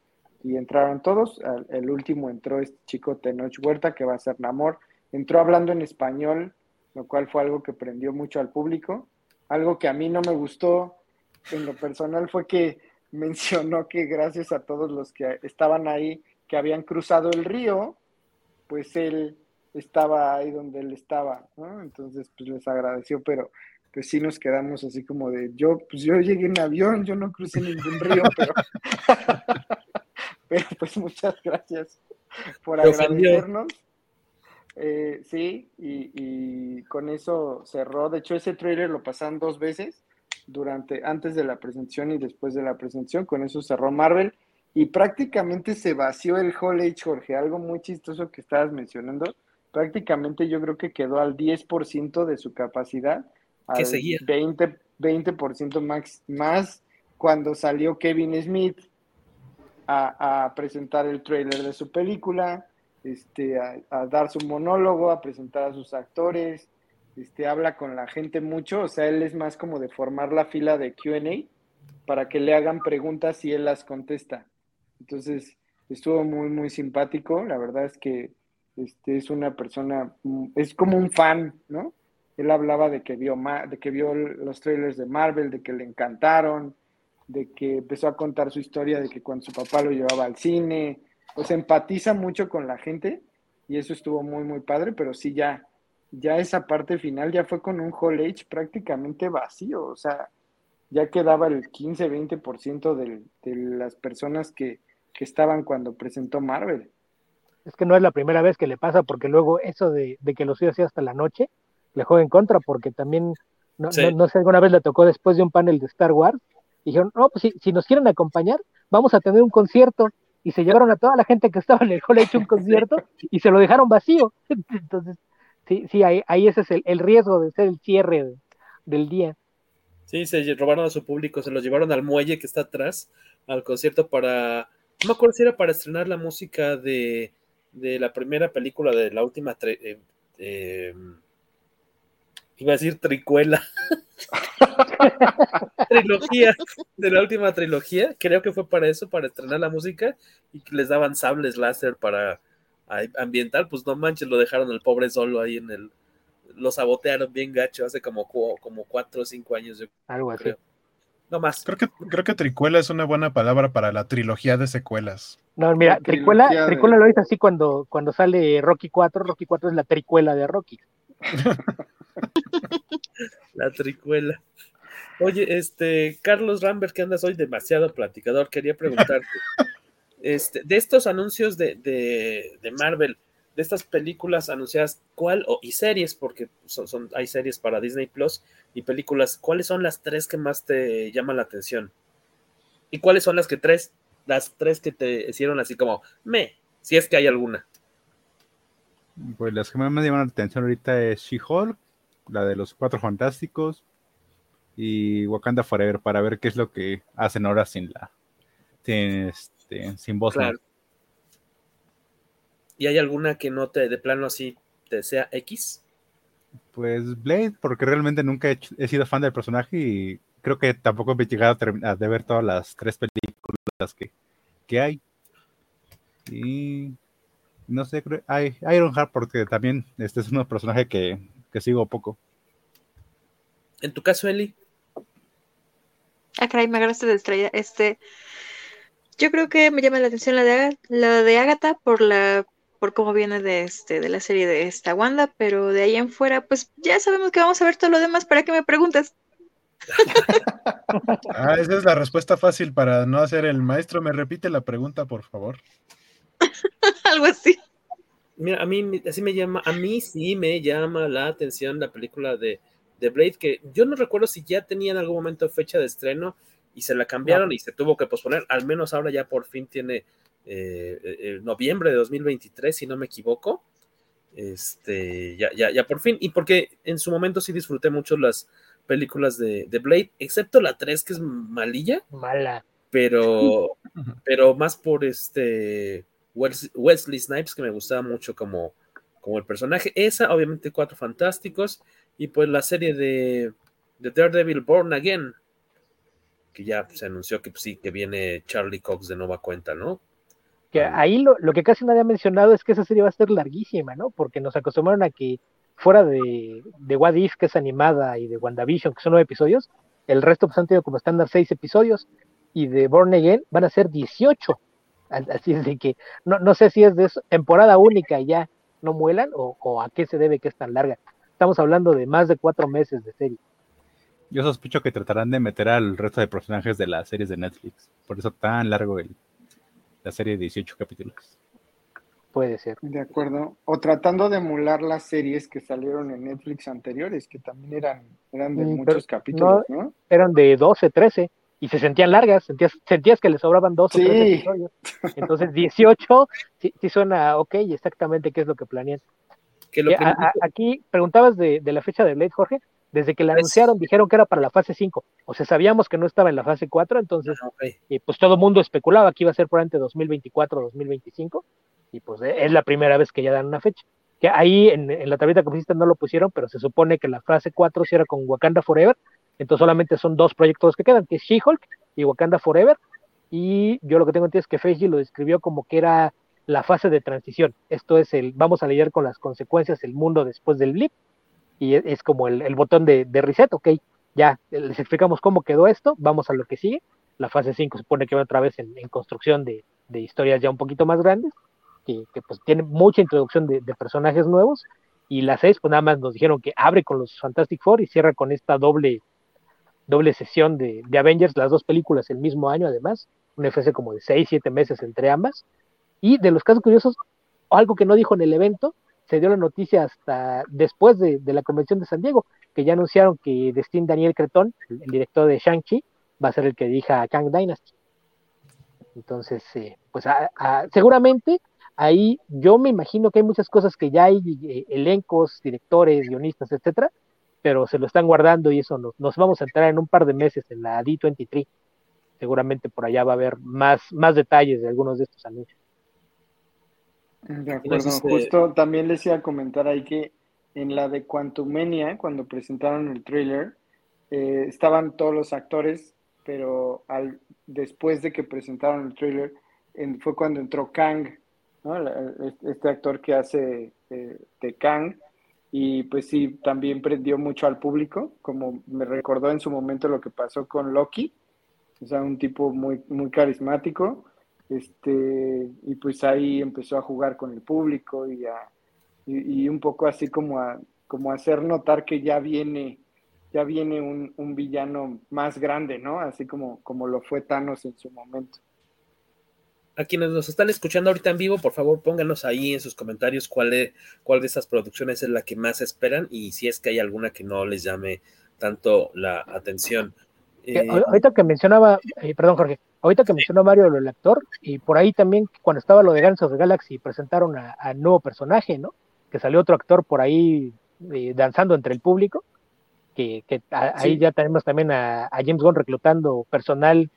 y entraron todos. El último entró este chico Tenoch Huerta, que va a ser Namor. Entró hablando en español, lo cual fue algo que prendió mucho al público. Algo que a mí no me gustó en lo personal fue que (laughs) mencionó que gracias a todos los que estaban ahí, que habían cruzado el río, pues él estaba ahí donde él estaba, ¿no? Entonces, pues les agradeció, pero pues sí nos quedamos así como de, yo, pues yo llegué en avión, yo no crucé ningún río, (laughs) pero... (laughs) Pero pues muchas gracias por agradecernos. Eh, sí, y, con eso cerró. De hecho, ese trailer lo pasaron dos veces, durante, antes de la presentación y después de la presentación. Con eso cerró Marvel. Y prácticamente se vació el Hall Age, Jorge. Algo muy chistoso que estabas mencionando. Prácticamente yo creo que quedó al 10% de su capacidad. Al seguía? 20%, 20 más, más cuando salió Kevin Smith a, presentar el trailer de su película, este, a, dar su monólogo, a presentar a sus actores, este, habla con la gente mucho, o sea, él es más como de formar la fila de QA para que le hagan preguntas y él las contesta. Entonces, estuvo muy, muy simpático, la verdad es que este, es una persona, es como un fan, ¿no? Él hablaba de que vio, de que vio los trailers de Marvel, de que le encantaron, de que empezó a contar su historia de que cuando su papá lo llevaba al cine, pues empatiza mucho con la gente y eso estuvo muy, muy padre, pero sí ya, ya esa parte final ya fue con un Hall Age prácticamente vacío, o sea, ya quedaba el 15-20% de las personas que, que estaban cuando presentó Marvel. Es que no es la primera vez que le pasa, porque luego eso de, que lo siga así hasta la noche, le juega en contra, porque también, no, no, no, sé, alguna vez le tocó después de un panel de Star Wars, dijeron, no, pues si, nos quieren acompañar, vamos a tener un concierto. Y se llevaron a toda la gente que estaba en el hall hecho un (laughs) concierto y se lo dejaron vacío. (laughs) Entonces, sí, sí, ahí, ahí ese es el, riesgo de ser el cierre del día. Sí, se robaron a su público, se los llevaron al muelle que está atrás, al concierto para, no me acuerdo si era para estrenar la música de, de la primera película de la última, eh, eh, iba a decir tricuela. (laughs) trilogía, de la última trilogía, creo que fue para eso, para estrenar la música y que les daban sables láser para ambiental, pues no manches, lo dejaron el pobre solo ahí en el, lo sabotearon bien gacho hace como, como cuatro o cinco años. Algo así. No más. Creo que, creo que tricuela es una buena palabra para la trilogía de secuelas. No, mira, tricuela, tricuela lo dice así cuando, cuando sale Rocky 4, Rocky 4 es la tricuela de Rocky. (laughs) (laughs) la tricuela. Oye, este, Carlos Rambert, que andas hoy demasiado platicador, quería preguntarte, (laughs) este, de estos anuncios de, de, Marvel, de estas películas anunciadas, ¿cuál, y series, porque son, hay series para Disney Plus y películas, ¿cuáles son las tres que más te llaman la atención? ¿Y cuáles son las que tres, las tres que te hicieron así como, me, si es que hay alguna? Pues las que más me llaman la atención ahorita es She-Hulk, la de los Cuatro Fantásticos, y Wakanda Forever para ver qué es lo que hacen ahora sin la sin, este, sin voz. ¿Y hay alguna que no te de plano así te sea X? Pues Blade, porque realmente nunca he, sido fan del personaje y creo que tampoco he llegado a, de ver todas las tres películas que, que hay. Y no sé, hay Ironheart porque también este es un personaje que, que sigo poco. En tu caso, Eli. Ah, caray, me agarraste de estrella. Este, yo creo que me llama la atención la de la de Agatha por la por cómo viene de este de la serie de esta Wanda, pero de ahí en fuera, pues ya sabemos que vamos a ver todo lo demás. ¿Para qué me preguntas? (laughs) ah, esa es la respuesta fácil para no hacer el maestro. Me repite la pregunta, por favor. (laughs) Algo así. Mira, a mí así me llama, a mí sí me llama la atención la película de de Blade, que yo no recuerdo si ya tenía en algún momento fecha de estreno y se la cambiaron y se tuvo que posponer, al menos ahora ya por fin tiene eh, noviembre de 2023, si no me equivoco. Este, ya, ya, ya por fin, y porque en su momento sí disfruté mucho las películas de, de Blade, excepto la 3 que es malilla. Mala. Pero, (laughs) pero más por este Wesley Snipes, que me gustaba mucho como, como el personaje. Esa, obviamente, Cuatro Fantásticos. Y pues la serie de, de Daredevil Born Again, que ya se anunció que pues, sí, que viene Charlie Cox de nueva cuenta, ¿no? Que ahí lo, lo, que casi nadie ha mencionado es que esa serie va a ser larguísima, ¿no? Porque nos acostumbraron a que fuera de, de What If, que es animada, y de WandaVision, que son nueve episodios, el resto pues han tenido como estándar seis episodios, y de Born Again van a ser 18. Así es de que no, no sé si es de temporada única y ya no muelan o, o, a qué se debe que es tan larga. Estamos hablando de más de cuatro meses de serie. Yo sospecho que tratarán de meter al resto de personajes de las series de Netflix. Por eso tan largo el, la serie de 18 capítulos. Puede ser. De acuerdo. O tratando de emular las series que salieron en Netflix anteriores, que también eran, eran de mm, muchos capítulos, ¿no? Eran de 12, 13 y se sentían largas, sentías, sentías que le sobraban dos o tres episodios. Entonces 18 sí, sí, suena ok, exactamente qué es lo que planean. Que lo que... A, a, aquí preguntabas de, de, la fecha de Blade, Jorge. Desde que la pues... anunciaron dijeron que era para la fase 5. O sea, sabíamos que no estaba en la fase 4, entonces ah, okay. y pues todo el mundo especulaba que iba a ser por ante 2024 2025 y pues es la primera vez que ya dan una fecha. Que ahí en, en la tableta que pusiste no lo pusieron, pero se supone que la fase 4 cierra con Wakanda Forever, entonces solamente son dos proyectos que quedan, que es She-Hulk y Wakanda Forever, y yo lo que tengo entendido es que Feiji lo describió como que era la fase de transición, esto es el, vamos a lidiar con las consecuencias del mundo después del blip, y es, como el, botón de, de reset, ok, ya les explicamos cómo quedó esto, vamos a lo que sigue, la fase 5 supone que va otra vez en, construcción de, de historias ya un poquito más grandes, que, que, pues tiene mucha introducción de, de, personajes nuevos, y la 6 pues nada más nos dijeron que abre con los Fantastic Four y cierra con esta doble, doble sesión de, de Avengers, las dos películas el mismo año además, un FC como de 6, 7 meses entre ambas, y de los casos curiosos, algo que no dijo en el evento, se dio la noticia hasta después de, la convención de San Diego, que ya anunciaron que Destin Daniel Cretón, el, director de Shang-Chi, va a ser el que dirija Kang Dynasty. Entonces, eh, pues a, a, seguramente ahí yo me imagino que hay muchas cosas que ya hay eh, elencos, directores, guionistas, etcétera, pero se lo están guardando y eso nos, nos, vamos a entrar en un par de meses en la D23. Seguramente por allá va a haber más, más detalles de algunos de estos anuncios. De acuerdo, justo también les iba a comentar ahí que en la de Quantumania, cuando presentaron el trailer, eh, estaban todos los actores, pero al, después de que presentaron el trailer, en, fue cuando entró Kang ¿no? este actor que hace eh, de Kang, y pues sí, también prendió mucho al público, como me recordó en su momento lo que pasó con Loki, o sea, un tipo muy, muy carismático, este, y pues ahí empezó a jugar con el público y, a, y, un poco así como a, como hacer notar que ya viene, ya viene un, un, villano más grande, ¿no? Así como, como lo fue Thanos en su momento a quienes nos están escuchando ahorita en vivo, por favor pónganos ahí en sus comentarios cuál, es, cuál de estas producciones es la que más esperan y si es que hay alguna que no les llame tanto la atención. Eh, ahorita que mencionaba, eh, perdón Jorge, ahorita que mencionó Mario el actor, y por ahí también cuando estaba lo de Guardians of the Galaxy presentaron a, a, nuevo personaje, ¿no? Que salió otro actor por ahí eh, danzando entre el público, que, que a, sí. ahí ya tenemos también a, a James Gunn reclutando personal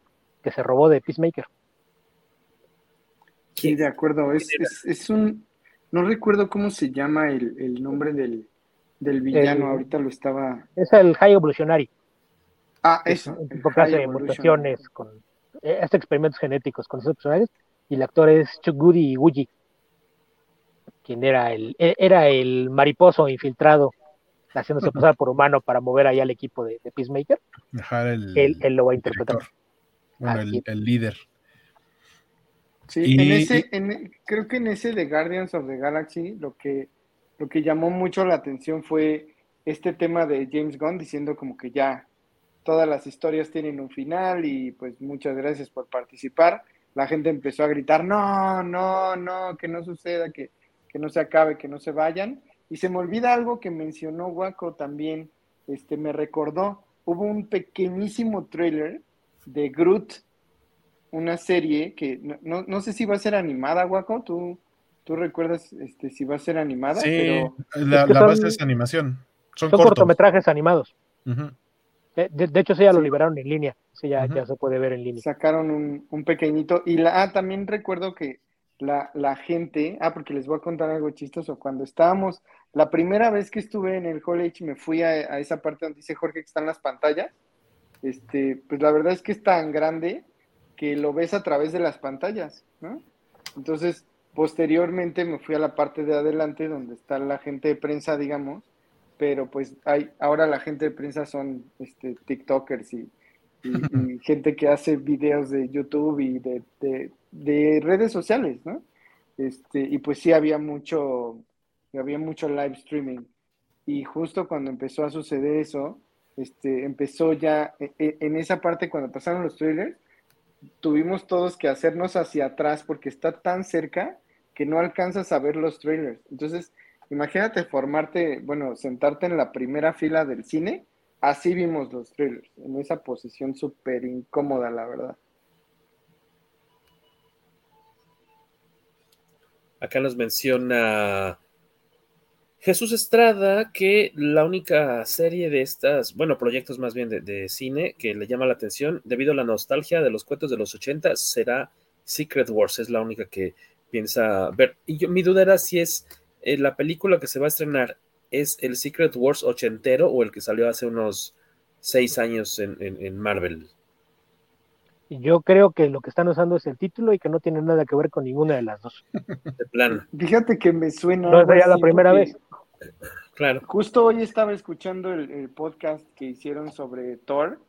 que se robó de Peacemaker. Sí, de acuerdo. Es, es, es, un. No recuerdo cómo se llama el, el nombre del, del villano. El, Ahorita lo estaba. Es el High Evolutionary. Ah, eso. Un tipo que hace mutaciones con. Hace experimentos genéticos con esos personajes. Y el actor es Chuguri Wuji. Quien era el, era el mariposo infiltrado haciéndose pasar por humano para mover ahí al equipo de, de Peacemaker. Dejar el, él, él, lo va a interpretar. Bueno, el, el, líder. Sí, y... en ese, en, creo que en ese de Guardians of the Galaxy lo que, lo que llamó mucho la atención fue este tema de James Gunn diciendo como que ya todas las historias tienen un final y pues muchas gracias por participar. La gente empezó a gritar, no, no, no, que no suceda, que, que no se acabe, que no se vayan. Y se me olvida algo que mencionó Waco también, este, me recordó, hubo un pequeñísimo trailer de Groot, una serie que no, no, sé si va a ser animada, Guaco, tú, tú recuerdas este, si va a ser animada. Sí, la, base es animación. Son, cortometrajes animados. de, hecho, sí, ya lo liberaron en línea. Sí, ya, ya se puede ver en línea. Sacaron un, un pequeñito. Y la, ah, también recuerdo que la, la, gente, ah, porque les voy a contar algo chistoso. Cuando estábamos, la primera vez que estuve en el college, me fui a, a esa parte donde dice Jorge que están las pantallas. Este, pues la verdad es que es tan grande que lo ves a través de las pantallas, ¿no? Entonces, posteriormente me fui a la parte de adelante donde está la gente de prensa, digamos, pero pues hay, ahora la gente de prensa son este, TikTokers y, (laughs) gente que hace videos de YouTube y de, de, redes sociales, ¿no? Este, y pues sí había mucho, había mucho live streaming. Y justo cuando empezó a suceder eso, este, empezó ya, e, e, en esa parte cuando pasaron los trailers, tuvimos todos que hacernos hacia atrás porque está tan cerca que no alcanzas a ver los trailers. Entonces, imagínate formarte, bueno, sentarte en la primera fila del cine, así vimos los trailers, en esa posición súper incómoda, la verdad. Acá nos menciona Jesús Estrada que la única serie de estas, bueno, proyectos más bien de, cine que le llama la atención debido a la nostalgia de los cuentos de los 80 será Secret Wars, es la única que piensa ver. Y yo, mi duda era si es eh, la película que se va a estrenar, ¿es el Secret Wars ochentero o el que salió hace unos seis años en, en Marvel? Yo creo que lo que están usando es el título y que no tiene nada que ver con ninguna de las dos. De plano. Fíjate que me suena. No es ya la primera vez. Claro. Justo hoy estaba escuchando el, podcast que hicieron sobre Thor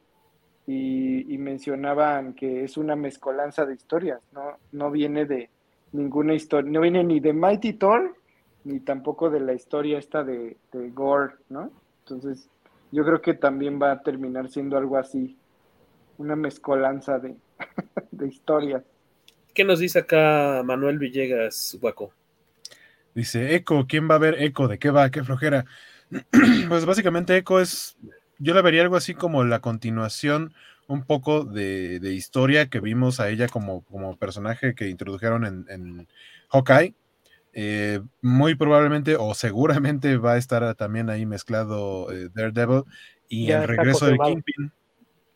y, mencionaban que es una mezcolanza de historias, ¿no? No viene de ninguna historia, no viene ni de Mighty Thor ni tampoco de la historia esta de, de Gore, ¿no? Entonces, yo creo que también va a terminar siendo algo así una mezcolanza de, (laughs) de historias. ¿Qué nos dice acá Manuel Villegas, Guaco? Dice, Eco, ¿quién va a ver Eco? ¿De qué va? ¿Qué flojera? (clears throat) pues básicamente Eco es, yo la vería algo así como la continuación un poco de, historia que vimos a ella como, como personaje que introdujeron en, en Hawkeye. Eh, muy probablemente o seguramente va a estar también ahí mezclado eh, Daredevil y el regreso de Kingpin.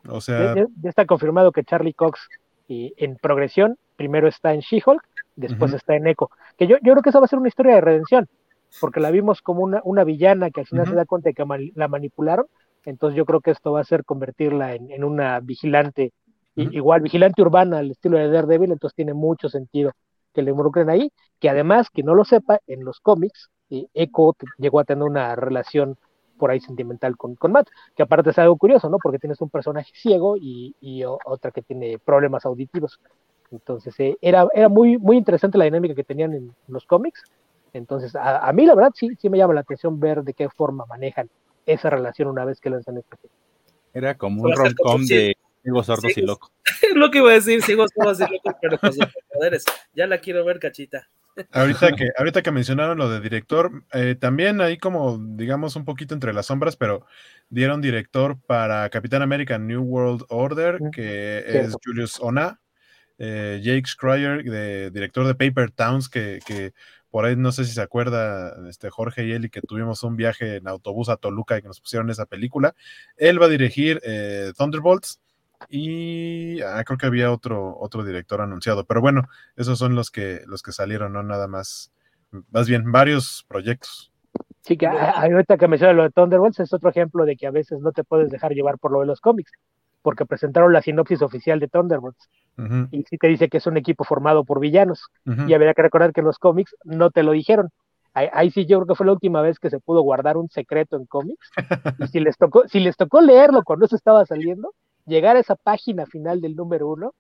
O sea. Ya, está confirmado que Charlie Cox y en progresión, primero está en She-Hulk, después está en Echo. Que yo, yo creo que esa va a ser una historia de redención, porque la vimos como una, una villana que al final se da cuenta de que la manipularon. Entonces yo creo que esto va a ser convertirla en, una vigilante, igual vigilante urbana al estilo de Daredevil, entonces tiene mucho sentido que le involucren ahí, que además, que no lo sepa, en los cómics, eh, Echo llegó a tener una relación por ahí sentimental con, con Matt, que aparte es algo curioso, ¿no? Porque tienes un personaje ciego y, otra que tiene problemas auditivos. Entonces, eh, era, era muy, muy interesante la dinámica que tenían en los cómics. Entonces, a, mí la verdad sí, sí me llama la atención ver de qué forma manejan esa relación una vez que lanzan este Era como un rom-com de ciegos, sordos y locos. (laughs) Lo que iba a decir, ciegos, sordos y locos, pero con poderes. Ya la quiero ver, cachita. Ahorita que, ahorita que mencionaron lo de director, eh, también ahí como, digamos, un poquito entre las sombras, pero dieron director para Capitán América New World Order, que es Julius Ona, eh, Jake Schreier, de, director de Paper Towns, que, que, por ahí no sé si se acuerda, este, Jorge y Eli, que tuvimos un viaje en autobús a Toluca y que nos pusieron esa película. Él va a dirigir eh, Thunderbolts y ah, creo que había otro, otro director anunciado, pero bueno, esos son los que, los que salieron, no nada más, más bien varios proyectos. Sí, que ahorita que menciona lo de Thunderbolts es otro ejemplo de que a veces no te puedes dejar llevar por lo de los cómics, porque presentaron la sinopsis oficial de Thunderbolts. Y sí te dice que es un equipo formado por villanos. Y habría que recordar que en los cómics no te lo dijeron. Ahí, ahí, sí yo creo que fue la última vez que se pudo guardar un secreto en cómics. (laughs) Y si les tocó, si les tocó leerlo cuando eso estaba saliendo, llegar a esa página final del número uno,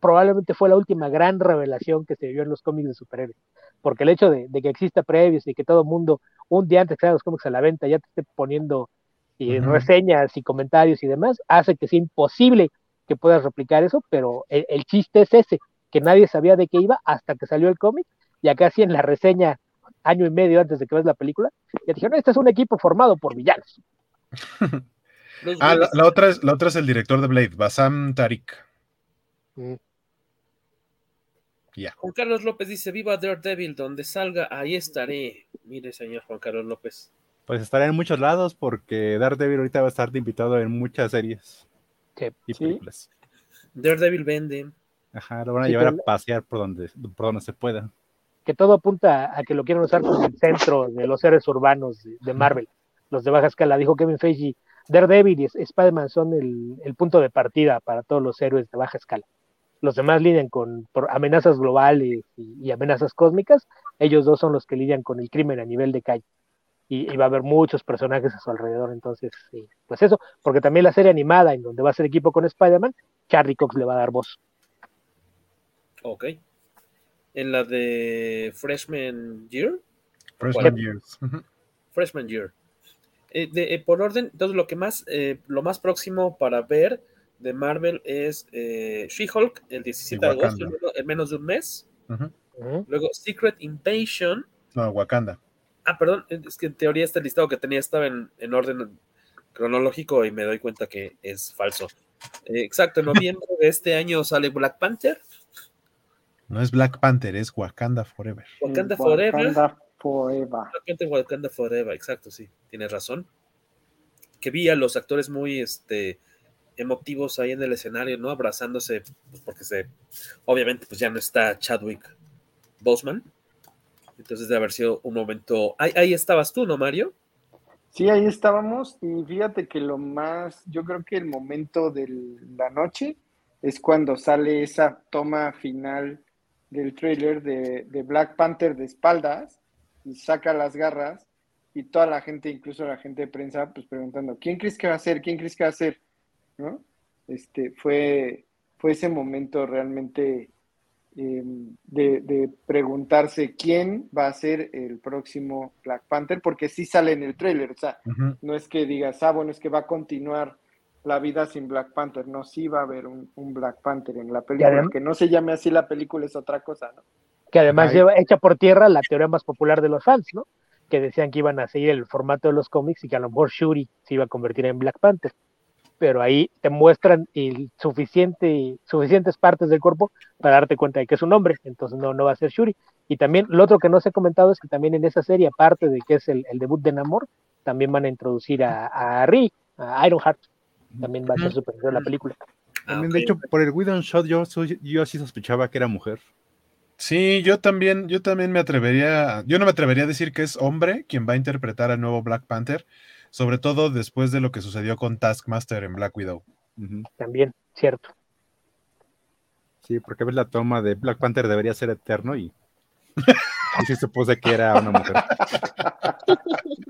probablemente fue la última gran revelación que se vio en los cómics de superhéroes. Porque el hecho de, que exista previos y que todo mundo, un día antes que los cómics a la venta, ya te esté poniendo eh, reseñas y comentarios y demás, hace que sea imposible que puedas replicar eso, pero el, chiste es ese, que nadie sabía de qué iba hasta que salió el cómic, y acá sí en la reseña, año y medio antes de que ves la película, ya dijeron, este es un equipo formado por villanos. (laughs) ah, la, otra es, la otra es el director de Blade, Basam Tariq. Mm. Ya. Juan Carlos López dice: Viva Daredevil, donde salga, ahí estaré. Mire, señor Juan Carlos López. Pues estaré en muchos lados porque Daredevil ahorita va a estar invitado en muchas series y películas. Daredevil vende. Ajá, lo van a llevar a pasear por donde, por donde se pueda. Que todo apunta a que lo quieren usar como el centro de los seres urbanos de, (laughs) Marvel, los de baja escala. Dijo Kevin Feige, Daredevil y Spider-Man son el, punto de partida para todos los héroes de baja escala. Los demás lidian con amenazas globales y, amenazas cósmicas. Ellos dos son los que lidian con el crimen a nivel de calle y, va a haber muchos personajes a su alrededor. Entonces, pues eso, porque también la serie animada en donde va a ser equipo con Spider-Man, Charlie Cox le va a dar voz. Ok. En la de Freshman Year. Freshman Year. Freshman Year. Eh, eh, por orden, entonces lo que más, eh, lo más próximo para ver de Marvel es She-Hulk el 17 de agosto, en menos de un mes. Luego Secret Invasion. No, Wakanda. Ah, perdón, es que en teoría este listado que tenía estaba en, orden cronológico y me doy cuenta que es falso. Eh, exacto, en noviembre de este año sale Black Panther. No es Black Panther, es Wakanda Forever. Wakanda Forever. Wakanda Forever. Wakanda Forever, exacto, sí, tienes razón. Que vi a los actores muy este, emotivos ahí en el escenario, ¿no? Abrazándose, pues porque se, obviamente, pues ya no está Chadwick Boseman. Entonces debe haber sido un momento. Ahí, estabas tú, ¿no, Mario? Sí, ahí estábamos. Y fíjate que lo más, yo creo que el momento de la noche es cuando sale esa toma final del trailer de, Black Panther de espaldas y saca las garras y toda la gente, incluso la gente de prensa, pues preguntando, ¿quién crees que va a ser? ¿Quién crees que va a ser? ¿No? Este, fue, fue ese momento realmente Em, de, preguntarse quién va a ser el próximo Black Panther, porque sí sale en el trailer, o sea, no es que digas, ah, bueno, es que va a continuar la vida sin Black Panther, no, sí va a haber un, Black Panther en la película, que no se llame así la película es otra cosa, ¿no? Que además lleva hecha por tierra la teoría más popular de los fans, ¿no? Que decían que iban a seguir el formato de los cómics y que a lo mejor Shuri se iba a convertir en Black Panther pero ahí te muestran el suficiente, suficientes partes del cuerpo para darte cuenta de que es un hombre, entonces no, no va a ser Shuri. Y también lo otro que no se ha comentado es que también en esa serie, aparte de que es el, debut de Namor, también van a introducir a, a Ri, a Ironheart, también va a ser superior la película. También, de hecho, por el Widow Shot yo, yo sí sospechaba que era mujer. Sí, yo también, yo también me atrevería, yo no me atrevería a decir que es hombre quien va a interpretar al nuevo Black Panther, sobre todo después de lo que sucedió con Taskmaster en Black Widow. También, cierto. Sí, porque ves la toma de Black Panther debería ser eterno y, (laughs) y se supuse que era una mujer. (laughs)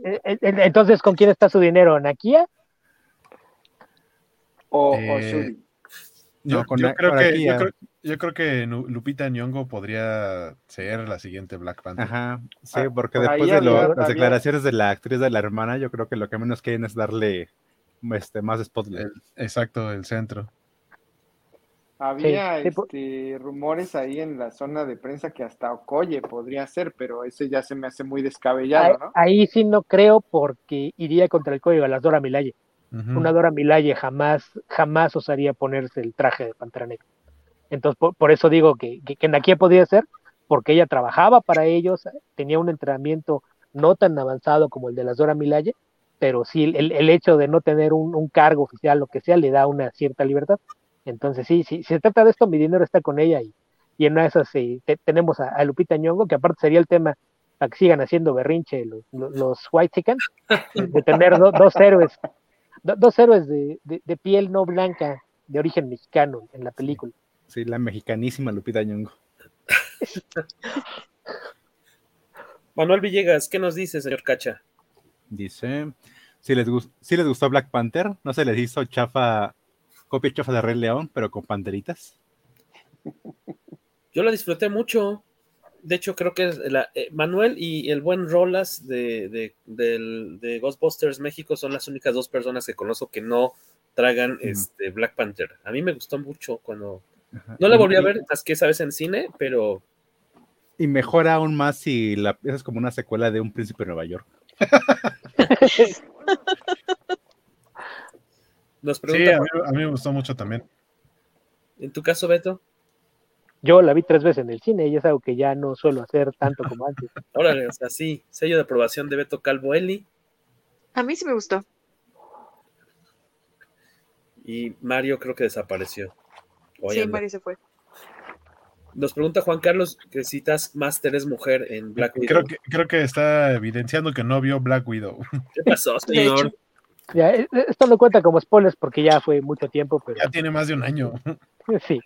Eh, eh, entonces, ¿con quién está su dinero? ¿Nakia? O, eh, yo, creo que, yo, creo, que Lupita Nyong'o podría ser la siguiente Black Panther. Ajá, sí, ah, porque después de las declaraciones de la actriz de la hermana, yo creo que lo que menos quieren es darle este, más spotlight. exacto, el centro. Había este, rumores ahí en la zona de prensa que hasta Okoye podría ser, pero ese ya se me hace muy descabellado, ¿no? Ahí, sí no creo porque iría contra el código de las Dora Milaye. Una Dora Milaye jamás, jamás osaría ponerse el traje de Pantera Negra. Entonces, por, eso digo que, que, que podía ser, porque ella trabajaba para ellos, tenía un entrenamiento no tan avanzado como el de las Dora Milaye, pero sí el, el hecho de no tener un, cargo oficial, lo que sea, le da una cierta libertad. Entonces, sí, si se trata de esto, mi dinero está con ella y, y en una de esas tenemos a, Lupita Ñongo, que aparte sería el tema para que sigan haciendo berrinche los, White Chickens, de tener dos héroes dos héroes de, piel no blanca de origen mexicano en la película. Sí, la mexicanísima Lupita Nyong'o. (laughs) Manuel Villegas, ¿qué nos dice, señor Cacha? Dice, si les, si les gustó Black Panther, no se les hizo chafa, copia chafa de Rey León, pero con panteritas. Yo la disfruté mucho de hecho, creo que la, eh, Manuel y el buen Rolas de, Ghostbusters México son las únicas dos personas que conozco que no tragan este Black Panther. A mí me gustó mucho cuando. No la volví a ver más que esa vez en cine, pero. Y mejora aún más si la es como una secuela de Un Príncipe de Nueva York. (laughs) Nos pregunta sí, a mí, me gustó mucho también. ¿En tu caso, Beto? Yo la vi tres veces en el cine y es algo que ya no suelo hacer tanto como (laughs) antes. Órale, o sea, sí, sello de aprobación de Beto Calvo Eli. A mí sí me gustó. Y Mario creo que desapareció. sí, Mario se fue. Nos pregunta Juan Carlos que citas Master es mujer en Black Widow. Creo que, creo que está evidenciando que no vio Black Widow. (laughs) ¿Qué pasó, señor? Ya, eh, eh, esto no cuenta como spoilers porque ya fue mucho tiempo, pero... Ya tiene más de un año. (laughs) Sí.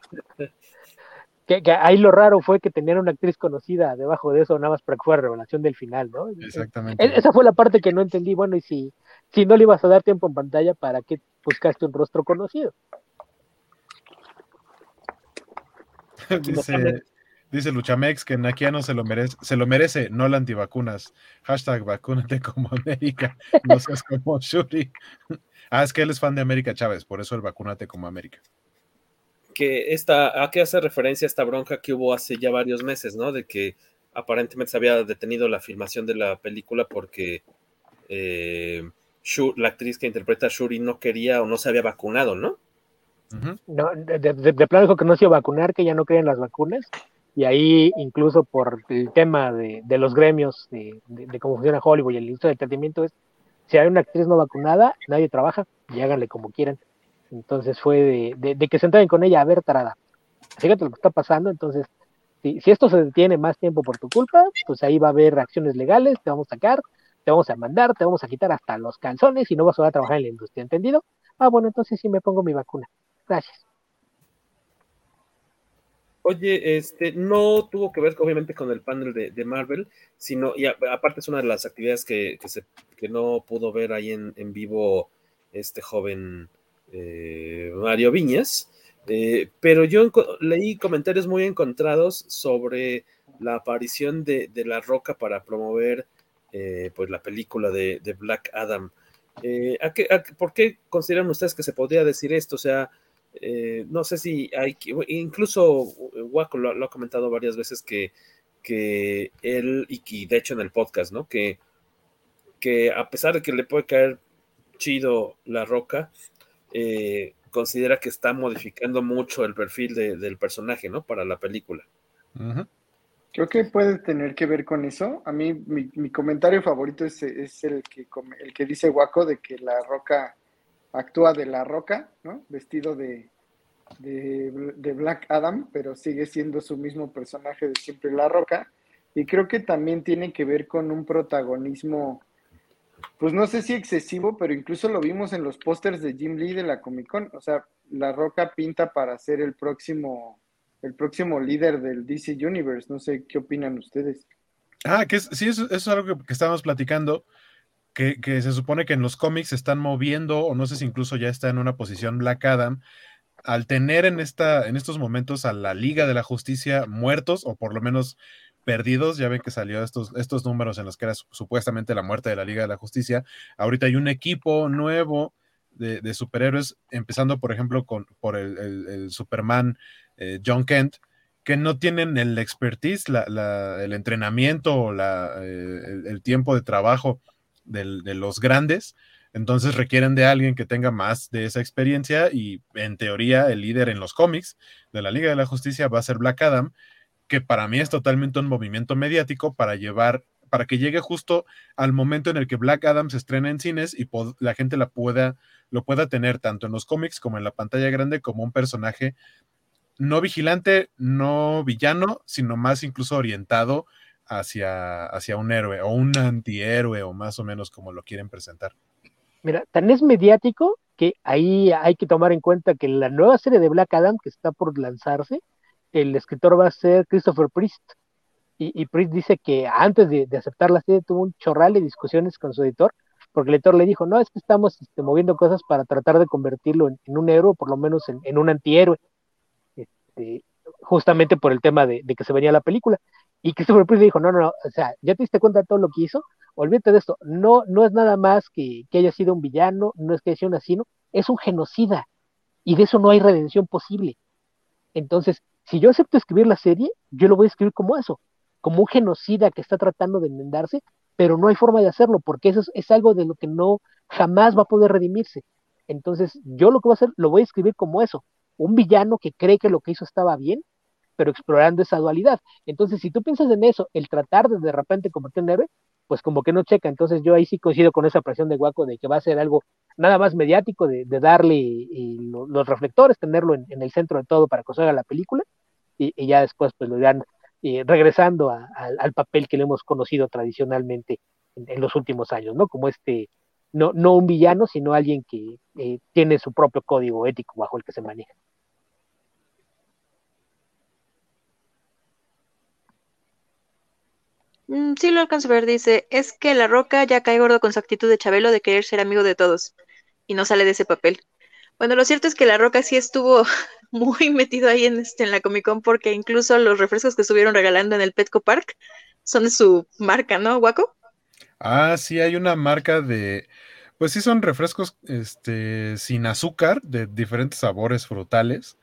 Que, ahí lo raro fue que tenían una actriz conocida debajo de eso, nada más para que fuera revelación del final, ¿no? Exactamente. esa fue la parte que no entendí. Bueno, y si, si no le ibas a dar tiempo en pantalla, ¿para qué buscaste un rostro conocido? (laughs) dice, dice Luchamex que Nakiano se lo merece, se lo merece, no la antivacunas. Hashtag vacúnate como América, no seas como Shuri. (laughs) ah, es que él es fan de América Chávez, por eso el vacúnate como América. Que esta, ¿a qué hace referencia esta bronca que hubo hace ya varios meses, ¿no? De que aparentemente se había detenido la filmación de la película porque eh, la actriz que interpreta a Shuri no quería o no se había vacunado, ¿no? no, de, plano dijo que no se iba a vacunar, que ya no creen las vacunas, y ahí incluso por el tema de, los gremios, de, cómo funciona Hollywood y el inicio del entretenimiento es, si hay una actriz no vacunada, nadie trabaja, y háganle como quieran. Entonces fue de, que se entren con ella a ver tarada. Fíjate lo que está pasando, entonces, si, si esto se detiene más tiempo por tu culpa, pues ahí va a haber acciones legales, te vamos a sacar, te vamos a mandar, te vamos a quitar hasta los calzones y no vas a, trabajar en la industria, ¿entendido? Ah, bueno, entonces sí me pongo mi vacuna. Gracias. Oye, este, no tuvo que ver obviamente con el panel de, Marvel, sino, y aparte es una de las actividades que, se, no pudo ver ahí en, vivo este joven eh, Mario Viñas, eh, pero yo leí comentarios muy encontrados sobre la aparición de, La Roca para promover eh, pues la película de, Black Adam. ¿a qué, ¿Por qué consideran ustedes que se podría decir esto? O sea, eh, no sé si hay, incluso Waco lo, ha comentado varias veces que, que él, y de hecho en el podcast, ¿no? Que, que a pesar de que le puede caer chido la roca, eh, considera que está modificando mucho el perfil del personaje, ¿no? Para la película. Creo que puede tener que ver con eso. A mí, mi, comentario favorito es, es, el, que, el que dice Waco de que la roca actúa de la roca, ¿no? Vestido de, de, Black Adam, pero sigue siendo su mismo personaje de siempre la roca. Y creo que también tiene que ver con un protagonismo, pues no sé si excesivo, pero incluso lo vimos en los pósters de Jim Lee de la Comic Con. O sea, la roca pinta para ser el próximo, el próximo líder del DC Universe. No sé qué opinan ustedes. Ah, que sí, eso, es algo que, estábamos platicando que, se supone que en los cómics se están moviendo, o no sé si incluso ya está en una posición Black Adam, al tener en, esta, en estos momentos a la Liga de la Justicia muertos, o por lo menos perdidos, ya ven que salió estos, estos números en los que era supuestamente la muerte de la Liga de la Justicia, ahorita hay un equipo nuevo de, superhéroes, empezando por ejemplo con, por el, Superman eh, John Kent, que no tienen el expertise, el entrenamiento eh, el, tiempo de trabajo de los grandes, entonces requieren de alguien que tenga más de esa experiencia y en teoría el líder en los cómics de la Liga de la Justicia va a ser Black Adam, que para mí es totalmente un movimiento mediático para llevar, para que llegue justo al momento en el que Black Adam se estrena en cines y la gente la pueda, lo pueda tener tanto en los cómics como en la pantalla grande como un personaje no vigilante, no villano, sino más incluso orientado hacia, hacia un héroe o un antihéroe o más o menos como lo quieren presentar. Mira, tan es mediático que ahí hay que tomar en cuenta que la nueva serie de Black Adam que está por lanzarse, el escritor va a ser Christopher Priest. Y, Priest dice que antes de, aceptar la serie tuvo un chorral de discusiones con su editor, porque el editor le dijo, no, es que estamos este, moviendo cosas para tratar de convertirlo en, un héroe, por lo menos en, un antihéroe, este, justamente por el tema de, que se venía la película. Y Christopher Priest dijo, no, no, no, o sea, ya te diste cuenta de todo lo que hizo, olvídate de esto, no, no es nada más que, haya sido un villano, no es que haya sido un asino, es un genocida, y de eso no hay redención posible. Entonces, si yo acepto escribir la serie, yo lo voy a escribir como eso, como un genocida que está tratando de enmendarse, pero no hay forma de hacerlo, porque eso es, algo de lo que no jamás va a poder redimirse. Entonces, yo lo que voy a hacer, lo voy a escribir como eso, un villano que cree que lo que hizo estaba bien, pero explorando esa dualidad. Entonces, si tú piensas en eso, el tratar de de repente convertir en héroe, pues como que no checa. Entonces, yo ahí sí coincido con esa presión de Guaco de que va a ser algo nada más mediático, de, darle los reflectores, tenerlo en, el centro de todo para que salga la película, y, ya después pues lo irán eh, regresando al papel que le hemos conocido tradicionalmente en, los últimos años, ¿no? Como este, no, no un villano, sino alguien que eh, tiene su propio código ético bajo el que se maneja. Mm, sí lo alcanzo a ver, dice, es que La Roca ya cae gordo con su actitud de Chabelo de querer ser amigo de todos y no sale de ese papel. Bueno, lo cierto es que La Roca sí estuvo (laughs) muy metido ahí en, este, en la Comic Con porque incluso los refrescos que estuvieron regalando en el Petco Park son de su marca, ¿no, Guaco? Ah, sí, hay una marca de, pues sí son refrescos este, sin azúcar, de diferentes sabores frutales,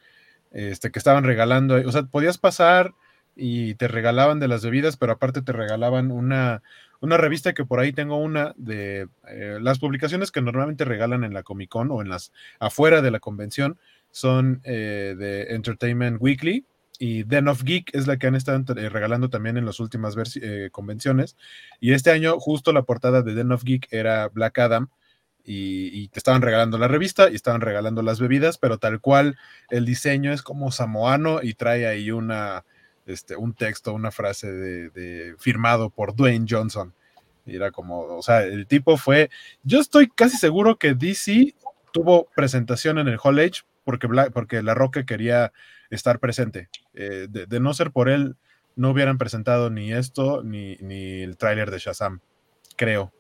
este, que estaban regalando. O sea, podías pasar y te regalaban de las bebidas, pero aparte te regalaban una, una revista que por ahí tengo una de eh, las publicaciones que normalmente regalan en la Comic Con o en las afuera de la convención son eh, de Entertainment Weekly y Den of Geek es la que han estado eh, regalando también en las últimas eh, convenciones. Y este año justo la portada de Den of Geek era Black Adam y, te estaban regalando la revista y estaban regalando las bebidas, pero tal cual el diseño es como samoano y trae ahí una, este, un texto, una frase de, firmado por Dwayne Johnson. Y era como, o sea, el tipo fue, yo estoy casi seguro que DC tuvo presentación en el Hall Age porque, porque La Roca quería estar presente. Eh, de, no ser por él, no hubieran presentado ni esto ni, ni el tráiler de Shazam, creo.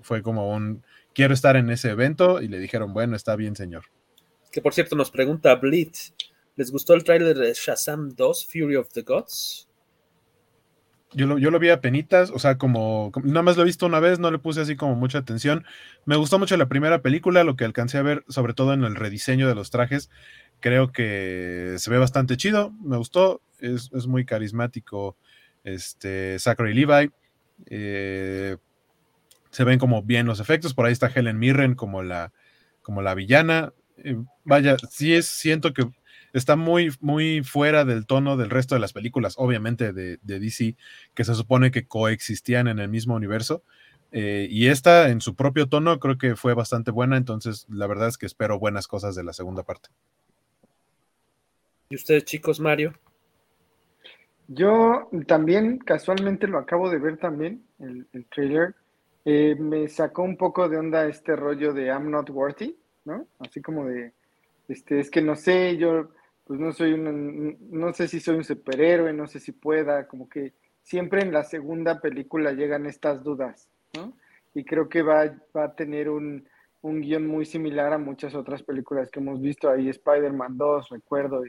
Fue como un, quiero estar en ese evento y le dijeron, bueno, está bien, señor. Que por cierto nos pregunta Blitz, ¿les gustó el tráiler de Shazam 2, Fury of the Gods? Yo lo, yo lo vi a penitas, o sea, como, nada más lo he visto una vez, no le puse así como mucha atención. Me gustó mucho la primera película, lo que alcancé a ver, sobre todo en el rediseño de los trajes, creo que se ve bastante chido, me gustó, es, muy carismático este Zachary Levi. Eh, se ven como bien los efectos, por ahí está Helen Mirren como la, como la villana. Eh, vaya, sí es, siento que está muy, muy fuera del tono del resto de las películas, obviamente de, DC, que se supone que coexistían en el mismo universo. Eh, y esta, en su propio tono, creo que fue bastante buena, entonces la verdad es que espero buenas cosas de la segunda parte. ¿Y ustedes, chicos, Mario? Yo también, casualmente lo acabo de ver también, el, trailer. Eh, me sacó un poco de onda este rollo de I'm not worthy, ¿no? Así como de, este, es que no sé, yo, pues no soy un, no sé si soy un superhéroe, no sé si pueda, como que siempre en la segunda película llegan estas dudas, ¿no? Y creo que va, va a tener un, un guion muy similar a muchas otras películas que hemos visto ahí, Spider-Man 2, recuerdo,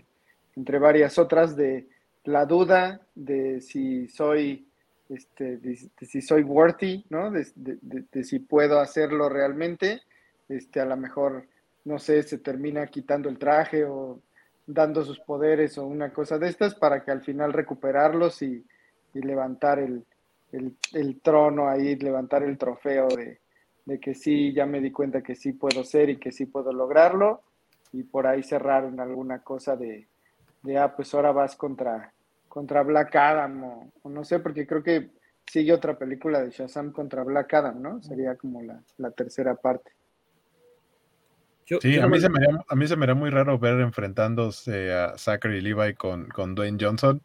entre varias otras, de la duda de si soy, este, de, si soy worthy, ¿no? De, si puedo hacerlo realmente. Este, a lo mejor, no sé, se termina quitando el traje o dando sus poderes o una cosa de estas para que al final recuperarlos y, levantar el, el, trono ahí, levantar el trofeo de, de que sí, ya me di cuenta que sí puedo ser y que sí puedo lograrlo y por ahí cerrar en alguna cosa de, de, ah, pues ahora vas contra, contra Black Adam o, no sé, porque creo que sigue otra película de Shazam contra Black Adam, ¿no? Sería como la, tercera parte. Sí, a, mí se me haría, a mí se me era muy raro ver enfrentándose a Zachary Levi con, con Dwayne Johnson,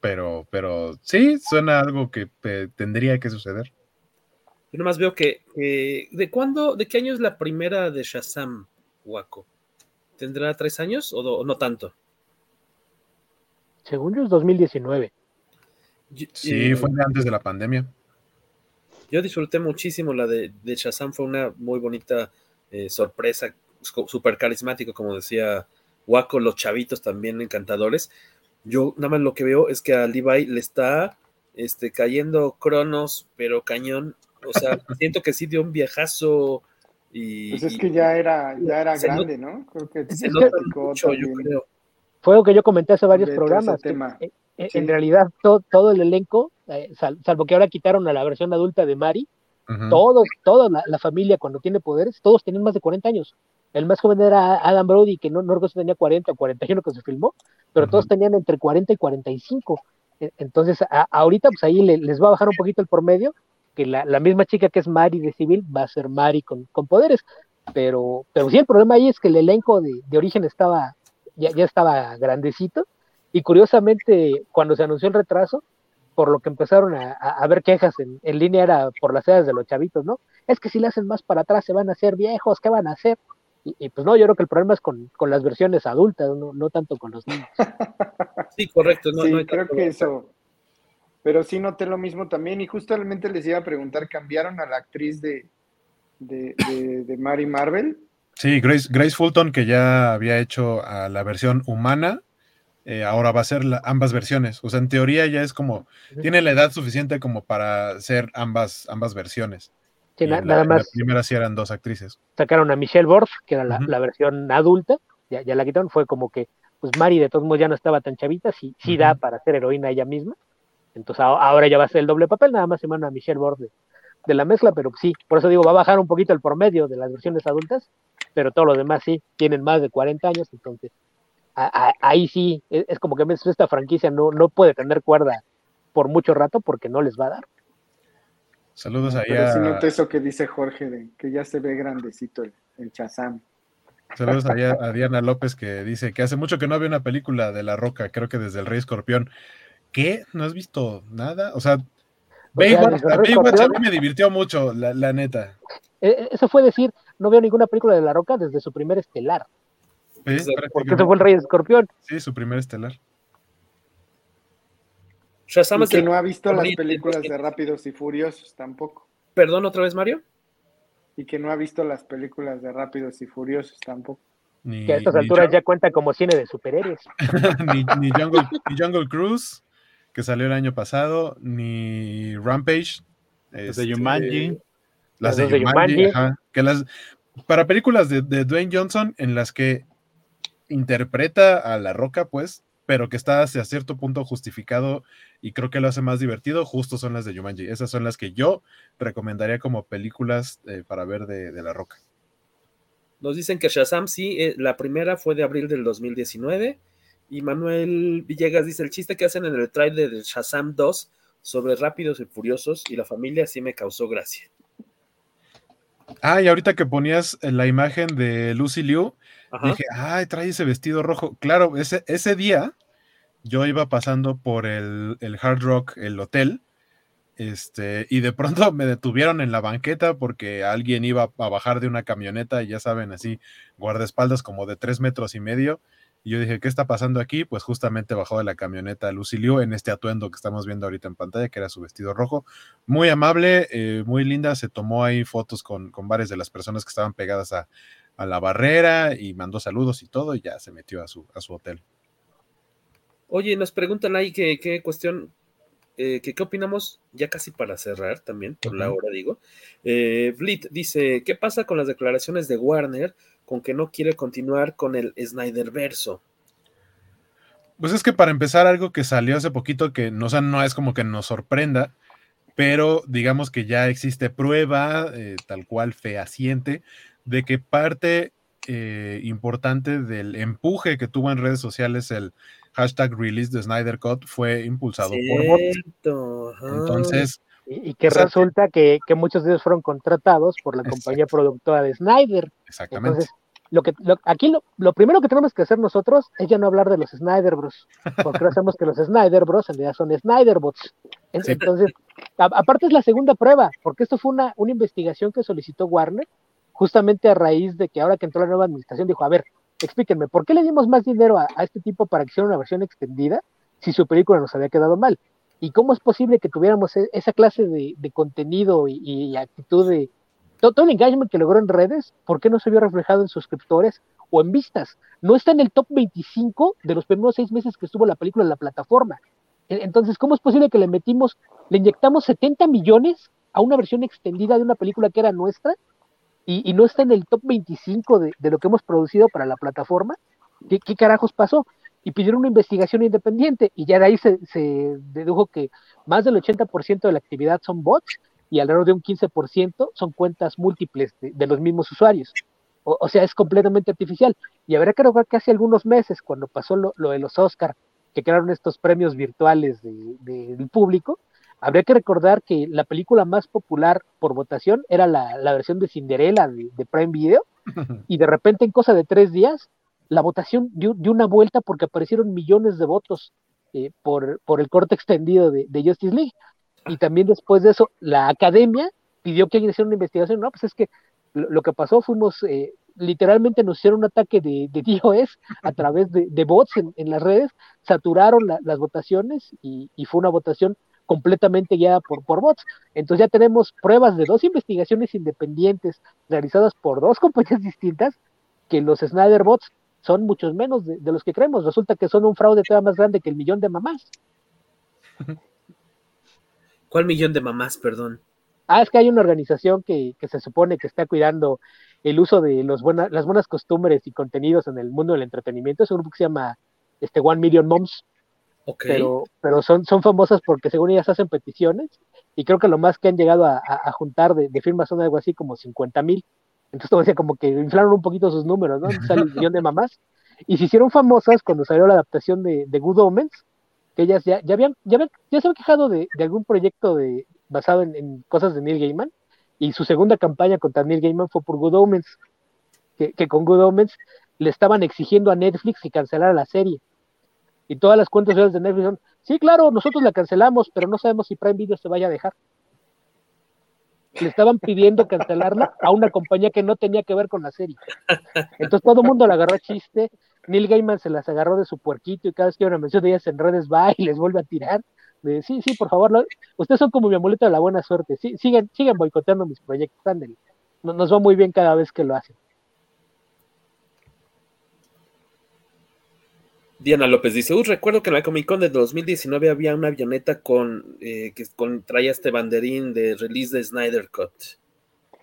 pero, pero sí, suena algo que tendría que suceder. Yo nomás veo que, ¿de cuándo, de qué año es la primera de Shazam, Waco? ¿Tendrá tres años o no tanto? Según yo es 2019. Sí, fue antes de la pandemia. Yo disfruté muchísimo la de, de Shazam, fue una muy bonita eh, sorpresa, súper carismático, como decía Waco, los chavitos también encantadores. Yo nada más lo que veo es que a Levi le está este, cayendo Cronos, pero cañón. O sea, (laughs) siento que sí dio un viajazo. Y, pues es que ya era, ya era grande, ¿no? Creo que se (laughs) mucho, yo creo fue lo que yo comenté hace varios programas. Eh, eh, en realidad todo, el elenco, eh, salvo que ahora quitaron a la versión adulta de Mari, Todos, toda la, familia cuando tiene poderes, todos tienen más de 40 años. El más joven era Adam Brody, que no, no tenía 40 o 41 que se filmó, pero todos tenían entre 40 y 45. E, entonces, ahorita, pues ahí les va a bajar un poquito el promedio, que la, misma chica que es Mari de civil va a ser Mari con, poderes. Pero, pero sí, el problema ahí es que el elenco de, origen estaba, ya, ya estaba grandecito. Y curiosamente, cuando se anunció el retraso, por lo que empezaron a, a ver quejas en, en, línea era por las edades de los chavitos, ¿no? Es que si le hacen más para atrás se van a hacer viejos, ¿qué van a hacer? Y, pues no, yo creo que el problema es con, las versiones adultas, no, tanto con los niños. (laughs) Sí, correcto. No, sí, creo que eso. Pero sí noté lo mismo también. Y justamente les iba a preguntar, ¿cambiaron a la actriz de, de, de, Mary Marvel? Sí, Grace, Grace Fulton, que ya había hecho a la versión humana, eh, ahora va a ser ambas versiones. O sea, en teoría ya es como, tiene la edad suficiente como para ser ambas, ambas versiones nada más. La primera sí eran dos actrices. Sacaron a Michelle Borf, que era la, versión adulta, ya, ya, la quitaron. Fue como que, pues Mari de todos modos ya no estaba tan chavita, sí, sí da para ser heroína ella misma. Entonces ahora ya va a ser el doble papel, nada más se manda a Michelle Borf de, la mezcla, pero sí, por eso digo, va a bajar un poquito el promedio de las versiones adultas, pero todos los demás sí, tienen más de 40 años, entonces ahí sí, es, es, como que esta franquicia no, no puede tener cuerda por mucho rato porque no les va a dar. Saludos ahí Pero a... sí noté eso que dice Jorge, de que ya se ve grandecito el, el Chazam. Saludos ahí a, Diana López que dice que hace mucho que no había una película de La Roca, creo que desde El Rey Escorpión. ¿Qué? ¿No has visto nada? O sea, Baywatch, a mí me divirtió mucho, la, neta. E, e, eso fue decir, no veo ninguna película de La Roca desde su primer estelar. ¿Sí? Porque eso fue El Rey Escorpión. Sí, su primer estelar que no ha visto las películas de Rápidos y Furiosos tampoco. Perdón, otra vez, Mario. Y que no ha visto las películas de Rápidos y Furiosos tampoco. que a estas alturas ya cuenta como cine de superhéroes. (laughs) ni, Jungle, Cruise, que salió el año pasado, ni Rampage. Las de Yumanji. Las de Yumanji, que las, para películas de, de Dwayne Johnson en las que interpreta a La Roca, pues, pero que está hasta cierto punto justificado y creo que lo hace más divertido, justo son las de Jumanji. Esas son las que yo recomendaría como películas eh, para ver de, La Roca. Nos dicen que Shazam sí, eh, la primera fue de abril del 2019 y Manuel Villegas dice el chiste que hacen en el trailer de Shazam 2 sobre Rápidos y Furiosos y la familia sí me causó gracia. Ah, y ahorita que ponías la imagen de Lucy Liu, dije, ay, trae ese vestido rojo. Claro, ese, ese día yo iba pasando por el, Hard Rock, el hotel, este, y de pronto (laughs) me detuvieron en la banqueta porque alguien iba a bajar de una camioneta, y ya saben, así, guardaespaldas como de tres metros y medio. Y yo dije, ¿qué está pasando aquí? Pues justamente bajó de la camioneta Lucy Liu en este atuendo que estamos viendo ahorita en pantalla, que era su vestido rojo. Muy amable, eh, muy linda. Se tomó ahí fotos con, con varias de las personas que estaban pegadas a, a la barrera y mandó saludos y todo, y ya se metió a su, a su hotel. Oye, nos preguntan ahí qué cuestión, eh, que qué opinamos, ya casi para cerrar también, por la hora digo. Eh, dice, ¿qué pasa con las declaraciones de Warner con que no quiere continuar con el Snyder verso? Pues es que para empezar, algo que salió hace poquito, que no, no es como que nos sorprenda, pero digamos que ya existe prueba, eh, tal cual fehaciente, de que parte eh, importante del empuje que tuvo en redes sociales el hashtag release de Snyder Cut fue impulsado por bots. Entonces. Y, que resulta que, muchos de ellos fueron contratados por la compañía productora de Snyder. Exactamente. lo que, aquí lo, primero que tenemos que hacer nosotros es ya no hablar de los Snyder Bros. Porque hacemos que los Snyder Bros en realidad son Snyder Bots. Entonces, aparte es la segunda prueba, porque esto fue una, una investigación que solicitó Warner justamente a raíz de que ahora que entró la nueva administración dijo, a ver, explíquenme, ¿por qué le dimos más dinero a, este tipo para que hiciera una versión extendida si su película nos había quedado mal? ¿Y cómo es posible que tuviéramos e, esa clase de, contenido y, actitud de todo, el engagement que logró en redes? ¿Por qué no se vio reflejado en suscriptores o en vistas? No está en el top 25 de los primeros seis meses que estuvo la película en la plataforma. E, entonces, ¿cómo es posible que le metimos, le inyectamos 70 millones a una versión extendida de una película que era nuestra y, no está en el top 25 de, lo que hemos producido para la plataforma, ¿qué, carajos pasó? Y pidieron una investigación independiente y ya de ahí se, dedujo que más del 80% de la actividad son bots y alrededor de un 15% son cuentas múltiples de, los mismos usuarios. O, sea, es completamente artificial. Y habrá que recordar que hace algunos meses, cuando pasó lo, de los Oscar, que crearon estos premios virtuales del público, habría que recordar que la película más popular por votación era la, versión de Cinderella de, Prime Video, (laughs) y de repente en cosa de tres días, la votación dio, una vuelta porque aparecieron millones de votos eh, por, por, el corte extendido de, Justice League. Y también después de eso, la academia pidió que hiciera una investigación. No, pues es que lo, que pasó fuimos, eh, literalmente nos hicieron un ataque de, de DOS a través de, bots en, las redes, saturaron las votaciones y, y, fue una votación completamente guiada por, por bots. Entonces ya tenemos pruebas de dos investigaciones independientes realizadas por dos (laughs) compañías distintas que los Snyder bots son muchos menos de, los que creemos. Resulta que son un fraude todavía más grande que el millón de mamás. (laughs) ¿Cuál millón de mamás, perdón? Ah, es que hay una organización que, que se supone que está cuidando el uso de los las buenas costumbres y contenidos en el mundo del entretenimiento. Es un grupo que se llama este, One Million Moms. Pero, pero son, famosas porque según ellas hacen peticiones y creo que lo más que han llegado a, juntar de, de, firmas son algo así como 50 mil entonces, decía, como que inflaron un poquito sus números, ¿no? Sale el millón de mamás. Y se hicieron famosas cuando salió la adaptación de, de Good Omens, que ellas ya, ya, habían, ya, ya se habían quejado de, de algún proyecto de, basado en, cosas de Neil Gaiman. Y su segunda campaña contra Neil Gaiman fue por Good Omens, que, que con Good Omens le estaban exigiendo a Netflix que cancelara la serie. Y todas las cuentas de Netflix son, sí, claro, nosotros la cancelamos, pero no sabemos si Prime Video se vaya a dejar le estaban pidiendo cancelarla a una compañía que no tenía que ver con la serie. Entonces todo el mundo la agarró a chiste. Neil Gaiman se las agarró de su puerquito y cada vez que una mención de ellas en redes va y les vuelve a tirar. Sí, sí, por favor, ustedes son como mi amuleto de la buena suerte. Sí, sigan boicoteando mis proyectos, ándale. Nos va muy bien cada vez que lo hacen. Diana López dice, Uy, recuerdo que en la Comic Con de 2019 había una avioneta con eh, que traía este banderín de release de Snyder Cut.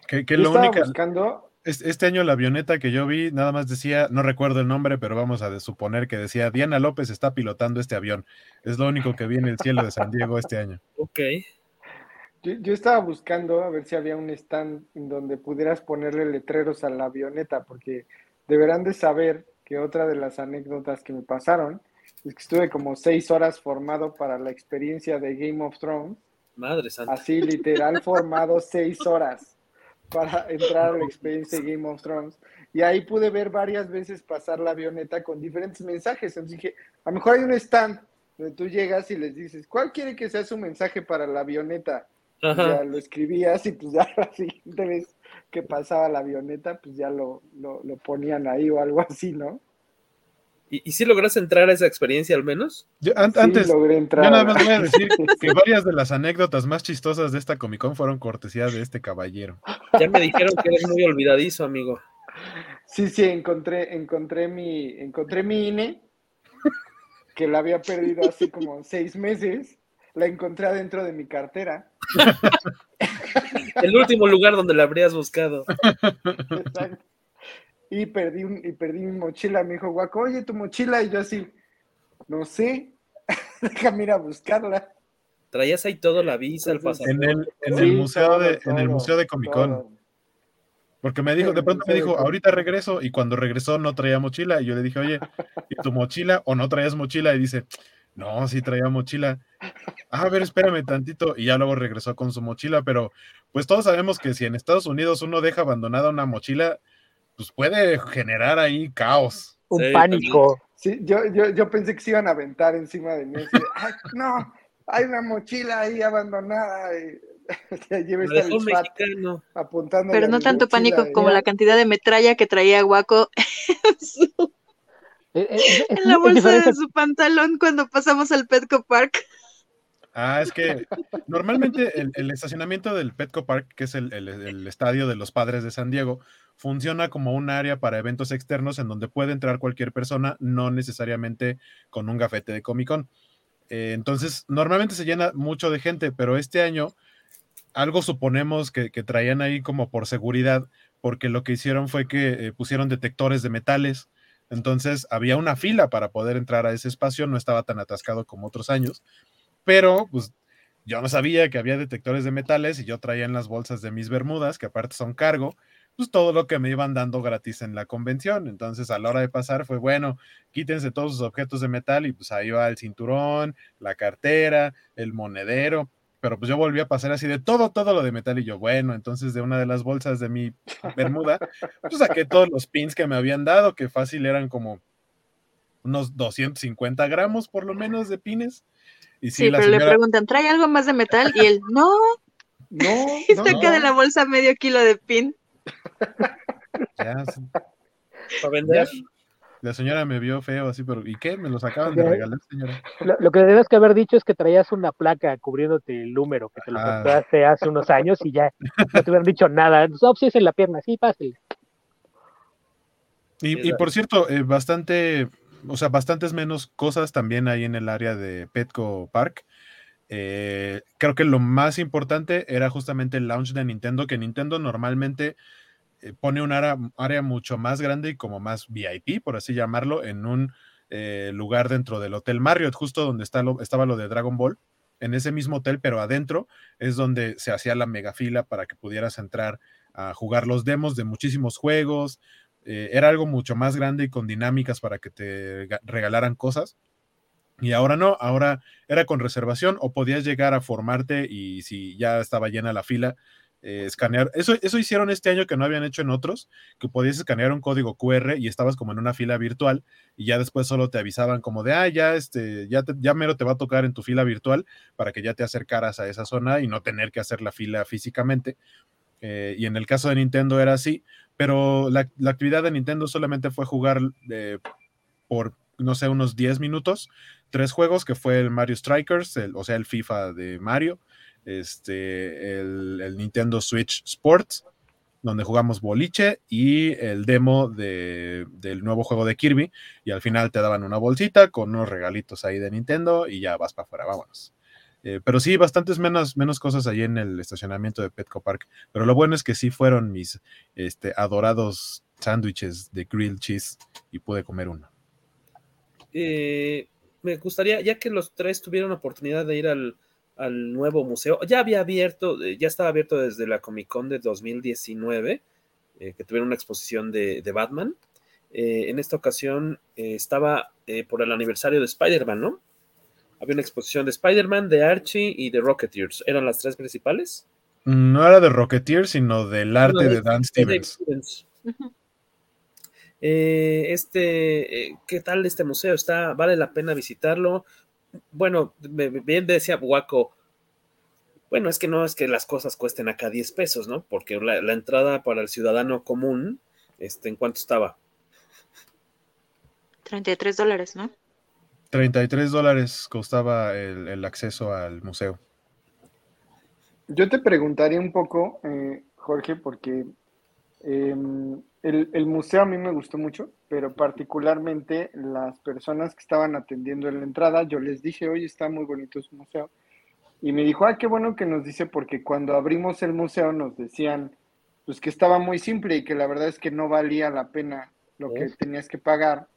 Que, que lo único buscando... Este año la avioneta que yo vi nada más decía, no recuerdo el nombre, pero vamos a suponer que decía, Diana López está pilotando este avión. Es lo único que vi en el cielo de San Diego este año. Ok. Yo, yo, estaba buscando a ver si había un stand en donde pudieras ponerle letreros a la avioneta, porque deberán de saber que otra de las anécdotas que me pasaron es que estuve como seis horas formado para la experiencia de Game of Thrones. Madre santa. Así, literal, (laughs) formado seis horas para entrar a la experiencia de Game of Thrones. Y ahí pude ver varias veces pasar la avioneta con diferentes mensajes. Entonces dije, a lo mejor hay un stand donde tú llegas y les dices, ¿cuál quiere que sea su mensaje para la avioneta? Ya lo escribías y pues ya (laughs) la siguiente vez que pasaba la avioneta, pues ya lo, lo, ponían ahí o algo así, ¿no? ¿Y, si lograste entrar a esa experiencia al menos? Yo, antes, logré entrar. Yo nada más voy a decir (laughs) que varias de las anécdotas más chistosas de esta Comic Con fueron cortesía de este caballero. Ya me dijeron que eres muy olvidadizo, amigo. Sí, sí, encontré, encontré mi, encontré mi INE, que la había perdido hace como seis meses la encontré dentro de mi cartera. (laughs) El último lugar donde la habrías buscado. Exacto. Y perdí, y perdí mi mochila. Me dijo, Guaco, oye, tu mochila. Y yo así, no sé, (laughs) déjame ir a buscarla. Traías ahí todo, la visa, el pasaporte. En el, en el museo, de, en el museo de Comic Con. Porque me dijo, de pronto me dijo, ahorita regreso, y cuando regresó no traía mochila, y yo le dije, oye, ¿y tu mochila? ¿O no traías mochila? Y dice, no, sí traía mochila. Ah, a ver, espérame tantito. Y ya luego regresó con su mochila, pero pues todos sabemos que si en Estados Unidos uno deja abandonada una mochila, pues puede generar ahí caos. Un pánico. Sí, yo, yo, yo, pensé que se iban a aventar encima de mí. Ay, no, hay una mochila ahí abandonada. Y... (laughs) apuntando. Pero no tanto pánico como la cantidad de metralla que traía Guaco (laughs) eh, eh, (laughs) en la bolsa de su pantalón cuando pasamos al Petco Park. Ah, es que normalmente el, estacionamiento del Petco Park, que es el, estadio de los padres de San Diego, funciona como un área para eventos externos en donde puede entrar cualquier persona, no necesariamente con un gafete de Comic Con. Eh, entonces, normalmente se llena mucho de gente, pero este año algo suponemos que, traían ahí como por seguridad, porque lo que hicieron fue que pusieron detectores de metales entonces había una fila para poder entrar a ese espacio, no estaba tan atascado como otros años, pero pues yo no sabía que había detectores de metales y yo traía en las bolsas de mis bermudas, que aparte son cargo, pues todo lo que me iban dando gratis en la convención. Entonces a la hora de pasar fue, bueno, quítense todos sus objetos de metal y pues ahí va el cinturón, la cartera, el monedero. Pero pues yo volví a pasar así de todo, todo lo de metal y yo, bueno, entonces de una de las bolsas de mi bermuda, pues saqué todos los pins que me habían dado, que fácil eran como unos 250 gramos por lo menos de pines. Y sí, pero le preguntan, ¿trae algo más de metal? Y él, no. No. (laughs) y saca de la bolsa medio kilo de pin. Ya, ¿Para vender? La señora me vio feo así, pero ¿y qué? Me los acaban de regalar, señora. Lo, que debes que haber dicho es que traías una placa cubriéndote el número, que te lo ah. compraste hace unos años y ya no te hubieran dicho nada. No, si es en la pierna, sí, pásale. Y, y por cierto, eh, bastante o sea, bastantes menos cosas también hay en el área de Petco Park. Eh, creo que lo más importante era justamente el launch de Nintendo, que Nintendo normalmente pone un área, área, mucho más grande y como más VIP, por así llamarlo, en un eh, lugar dentro del Hotel Marriott, justo donde está lo, estaba lo de Dragon Ball. En ese mismo hotel, pero adentro es donde se hacía la mega fila para que pudieras entrar a jugar los demos de muchísimos juegos, eh, era algo mucho más grande y con dinámicas para que te regalaran cosas. Y ahora no, ahora era con reservación o podías llegar a formarte y si ya estaba llena la fila, eh, escanear. Eso, eso hicieron este año que no habían hecho en otros, que podías escanear un código QR y estabas como en una fila virtual y ya después solo te avisaban como de, ah, ya, este, ya, ya mero te va a tocar en tu fila virtual para que ya te acercaras a esa zona y no tener que hacer la fila físicamente. Eh, y en el caso de Nintendo era así, pero la, actividad de Nintendo solamente fue jugar eh, por, no sé, unos 10 minutos, tres juegos, que fue el Mario Strikers, o sea, el FIFA de Mario, este, el, Nintendo Switch Sports, donde jugamos boliche, y el demo de, del nuevo juego de Kirby, y al final te daban una bolsita con unos regalitos ahí de Nintendo, y ya vas para afuera, vámonos. Eh, pero sí, bastantes menos, menos cosas ahí en el estacionamiento de Petco Park. Pero lo bueno es que sí fueron mis este, adorados sándwiches de grilled cheese y pude comer uno. Eh, me gustaría, ya que los tres tuvieron oportunidad de ir al, nuevo museo, ya había abierto, eh, ya estaba abierto desde la Comic Con de 2019, que tuvieron una exposición de, de Batman. en esta ocasión estaba por el aniversario de Spider-Man, ¿no? Había una exposición de Spider-Man, de Archie y de Rocketeers. ¿Eran las tres principales? No era de Rocketeers, sino del arte de, Dan Stevens. Eh, este, eh, ¿qué tal este museo? Está, vale la pena visitarlo. Bueno, bien decía Waco. Bueno, es que no es que las cosas cuesten acá 10 pesos, ¿no? Porque la, entrada para el ciudadano común, este, ¿en cuánto estaba? 33 dólares, ¿no? 33 dólares costaba el, acceso al museo. Yo te preguntaría un poco, eh, Jorge, porque em, el, museo a mí me gustó mucho, pero particularmente las personas que estaban atendiendo en la entrada, yo les dije, oye, está muy bonito su museo. Y me dijo, ah, qué bueno que nos dice, porque cuando abrimos el museo nos decían, pues que estaba muy simple y que la verdad es que no valía la pena lo que tenías que pagar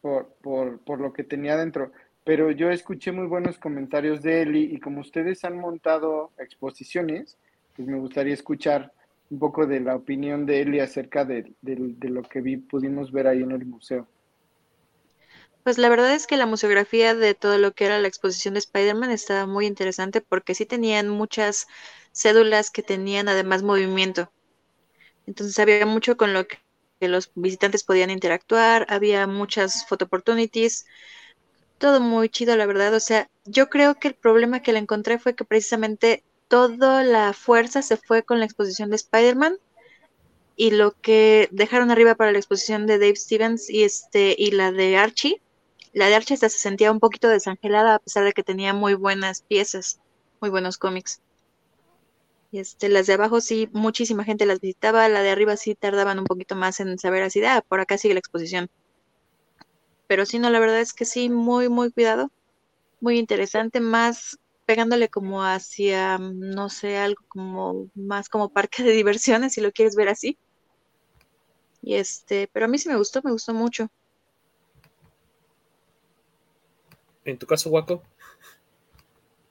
por, por, por, lo que tenía dentro. Pero yo escuché muy buenos comentarios de él y, como ustedes han montado exposiciones, pues me gustaría escuchar un poco de la opinión de Eli acerca de, de, lo que pudimos ver ahí en el museo. Pues la verdad es que la museografía de todo lo que era la exposición de Spider-Man estaba muy interesante porque sí tenían muchas cédulas que tenían además movimiento. Entonces había mucho con lo que los visitantes podían interactuar, había muchas photo opportunities, todo muy chido, la verdad. O sea, yo creo que el problema que le encontré fue que precisamente toda la fuerza se fue con la exposición de Spider-Man y lo que dejaron arriba para la exposición de Dave Stevens y este y la de Archie, la de Archie se sentía un poquito desangelada a pesar de que tenía muy buenas piezas, muy buenos cómics. Este, las de abajo sí, muchísima gente las visitaba, la de arriba sí tardaban un poquito más en saber así, ah, por acá sigue la exposición. Pero sí, no, la verdad es que sí, muy, muy cuidado, muy interesante, más pegándole como hacia, no sé, algo como más como parque de diversiones, si lo quieres ver así. Y este, pero a mí sí me gustó, me gustó mucho. ¿En tu caso, Waco?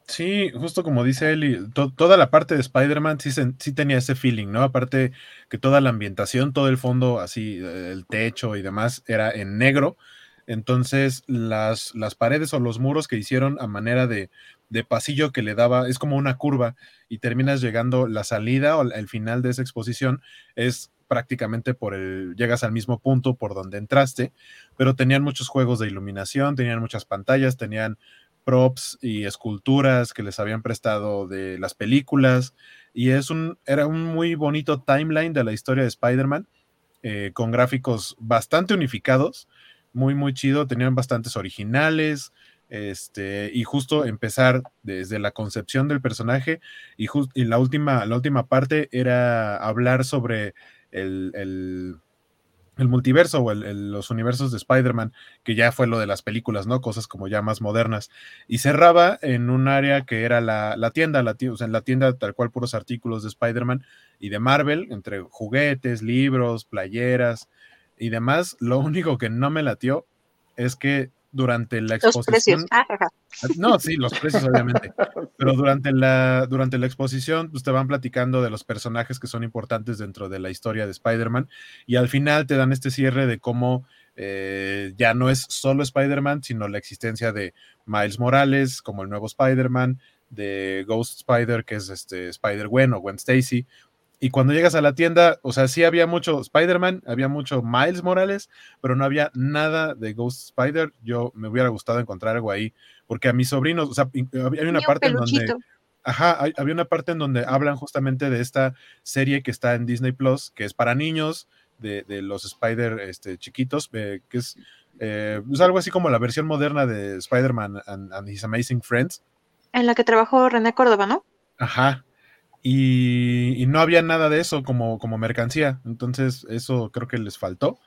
Sí, justo como dice Eli, toda la parte de Spider-Man sí, sí, tenía ese feeling, ¿no? Aparte que toda la ambientación, todo el fondo, así, el techo y demás, era en negro. Entonces, las, las paredes o los muros que hicieron a manera de, de pasillo que le daba, es como una curva y terminas llegando la salida o el final de esa exposición es prácticamente por el, llegas al mismo punto por donde entraste, pero tenían muchos juegos de iluminación, tenían muchas pantallas, tenían props y esculturas que les habían prestado de las películas y es un, era un muy bonito timeline de la historia de Spider-Man eh, con gráficos bastante unificados, muy muy chido, tenían bastantes originales, este, y justo empezar desde la concepción del personaje y, la, última, la última parte era hablar sobre el, multiverso o los universos de Spider-Man, que ya fue lo de las películas, ¿no? Cosas como ya más modernas. Y cerraba en un área que era la, tienda, la, sea, en la tienda tal cual puros artículos de Spider-Man y de Marvel, entre juguetes, libros, playeras y demás. Lo único que no me latió es que durante la exposición. Ah, no, sí, los precios, obviamente. (laughs) Pero durante la, durante la exposición, pues te van platicando de los personajes que son importantes dentro de la historia de Spider-Man. Y al final te dan este cierre de cómo eh, ya no es solo Spider-Man, sino la existencia de Miles Morales como el nuevo Spider-Man, de Ghost Spider, que es este Spider-Gwen o Gwen Stacy, y cuando llegas a la tienda, o sea, sí había mucho Spider-Man, había mucho Miles Morales, pero no había nada de Ghost Spider. Yo me hubiera gustado encontrar algo ahí, porque a mis sobrinos, o sea, había una parte en donde. Ajá, había una parte en donde hablan justamente de esta serie que está en Disney Plus, que es para niños, de, los Spider este, chiquitos, eh, que es, eh, es, algo así como la versión moderna de Spider-Man and, and His Amazing Friends. En la que trabajó René Córdoba, ¿no? Ajá, y, no había nada de eso como, como mercancía. Entonces, eso creo que les faltó.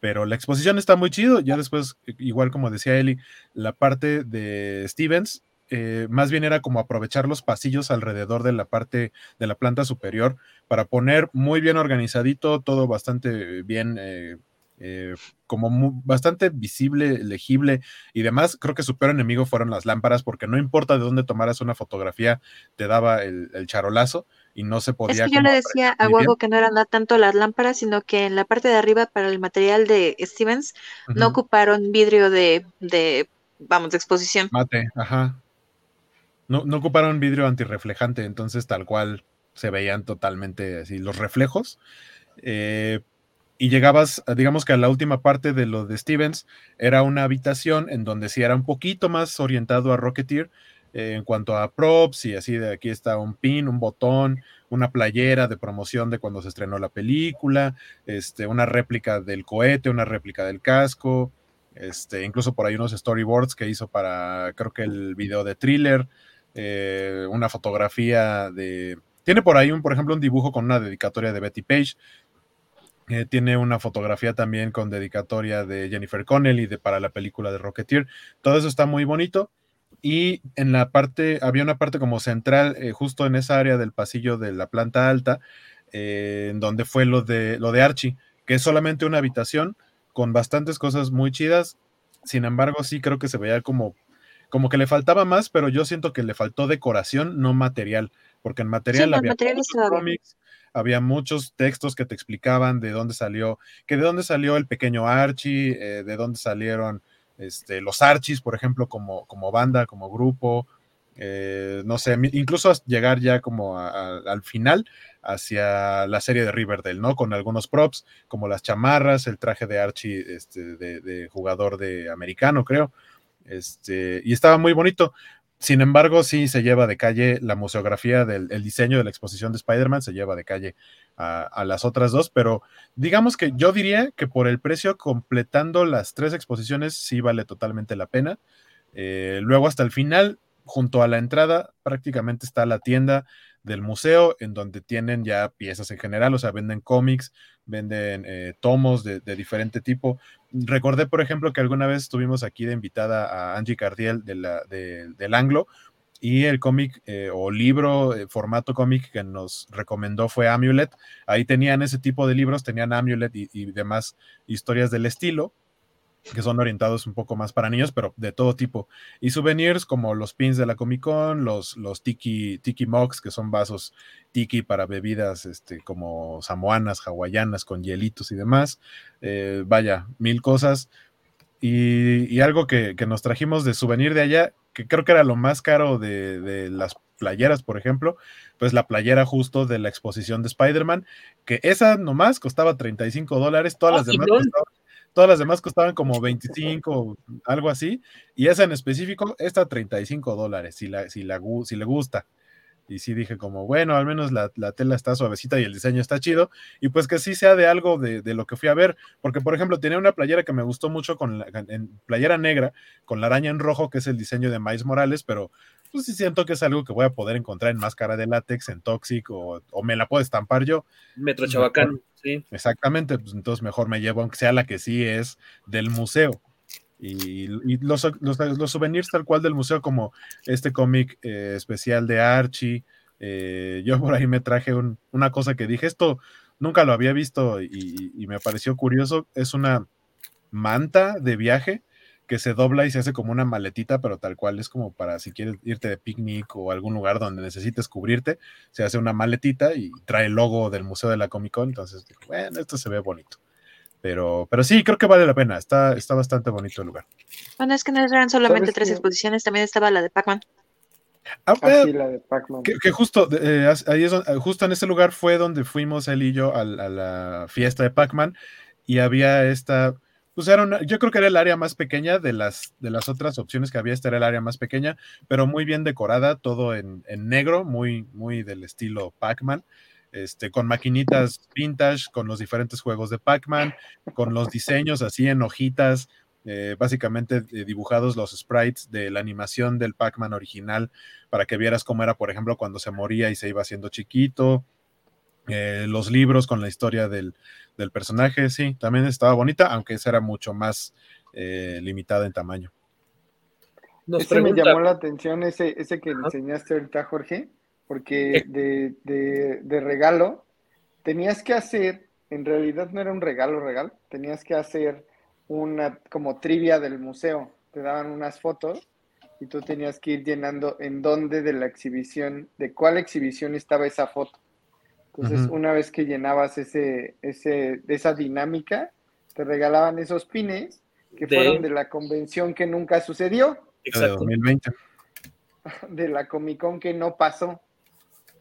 Pero la exposición está muy chido. Ya después, igual como decía Eli, la parte de Stevens, eh, más bien era como aprovechar los pasillos alrededor de la parte de la planta superior para poner muy bien organizadito, todo bastante bien eh, eh, como bastante visible, legible y demás. Creo que su peor enemigo fueron las lámparas, porque no importa de dónde tomaras una fotografía, te daba el, charolazo y no se podía. Es que yo le decía a Guago que no eran tanto las lámparas, sino que en la parte de arriba, para el material de Stevens, no ocuparon vidrio de, de, vamos, de exposición. Mate, ajá. No, no ocuparon vidrio antirreflejante, entonces tal cual se veían totalmente así los reflejos. Eh, y llegabas, digamos que a la última parte de lo de Stevens, era una habitación en donde sí era un poquito más orientado a Rocketeer eh, en cuanto a props y así de aquí está un pin, un botón, una playera de promoción de cuando se estrenó la película, este, una réplica del cohete, una réplica del casco, este, incluso por ahí unos storyboards que hizo para, creo que el video de thriller, eh, una fotografía de... Tiene por ahí, un, por ejemplo, un dibujo con una dedicatoria de Betty Page, eh, tiene una fotografía también con dedicatoria de Jennifer Connelly de, para la película de Rocketeer. Todo eso está muy bonito. Y en la parte, había una parte como central, eh, justo en esa área del pasillo de la planta alta, eh, en donde fue lo de, lo de Archie, que es solamente una habitación con bastantes cosas muy chidas. Sin embargo, sí creo que se veía como, como que le faltaba más, pero yo siento que le faltó decoración, no material, porque en material había cómics, había muchos textos que te explicaban de dónde salió, que de dónde salió el pequeño Archie, eh, de dónde salieron este, los Archies, por ejemplo, como, como banda, como grupo, eh, no sé, incluso llegar ya como al final hacia la serie de Riverdale, ¿no? Con algunos props, como las chamarras, el traje de Archie este, de, de, jugador de americano, creo. Este, y estaba muy bonito. Sin embargo, sí se lleva de calle la museografía del diseño de la exposición de Spider-Man, se lleva de calle a, las otras dos, pero digamos que yo diría que por el precio, completando las tres exposiciones, sí vale totalmente la pena. Eh, luego, hasta el final, junto a la entrada, prácticamente está la tienda del museo, en donde tienen ya piezas en general, o sea, venden cómics, venden eh, tomos de, diferente tipo. Recordé, por ejemplo, que alguna vez estuvimos aquí de invitada a Angie Cardiel de la, del Anglo y el cómic eh, o libro, eh, formato cómic que nos recomendó fue Amulet. Ahí tenían ese tipo de libros, tenían Amulet y, demás historias del estilo. Que son orientados un poco más para niños, pero de todo tipo. Y souvenirs como los pins de la Comic Con, los, los tiki, tiki mugs, que son vasos tiki para bebidas este, como samoanas, hawaianas, con hielitos y demás. Eh, vaya, mil cosas. Y, algo que, nos trajimos de souvenir de allá, que creo que era lo más caro de, las playeras, por ejemplo, pues la playera justo de la exposición de Spider-Man, que esa nomás costaba 35 dólares, todas las demás Todas las demás costaban como 25, algo así. Y esa en específico, esta 35 dólares, si, la, si, la, si le gusta. Y sí dije como, bueno, al menos la, tela está suavecita y el diseño está chido. Y pues que sí sea de algo de, lo que fui a ver. Porque, por ejemplo, tenía una playera que me gustó mucho con la, en playera negra, con la araña en rojo, que es el diseño de Miles Morales, pero pues sí siento que es algo que voy a poder encontrar en máscara de látex, en Toxic, o, me la puedo estampar yo. Metro Chabacán, sí. Exactamente, pues entonces mejor me llevo, aunque sea la que sí es del museo. Y, los, los, souvenirs tal cual del museo, como este cómic eh, especial de Archie. Eh, yo por ahí me traje una cosa que dije, esto nunca lo había visto y me pareció curioso. Es una manta de viaje que se dobla y se hace como una maletita, pero tal cual es como para si quieres irte de picnic o algún lugar donde necesites cubrirte, se hace una maletita y trae el logo del Museo de la Comic Con, entonces bueno, esto se ve bonito. Pero, pero sí, creo que vale la pena, está, está bastante bonito el lugar. Bueno, es que no eran solamente tres exposiciones, también estaba la de Pac-Man. Ah, ah la de Pac-Man. Que, justo, eh, ahí es, justo en ese lugar fue donde fuimos él y yo a, a la fiesta de Pac-Man y había esta, pues era yo creo que era el área más pequeña de las, de las otras opciones que había, esta era el área más pequeña, pero muy bien decorada, todo en, negro, muy, muy del estilo Pac-Man. Este, con maquinitas vintage, con los diferentes juegos de Pac-Man, con los diseños así en hojitas, eh, básicamente eh, dibujados los sprites de la animación del Pac-Man original, para que vieras cómo era, por ejemplo, cuando se moría y se iba haciendo chiquito, eh, los libros con la historia del, del personaje, sí, también estaba bonita, aunque esa era mucho más eh, limitada en tamaño. ese me llamó la atención, ese, ese que enseñaste ahorita, Jorge, porque de, de, regalo tenías que hacer, en realidad no era un regalo, regalo, tenías que hacer una como trivia del museo, te daban unas fotos y tú tenías que ir llenando en dónde de la exhibición, de cuál exhibición estaba esa foto. Entonces, una vez que llenabas ese, ese, esa dinámica, te regalaban esos pines que fueron de la convención que nunca sucedió. Exacto. 2020. (laughs) De la Comic Con que no pasó.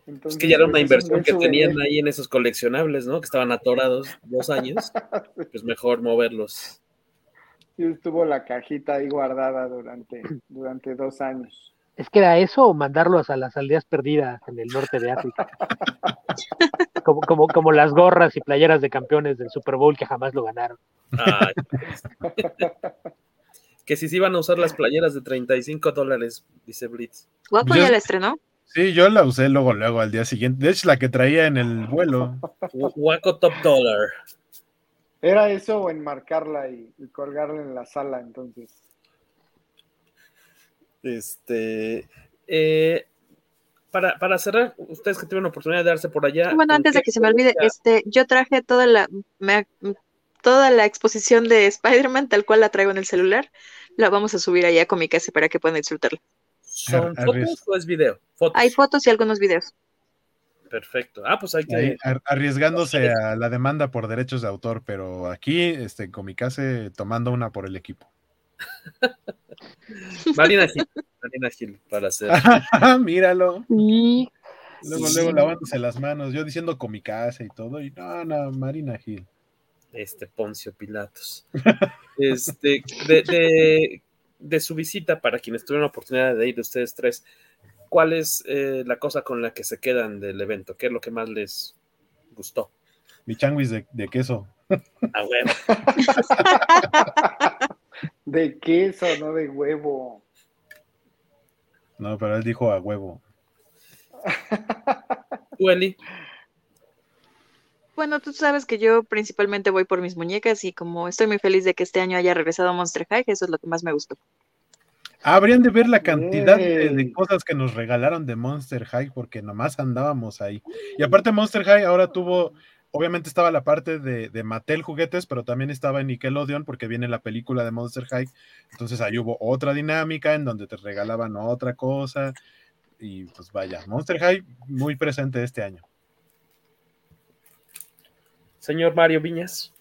Entonces, es que ya era una inversión que tenían ahí en esos coleccionables, ¿no? Que estaban atorados dos años. (laughs) pues mejor moverlos. Sí, estuvo la cajita ahí guardada durante, durante dos años. Es que era eso o mandarlos a las aldeas perdidas en el norte de África. (laughs) como, como, como las gorras y playeras de campeones del Super Bowl que jamás lo ganaron. (laughs) que si se iban a usar las playeras de 35 dólares, dice Blitz. Guapo ya la estrenó. Sí, yo la usé luego, luego al día siguiente. De hecho, la que traía en el vuelo. Guaco Top Dollar. Era eso o enmarcarla y colgarla en la sala, entonces. Este, eh, para, cerrar, ustedes que tuvieron la oportunidad de darse por allá. Bueno, antes de que se me olvide, este, yo traje toda la, toda la exposición de Spider-Man, tal cual la traigo en el celular. La vamos a subir allá con mi casa para que puedan disfrutarla. ¿Son fotos o es video? Hay fotos y algunos videos. Perfecto. Ah, pues hay que. arriesgándose a la demanda por derechos de autor, pero aquí, este, con mi casa, tomando una por el equipo. (laughs) Marina Gil, Marina Gil, para hacer. (laughs) Míralo. Luego, luego lavándose las manos, yo diciendo con mi casa y todo, y no, no, Marina Gil. Este Poncio Pilatos. (laughs) este, de, de, su visita, para quienes tuvieron la oportunidad de ir de ustedes tres, ¿cuál es eh, la cosa con la que se quedan del evento? ¿Qué es lo que más les gustó? Mi changuis de, de queso. A huevo. (laughs) De queso, no de huevo. No, pero él dijo a huevo. (laughs) Bueno, tú sabes que yo principalmente voy por mis muñecas y como estoy muy feliz de que este año haya regresado a Monster High, eso es lo que más me gustó. Habrían de ver la cantidad de, cosas que nos regalaron de Monster High porque nomás andábamos ahí. Y aparte Monster High ahora tuvo obviamente estaba la parte de, de, Mattel juguetes, pero también estaba en Nickelodeon porque viene la película de Monster High. Entonces ahí hubo otra dinámica en donde te regalaban otra cosa. Y pues vaya, Monster High muy presente este año. Señor Mario Viñas.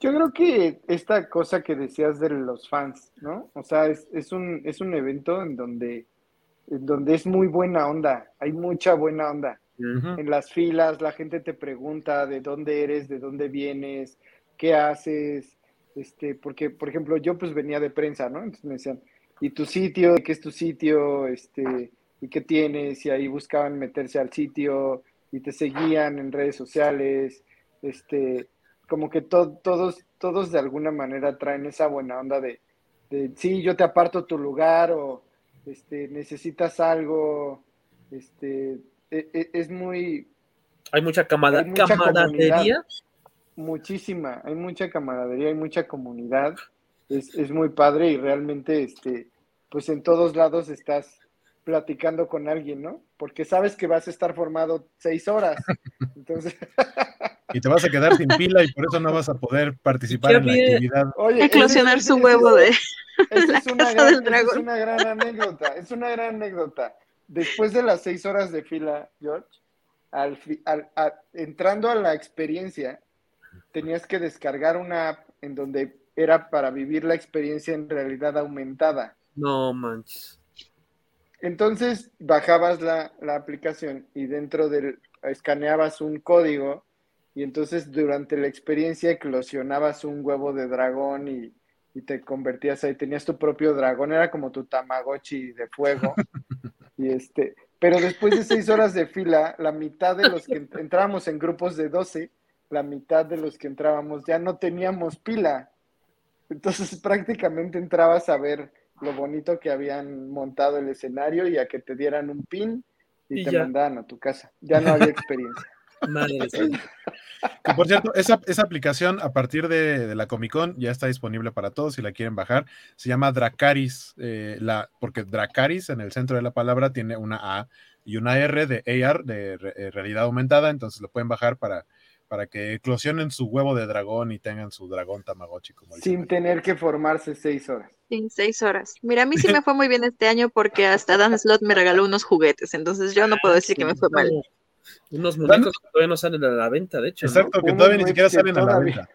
Yo creo que esta cosa que decías de los fans, ¿no? O sea, es, es, un, es un evento en donde, en donde es muy buena onda, hay mucha buena onda. En las filas la gente te pregunta de dónde eres, de dónde vienes, qué haces, este, porque, por ejemplo, yo pues venía de prensa, ¿no? Entonces me decían, ¿y tu sitio? ¿Qué es tu sitio? Este, ¿y qué tienes? Y ahí buscaban meterse al sitio y te seguían en redes sociales, este, como que todos, todos de alguna manera traen esa buena onda de, de, sí, yo te aparto tu lugar o este, necesitas algo, este, es muy... Hay mucha, camaradería. Muchísima, hay mucha camaradería, hay mucha comunidad, es, es muy padre y realmente, este, pues en todos lados estás platicando con alguien, ¿no? Porque sabes que vas a estar formado seis horas. (laughs) Entonces. (laughs) y te vas a quedar sin pila y por eso no vas a poder participar en la actividad. Oye, Eclosionar su huevo de. es, (laughs) una gran, es una gran anécdota. Es una gran anécdota. Después de las seis horas de fila, George, al, entrando a la experiencia, tenías que descargar una app en donde era para vivir la experiencia en realidad aumentada. No manches. Entonces bajabas la, aplicación y dentro del escaneabas un código y entonces durante la experiencia eclosionabas un huevo de dragón y, te convertías ahí, tenías tu propio dragón, era como tu tamagotchi de fuego. (laughs) y este, pero después de seis horas de fila, la mitad de los que entrábamos en grupos de 12, la mitad de los que entrábamos ya no teníamos pila. Entonces (laughs) prácticamente entrabas a ver lo bonito que habían montado el escenario y a que te dieran un pin y, te mandaban a tu casa. Ya no había experiencia. Por cierto, esa, aplicación a partir de, la Comic Con ya está disponible para todos si la quieren bajar. Se llama Dracaris, eh, la, porque Dracaris en el centro de la palabra tiene una A y una R de AR, de eh, realidad aumentada, entonces lo pueden bajar para para que eclosionen su huevo de dragón y tengan su dragón Tamagotchi. Como Sin tener que formarse seis horas. Sin seis horas. Mira, a mí sí (laughs) me fue muy bien este año porque hasta Dan Slot me regaló unos juguetes, entonces yo no puedo decir que me fue mal. Unos muñecos que todavía no salen a la venta, de hecho. Exacto, que todavía ni siquiera salen a la venta.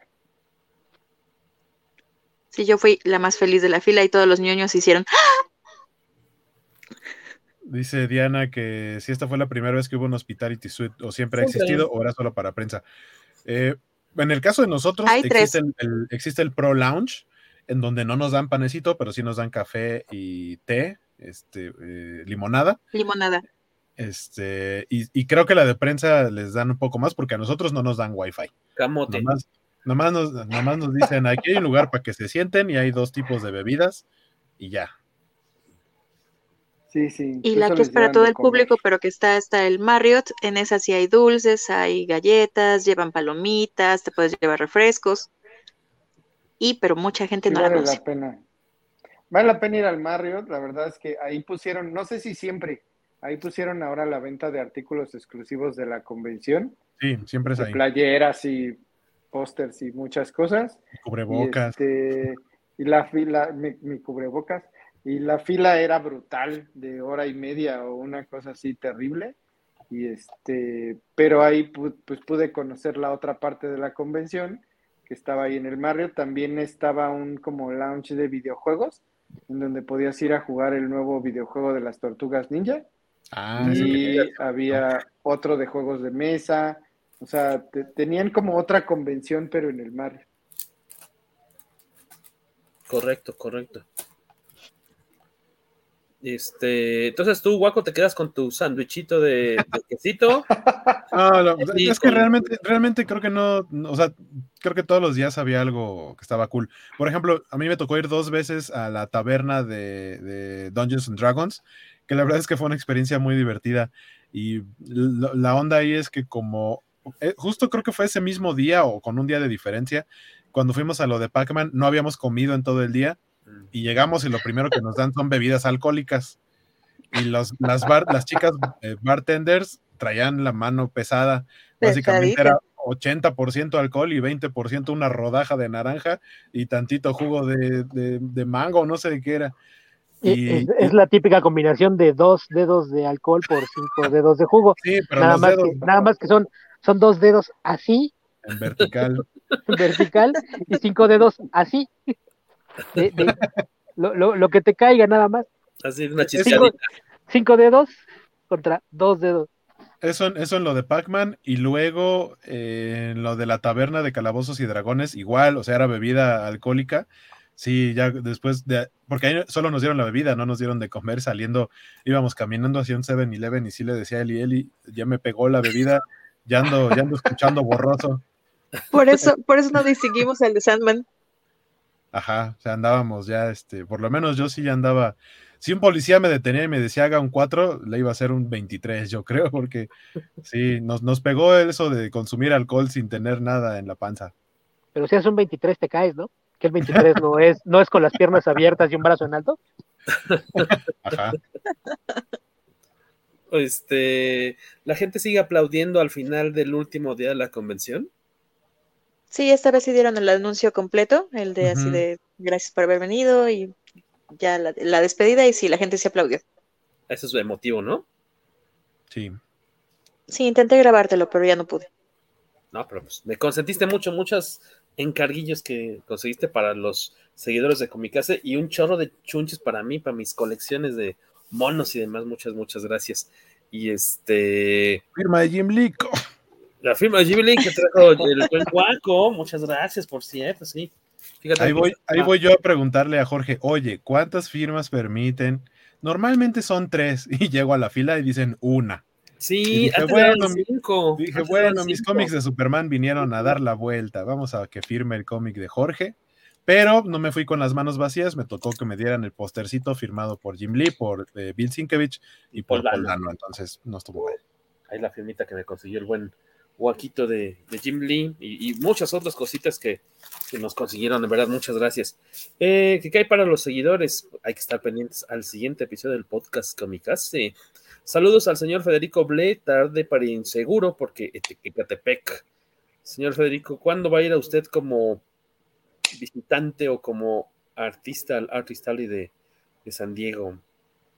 Sí, yo fui la más feliz de la fila y todos los niños hicieron ¡Ah! Dice Diana que si esta fue la primera vez que hubo un Hospitality Suite o siempre ha existido o era solo para prensa. Eh, en el caso de nosotros, existe el, existe el, Pro Lounge, en donde no nos dan panecito, pero sí nos dan café y té, este, eh, limonada. Limonada. Este, y, creo que la de prensa les dan un poco más porque a nosotros no nos dan wifi. Camote. Nomás, nos, nomás nos dicen, aquí hay un lugar para que se sienten y hay dos tipos de bebidas y ya. Y la que es para todo el público, pero que está está el Marriott, en esa sí hay dulces, hay galletas, llevan palomitas, te puedes llevar refrescos. Y pero mucha gente no vale la, pena. Vale la pena ir al Marriott, la verdad es que ahí pusieron, no sé si siempre, ahí pusieron ahora la venta de artículos exclusivos de la convención. Sí, siempre es ahí. Playeras y pósters y muchas cosas. cubrebocas. Y, este, y la fila, mi cubrebocas y la fila era brutal, de hora y media o una cosa así terrible. Y este, pero ahí pues pude conocer la otra parte de la convención, que estaba ahí en el barrio. También estaba un como lounge de videojuegos, en donde podías ir a jugar el nuevo videojuego de las tortugas ninja. Ah, y había otro de juegos de mesa. O sea, tenían como otra convención, pero en el mar. Correcto, correcto. Este, entonces tú, Guaco, te quedas con tu sándwichito de, quesito. (laughs) No, es que realmente, realmente creo que no, o sea, creo que todos los días había algo que estaba cool. Por ejemplo, a mí me tocó ir dos veces a la taberna de, Dungeons and Dragons, que la verdad es que fue una experiencia muy divertida. Y la, onda ahí es que como, eh, justo creo que fue ese mismo día o con un día de diferencia, cuando fuimos a lo de Pac-Man, no habíamos comido en todo el día y llegamos y lo primero que nos dan son bebidas alcohólicas. Y los, las, las chicas eh, bartenders traían la mano pesada. Básicamente era 80% alcohol y 20% una rodaja de naranja y tantito jugo de, de, mango, no sé de qué era. Y, es, la típica combinación de dos dedos de alcohol por cinco dedos de jugo. Sí, pero nada, más que, nada más que son, son dos dedos así. En vertical. (laughs) En vertical y cinco dedos así. lo, lo, lo, que te caiga nada más. Así, una cinco, cinco dedos contra dos dedos. Eso, eso en lo de Pac-Man y luego eh, en lo de la taberna de calabozos y dragones, igual, o sea, era bebida alcohólica. Sí, ya después de, porque ahí solo nos dieron la bebida, no nos dieron de comer saliendo, íbamos caminando hacia un 7-Eleven y sí le decía a Eli, Eli, ya me pegó la bebida, ya ando, ya ando escuchando borroso. Por eso, por eso no distinguimos al de Sandman. Ajá, o sea, andábamos ya, este, por lo menos yo sí ya andaba si un policía me detenía y me decía haga un 4, le iba a hacer un 23, yo creo, porque sí, nos, nos pegó eso de consumir alcohol sin tener nada en la panza. Pero si es un 23 te caes, ¿no? Que el 23 no es, no es con las piernas abiertas y un brazo en alto. Ajá. Este, ¿la gente sigue aplaudiendo al final del último día de la convención? Sí, esta vez sí dieron el anuncio completo, el de así de gracias por haber venido y ya la, despedida y sí, la gente se aplaudió. Eso es emotivo, ¿no? Sí. Sí, intenté grabártelo, pero ya no pude. No, pero pues, me consentiste mucho, muchos encarguillos que conseguiste para los seguidores de Comicase y un chorro de chunches para mí, para mis colecciones de monos y demás. Muchas, muchas gracias. Y este. Firma de Jim Lee. La firma de Jim Lee que trajo el buen guaco. Muchas gracias, por cierto, sí ahí, voy, ahí voy yo a preguntarle a Jorge, oye, ¿cuántas firmas permiten? Normalmente son tres (laughs) y llego a la fila y dicen una. Sí, dije, bueno, cinco. dije, bueno mis cómics de Superman vinieron a dar la vuelta. Vamos a que firme el cómic de Jorge. Pero no me fui con las manos vacías, me tocó que me dieran el postercito firmado por Jim Lee, por eh, Bill Sienkiewicz y por Paul entonces no estuvo mal. Ahí la firmita que me consiguió el buen Guaquito de, Jim Lee y, muchas otras cositas que, nos consiguieron, de verdad, muchas gracias. Eh, ¿Qué hay para los seguidores? Hay que estar pendientes al siguiente episodio del podcast Comicase. Saludos al señor Federico Ble, tarde para inseguro, porque Ecatepec. Señor Federico, ¿cuándo va a ir a usted como visitante o como artista al Artist Alley de, San Diego?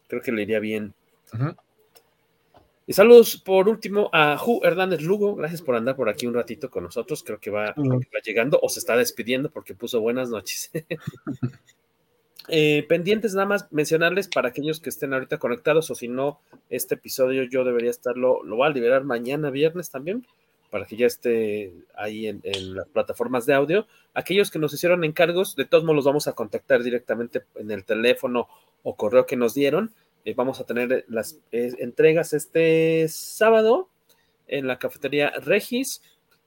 Creo que le iría bien. Y saludos por último a Ju Hernández Lugo. Gracias por andar por aquí un ratito con nosotros. Creo que va, llegando o se está despidiendo porque puso buenas noches. (laughs) Eh, pendientes nada más mencionarles para aquellos que estén ahorita conectados o si no, este episodio yo debería estarlo, lo voy a liberar mañana viernes también para que ya esté ahí en, las plataformas de audio. Aquellos que nos hicieron encargos, de todos modos los vamos a contactar directamente en el teléfono o correo que nos dieron eh, vamos a tener las entregas este sábado en la cafetería Regis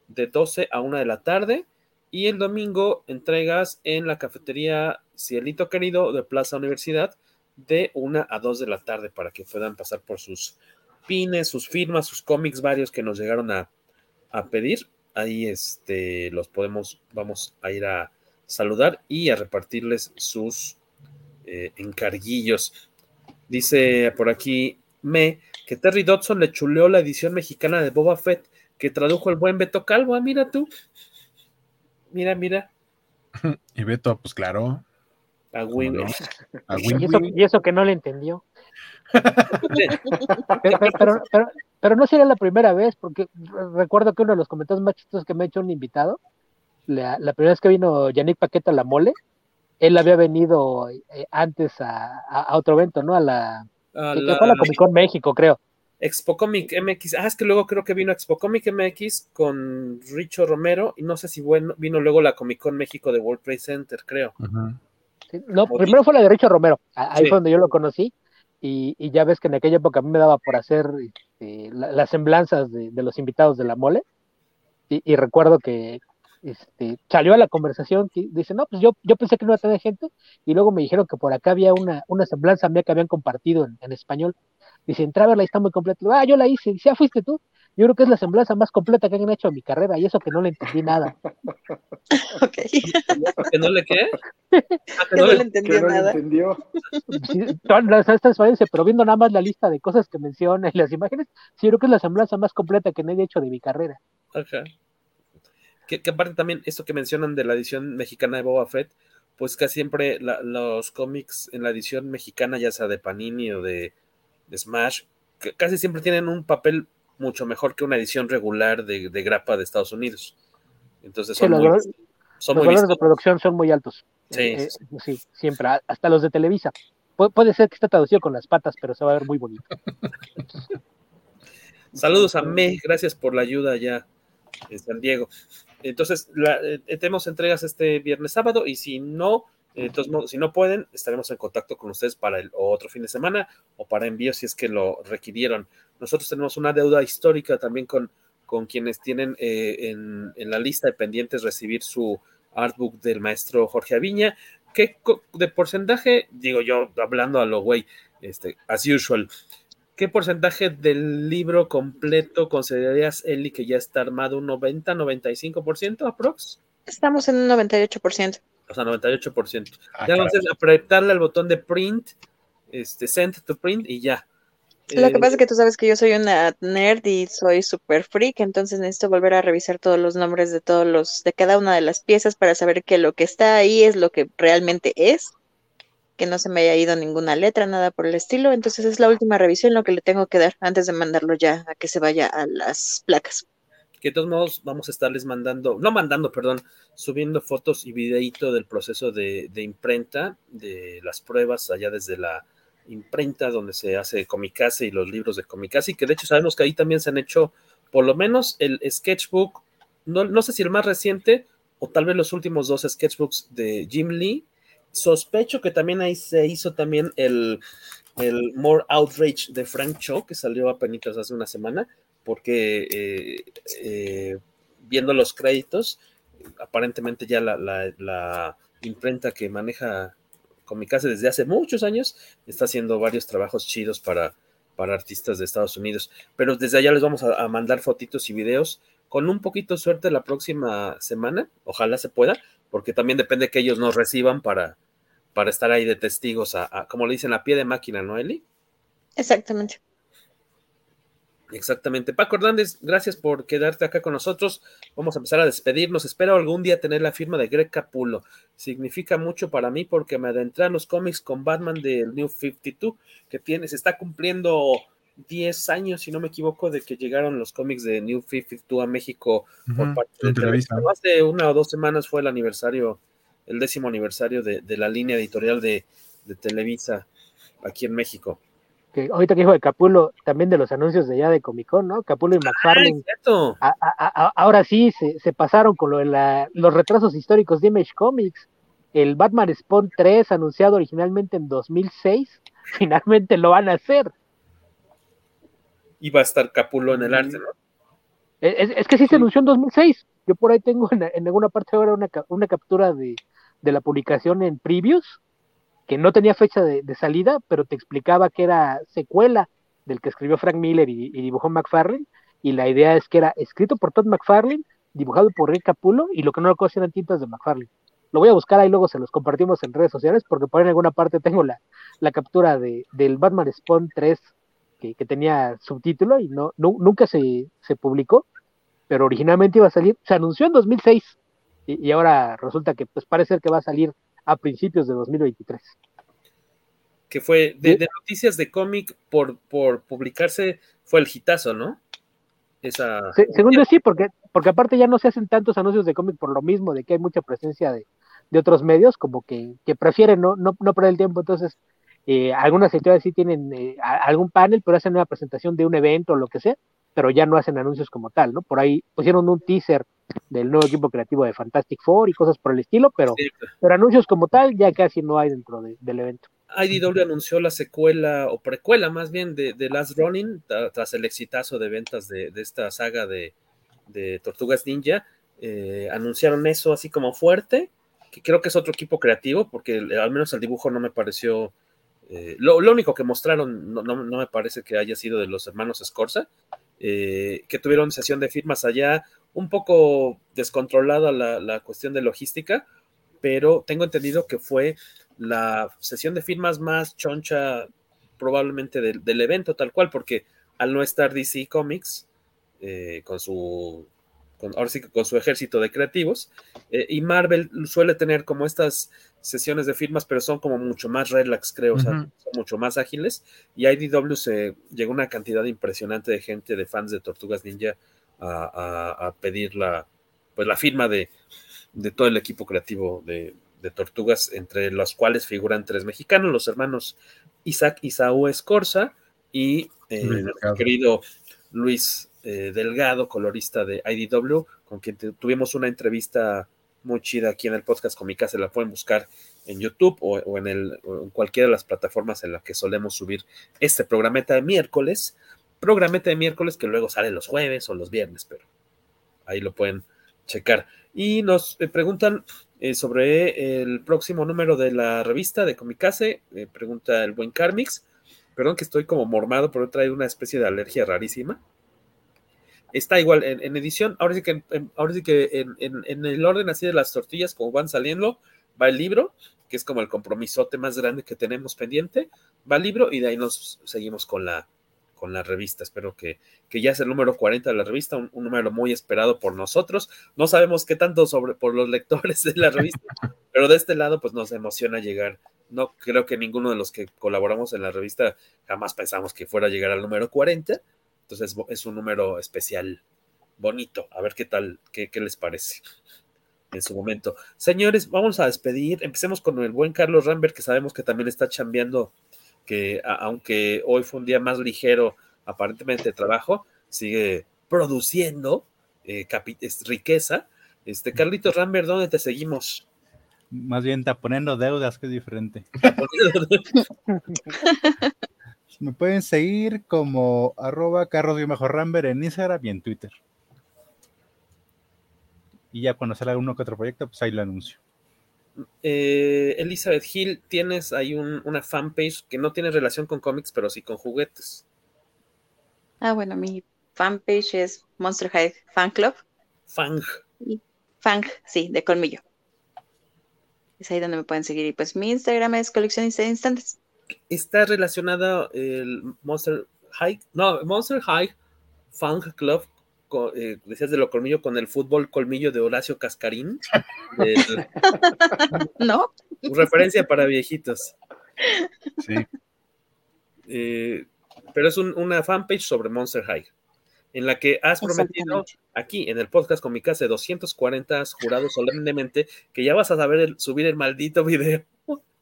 de 12 a 1 de la tarde y el domingo entregas en la cafetería Cielito Querido de Plaza Universidad de 1 a 2 de la tarde para que puedan pasar por sus pines, sus firmas, sus cómics varios que nos llegaron a, pedir. Ahí este, los podemos, vamos a ir a saludar y a repartirles sus eh, encarguillos. Dice por aquí Me que Terry Dodson le chuleó la edición mexicana de Boba Fett que tradujo el buen Beto Calvo. Ah, mira tú. Mira, mira. Y Beto, pues claro. A (laughs) Win. y, eso, que no le entendió. (laughs) pero, no sería la primera vez, porque recuerdo que uno de los comentarios más chistosos que me ha hecho un invitado, la, primera vez que vino Yannick Paqueta a la mole, él había venido eh, antes a, otro evento, ¿no? A la, a la, Comic Con México, creo. Expo Comic MX. Ah, es que luego creo que vino Expo Comic MX con Richo Romero y no sé si bueno, vino luego la Comic Con México de World Trade Center, creo. no, primero fue la de Richo Romero. Ahí fue donde yo lo conocí. Y, ya ves que en aquella época a mí me daba por hacer este, las semblanzas de, los invitados de la mole. y recuerdo que este, salió a la conversación que dice, no, pues yo, yo pensé que no iba a tener gente, y luego me dijeron que por acá había una, una semblanza mía que habían compartido en, español. Dice, entra a verla, está muy completa. Ah, yo la hice, dice, ah, fuiste tú. Yo creo que es la semblanza más completa que han hecho en mi carrera, y eso que no le entendí nada. (laughs) ok. ¿Que no le qué? Ah, que, no, le entendió nada. Entendió. pero viendo nada más la lista de cosas que menciona y las imágenes, sí, yo creo que es la semblanza más completa que he hecho de mi carrera. Ajá. que, aparte también esto que mencionan de la edición mexicana de Boba Fett, pues casi siempre los cómics en la edición mexicana, ya sea de Panini o de, Smash, casi siempre tienen un papel mucho mejor que una edición regular de, grapa de Estados Unidos. Entonces son los, muy, los valores de producción son muy altos. Sí, eh, sí, siempre, hasta los de Televisa. puede ser que esté traducido con las patas, pero se va a ver muy bonito. (laughs) Saludos a Me, gracias por la ayuda allá en San Diego. Entonces, eh, tenemos entregas este viernes sábado y si no, entonces, si no pueden, estaremos en contacto con ustedes para el otro fin de semana o para envío si es que lo requirieron. Nosotros tenemos una deuda histórica también con, con quienes tienen eh, en, la lista de pendientes recibir su artbook del maestro Jorge Aviña. ¿Qué de porcentaje, digo yo, hablando a lo güey, este, as usual, ¿qué porcentaje del libro completo considerarías, Eli, que ya está armado? ¿Un 90, 95% aprox? Estamos en un 98%. O sea, 98%. Ah, ya entonces apretarle al botón de print, este, send to print y ya. Lo que eh, pasa es que tú sabes que yo soy una nerd y soy super freak, entonces necesito volver a revisar todos los nombres de todos los, de cada una de las piezas para saber que lo que está ahí es lo que realmente es que no se me haya ido ninguna letra, nada por el estilo. Entonces es la última revisión lo que le tengo que dar antes de mandarlo ya a que se vaya a las placas. Que de todos modos vamos a estarles mandando, no mandando, perdón, subiendo fotos y videito del proceso de, imprenta, de las pruebas allá desde la imprenta donde se hace Comicase y los libros de Comicase, que de hecho sabemos que ahí también se han hecho por lo menos el sketchbook, no, no sé si el más reciente, o tal vez los últimos dos sketchbooks de Jim Lee, Sospecho que también ahí se hizo también el, el More Outrage de Frank Cho, que salió a penitas hace una semana, porque eh, eh, viendo los créditos, aparentemente ya la, imprenta que maneja Comicase desde hace muchos años está haciendo varios trabajos chidos para, artistas de Estados Unidos. Pero desde allá les vamos a, mandar fotitos y videos con un poquito de suerte la próxima semana, ojalá se pueda, porque también depende que ellos nos reciban para, para estar ahí de testigos, a, como le dicen, a pie de máquina, ¿no, Eli? Exactamente. Exactamente. Paco Hernández, gracias por quedarte acá con nosotros. Vamos a empezar a despedirnos. Espero algún día tener la firma de Greg Capulo. Significa mucho para mí porque me adentré en los cómics con Batman del New 52, que tiene, se está cumpliendo 10 años, si no me equivoco, de que llegaron los cómics de New 52 a México por parte de Televisa. Hace una o dos semanas fue el aniversario, el décimo aniversario de, la línea editorial de, Televisa aquí en México. Que ahorita que dijo de Capulo, también de los anuncios de ya de Comic Con, ¿no? Capulo y McFarlane. ahora sí se, pasaron con lo de los retrasos históricos de Image Comics. El Batman Spawn 3, anunciado originalmente en 2006, (laughs) finalmente lo van a hacer iba a estar Capulo en el arte, ¿no? Es, que sí se anunció en 2006. Yo por ahí tengo en, alguna parte ahora una, una captura de, la publicación en Previews, que no tenía fecha de, salida, pero te explicaba que era secuela del que escribió Frank Miller y, dibujó McFarlane, y la idea es que era escrito por Todd McFarlane, dibujado por Rick Capulo, y lo que no lo eran tintas de McFarlane. Lo voy a buscar ahí, luego se los compartimos en redes sociales, porque por ahí en alguna parte tengo la, la captura de, del Batman Spawn 3 que, tenía subtítulo y no, nunca se, publicó, pero originalmente iba a salir, se anunció en 2006 y, ahora resulta que pues parece que va a salir a principios de 2023. Que fue de, noticias de cómic por, por publicarse, fue el hitazo, ¿no? Esa... según yo sí, porque, porque aparte ya no se hacen tantos anuncios de cómic por lo mismo, de que hay mucha presencia de, otros medios, como que, que prefieren no, no, no perder el tiempo, entonces eh, algunas editoriales sí tienen eh, algún panel, pero hacen una presentación de un evento o lo que sea, pero ya no hacen anuncios como tal, ¿no? Por ahí pusieron un teaser del nuevo equipo creativo de Fantastic Four y cosas por el estilo, pero, pero anuncios como tal ya casi no hay dentro del evento. IDW anunció la secuela o precuela más bien de, de Last Running tras el exitazo de ventas de, esta saga de, Tortugas Ninja. Eh, anunciaron eso así como fuerte, que creo que es otro equipo creativo, porque al menos el dibujo no me pareció eh, lo, único que mostraron no, me parece que haya sido de los hermanos Scorza, eh, que tuvieron sesión de firmas allá, un poco descontrolada la, cuestión de logística, pero tengo entendido que fue la sesión de firmas más choncha probablemente del, evento tal cual, porque al no estar DC Comics eh, con su con, ahora sí que con su ejército de creativos. Eh, y Marvel suele tener como estas sesiones de firmas, pero son como mucho más relax, creo, o sea, son mucho más ágiles. Y IDW se llegó una cantidad impresionante de gente, de fans de Tortugas Ninja, a, pedir la, pues, la firma de, de todo el equipo creativo de, de, Tortugas, entre los cuales figuran tres mexicanos, los hermanos Isaac Isaú Escorza y eh, el querido Luis eh, Delgado, colorista de IDW, con quien tuvimos una entrevista muy chida aquí en el podcast con la pueden buscar en YouTube o, en, el, en cualquiera de las plataformas en las que solemos subir este programeta de miércoles, programeta de miércoles que luego sale los jueves o los viernes, pero ahí lo pueden checar. Y nos eh, preguntan eh, sobre el próximo número de la revista de Comicase, pregunta el buen Carmix, perdón que estoy como mormado, pero he traído una especie de alergia rarísima está igual en, edición. Ahora sí que, en, ahora sí que en, el orden así de las tortillas, como van saliendo, va el libro, que es como el compromisote más grande que tenemos pendiente. Va el libro y de ahí nos seguimos con la, con la revista. Espero que, que ya es el número 40 de la revista, un, número muy esperado por nosotros. No sabemos qué tanto sobre por los lectores de la revista, (laughs) pero de este lado, pues nos emociona llegar. No creo que ninguno de los que colaboramos en la revista jamás pensamos que fuera a llegar al número 40, entonces es un número especial, bonito. A ver qué tal, qué, les parece (laughs) en su momento. Señores, vamos a despedir. Empecemos con el buen Carlos Rambert, que sabemos que también está chambeando, que aunque hoy fue un día más ligero, aparentemente de trabajo, sigue produciendo eh, riqueza. Este, Carlitos Rambert, ¿dónde te seguimos? Más bien está poniendo deudas, que es diferente. (laughs) Me pueden seguir como arroba carros ramber en Instagram y en Twitter. Y ya cuando salga uno que otro proyecto, pues ahí lo anuncio. Eh, Elizabeth Hill, tienes ahí una fanpage que no tiene relación con cómics, pero sí con juguetes. Ah, bueno, mi fanpage es Monster High Fan Club. Fang. Fang, sí, de colmillo. Es ahí donde me pueden seguir. Y pues mi Instagram es coleccionista de instantes está relacionada el Monster High, no, Monster High Funk Club, eh, decías de lo colmillo, con el fútbol colmillo de Horacio Cascarín. (laughs) no. Referencia para viejitos. Sí. Eh, pero es una fanpage sobre Monster High, en la que has prometido aquí en el podcast con mi casa de 240 has jurado solemnemente que ya vas a saber subir el maldito video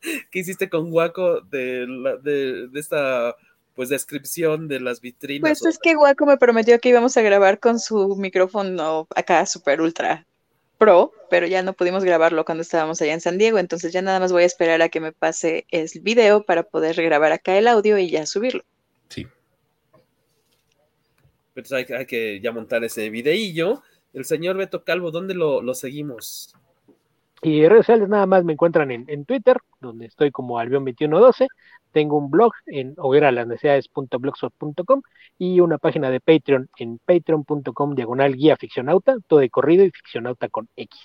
(laughs) ¿Qué hiciste con Guaco de, de, esta pues descripción de las vitrinas? Pues es que Guaco me prometió que íbamos a grabar con su micrófono acá super ultra pro, pero ya no pudimos grabarlo cuando estábamos allá en San Diego, entonces ya nada más voy a esperar a que me pase el video para poder grabar acá el audio y ya subirlo. Sí. Entonces hay, hay que ya montar ese videillo. El señor Beto Calvo, ¿dónde lo, lo seguimos? Y redes sociales nada más me encuentran en, Twitter, donde estoy como Albion2112. Tengo un blog en hogueralasnecesidades.blogspot.com y una página de Patreon en patreon.com diagonal guía ficcionauta, todo de corrido y ficcionauta con X.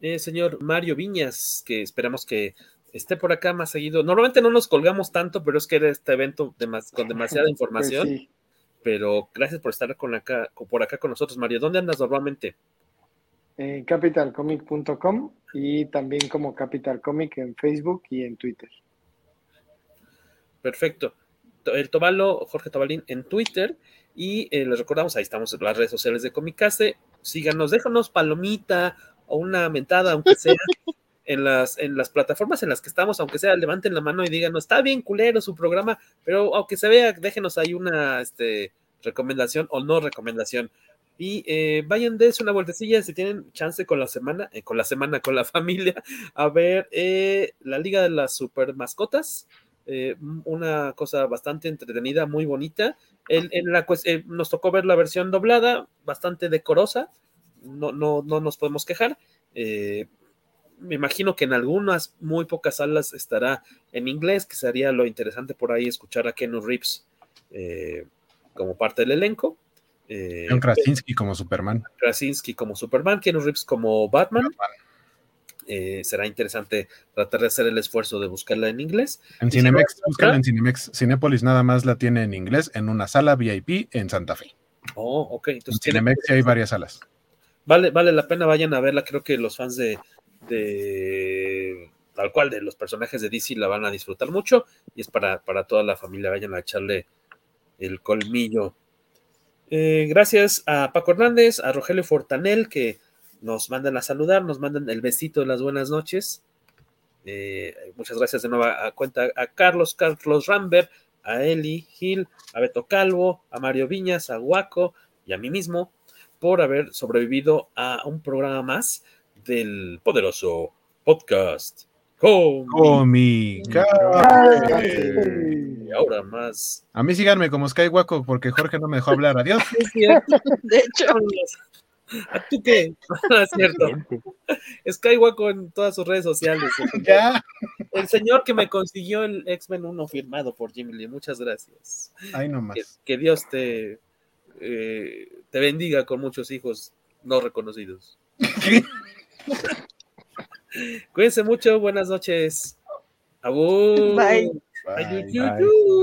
Eh, señor Mario Viñas, que esperamos que esté por acá más seguido. Normalmente no nos colgamos tanto, pero es que era este evento con demasiada (laughs) pues información. Pero gracias por estar con acá, por acá con nosotros, Mario. ¿Dónde andas normalmente? En capitalcomic.com y también como Capital Comic en Facebook y en Twitter. Perfecto. El Tobalo, Jorge Tobalín en Twitter. Y eh, les recordamos, ahí estamos en las redes sociales de Comicase. Síganos, déjanos palomita o una mentada, aunque sea, (laughs) en las, en las plataformas en las que estamos, aunque sea, levanten la mano y díganos, está bien culero su programa, pero aunque se vea, déjenos ahí una este, recomendación o no recomendación. Y eh, vayan, des una vueltecilla si tienen chance con la semana, eh, con la semana, con la (laughs) familia, a ver eh, la Liga de las Super Mascotas. una cosa bastante entretenida, muy bonita. Nos tocó ver la versión doblada, bastante decorosa. No, no, no nos podemos quejar. me imagino que en algunas muy pocas salas estará en inglés, que sería lo interesante por ahí escuchar a Kenu Reeves como parte del elenco. Eh, John Krasinski como Superman. Krasinski como Superman, Keanu Reeves como Batman. Eh, será interesante tratar de hacer el esfuerzo de buscarla en inglés. En Cinemex, búscala en Cinemex. Cinépolis nada más la tiene en inglés en una sala VIP en Santa Fe. Oh, ok. Entonces, en Cinemex hay varias salas. Vale, vale la pena, vayan a verla. Creo que los fans de, de tal cual de los personajes de DC la van a disfrutar mucho y es para, para toda la familia, vayan a echarle el colmillo. Eh, gracias a Paco Hernández, a Rogelio Fortanel que nos mandan a saludar, nos mandan el besito de las buenas noches. Eh, muchas gracias de nuevo a, cuenta a Carlos, Carlos Rambert, a Eli Gil, a Beto Calvo, a Mario Viñas, a Guaco y a mí mismo por haber sobrevivido a un programa más del poderoso podcast. Comi. Y ahora más. A mí síganme como Skywaco porque Jorge no me dejó hablar. Adiós. (laughs) De hecho. ¿A tú qué? (laughs) es cierto. Skywaco en todas sus redes sociales. (laughs) Ya. El señor que me consiguió el X-Men 1 firmado por Jimmy Lee. Muchas gracias. Ay, nomás. Que, que Dios te, eh, te bendiga con muchos hijos no reconocidos. Cuídense mucho, buenas noches. Bye. Bye.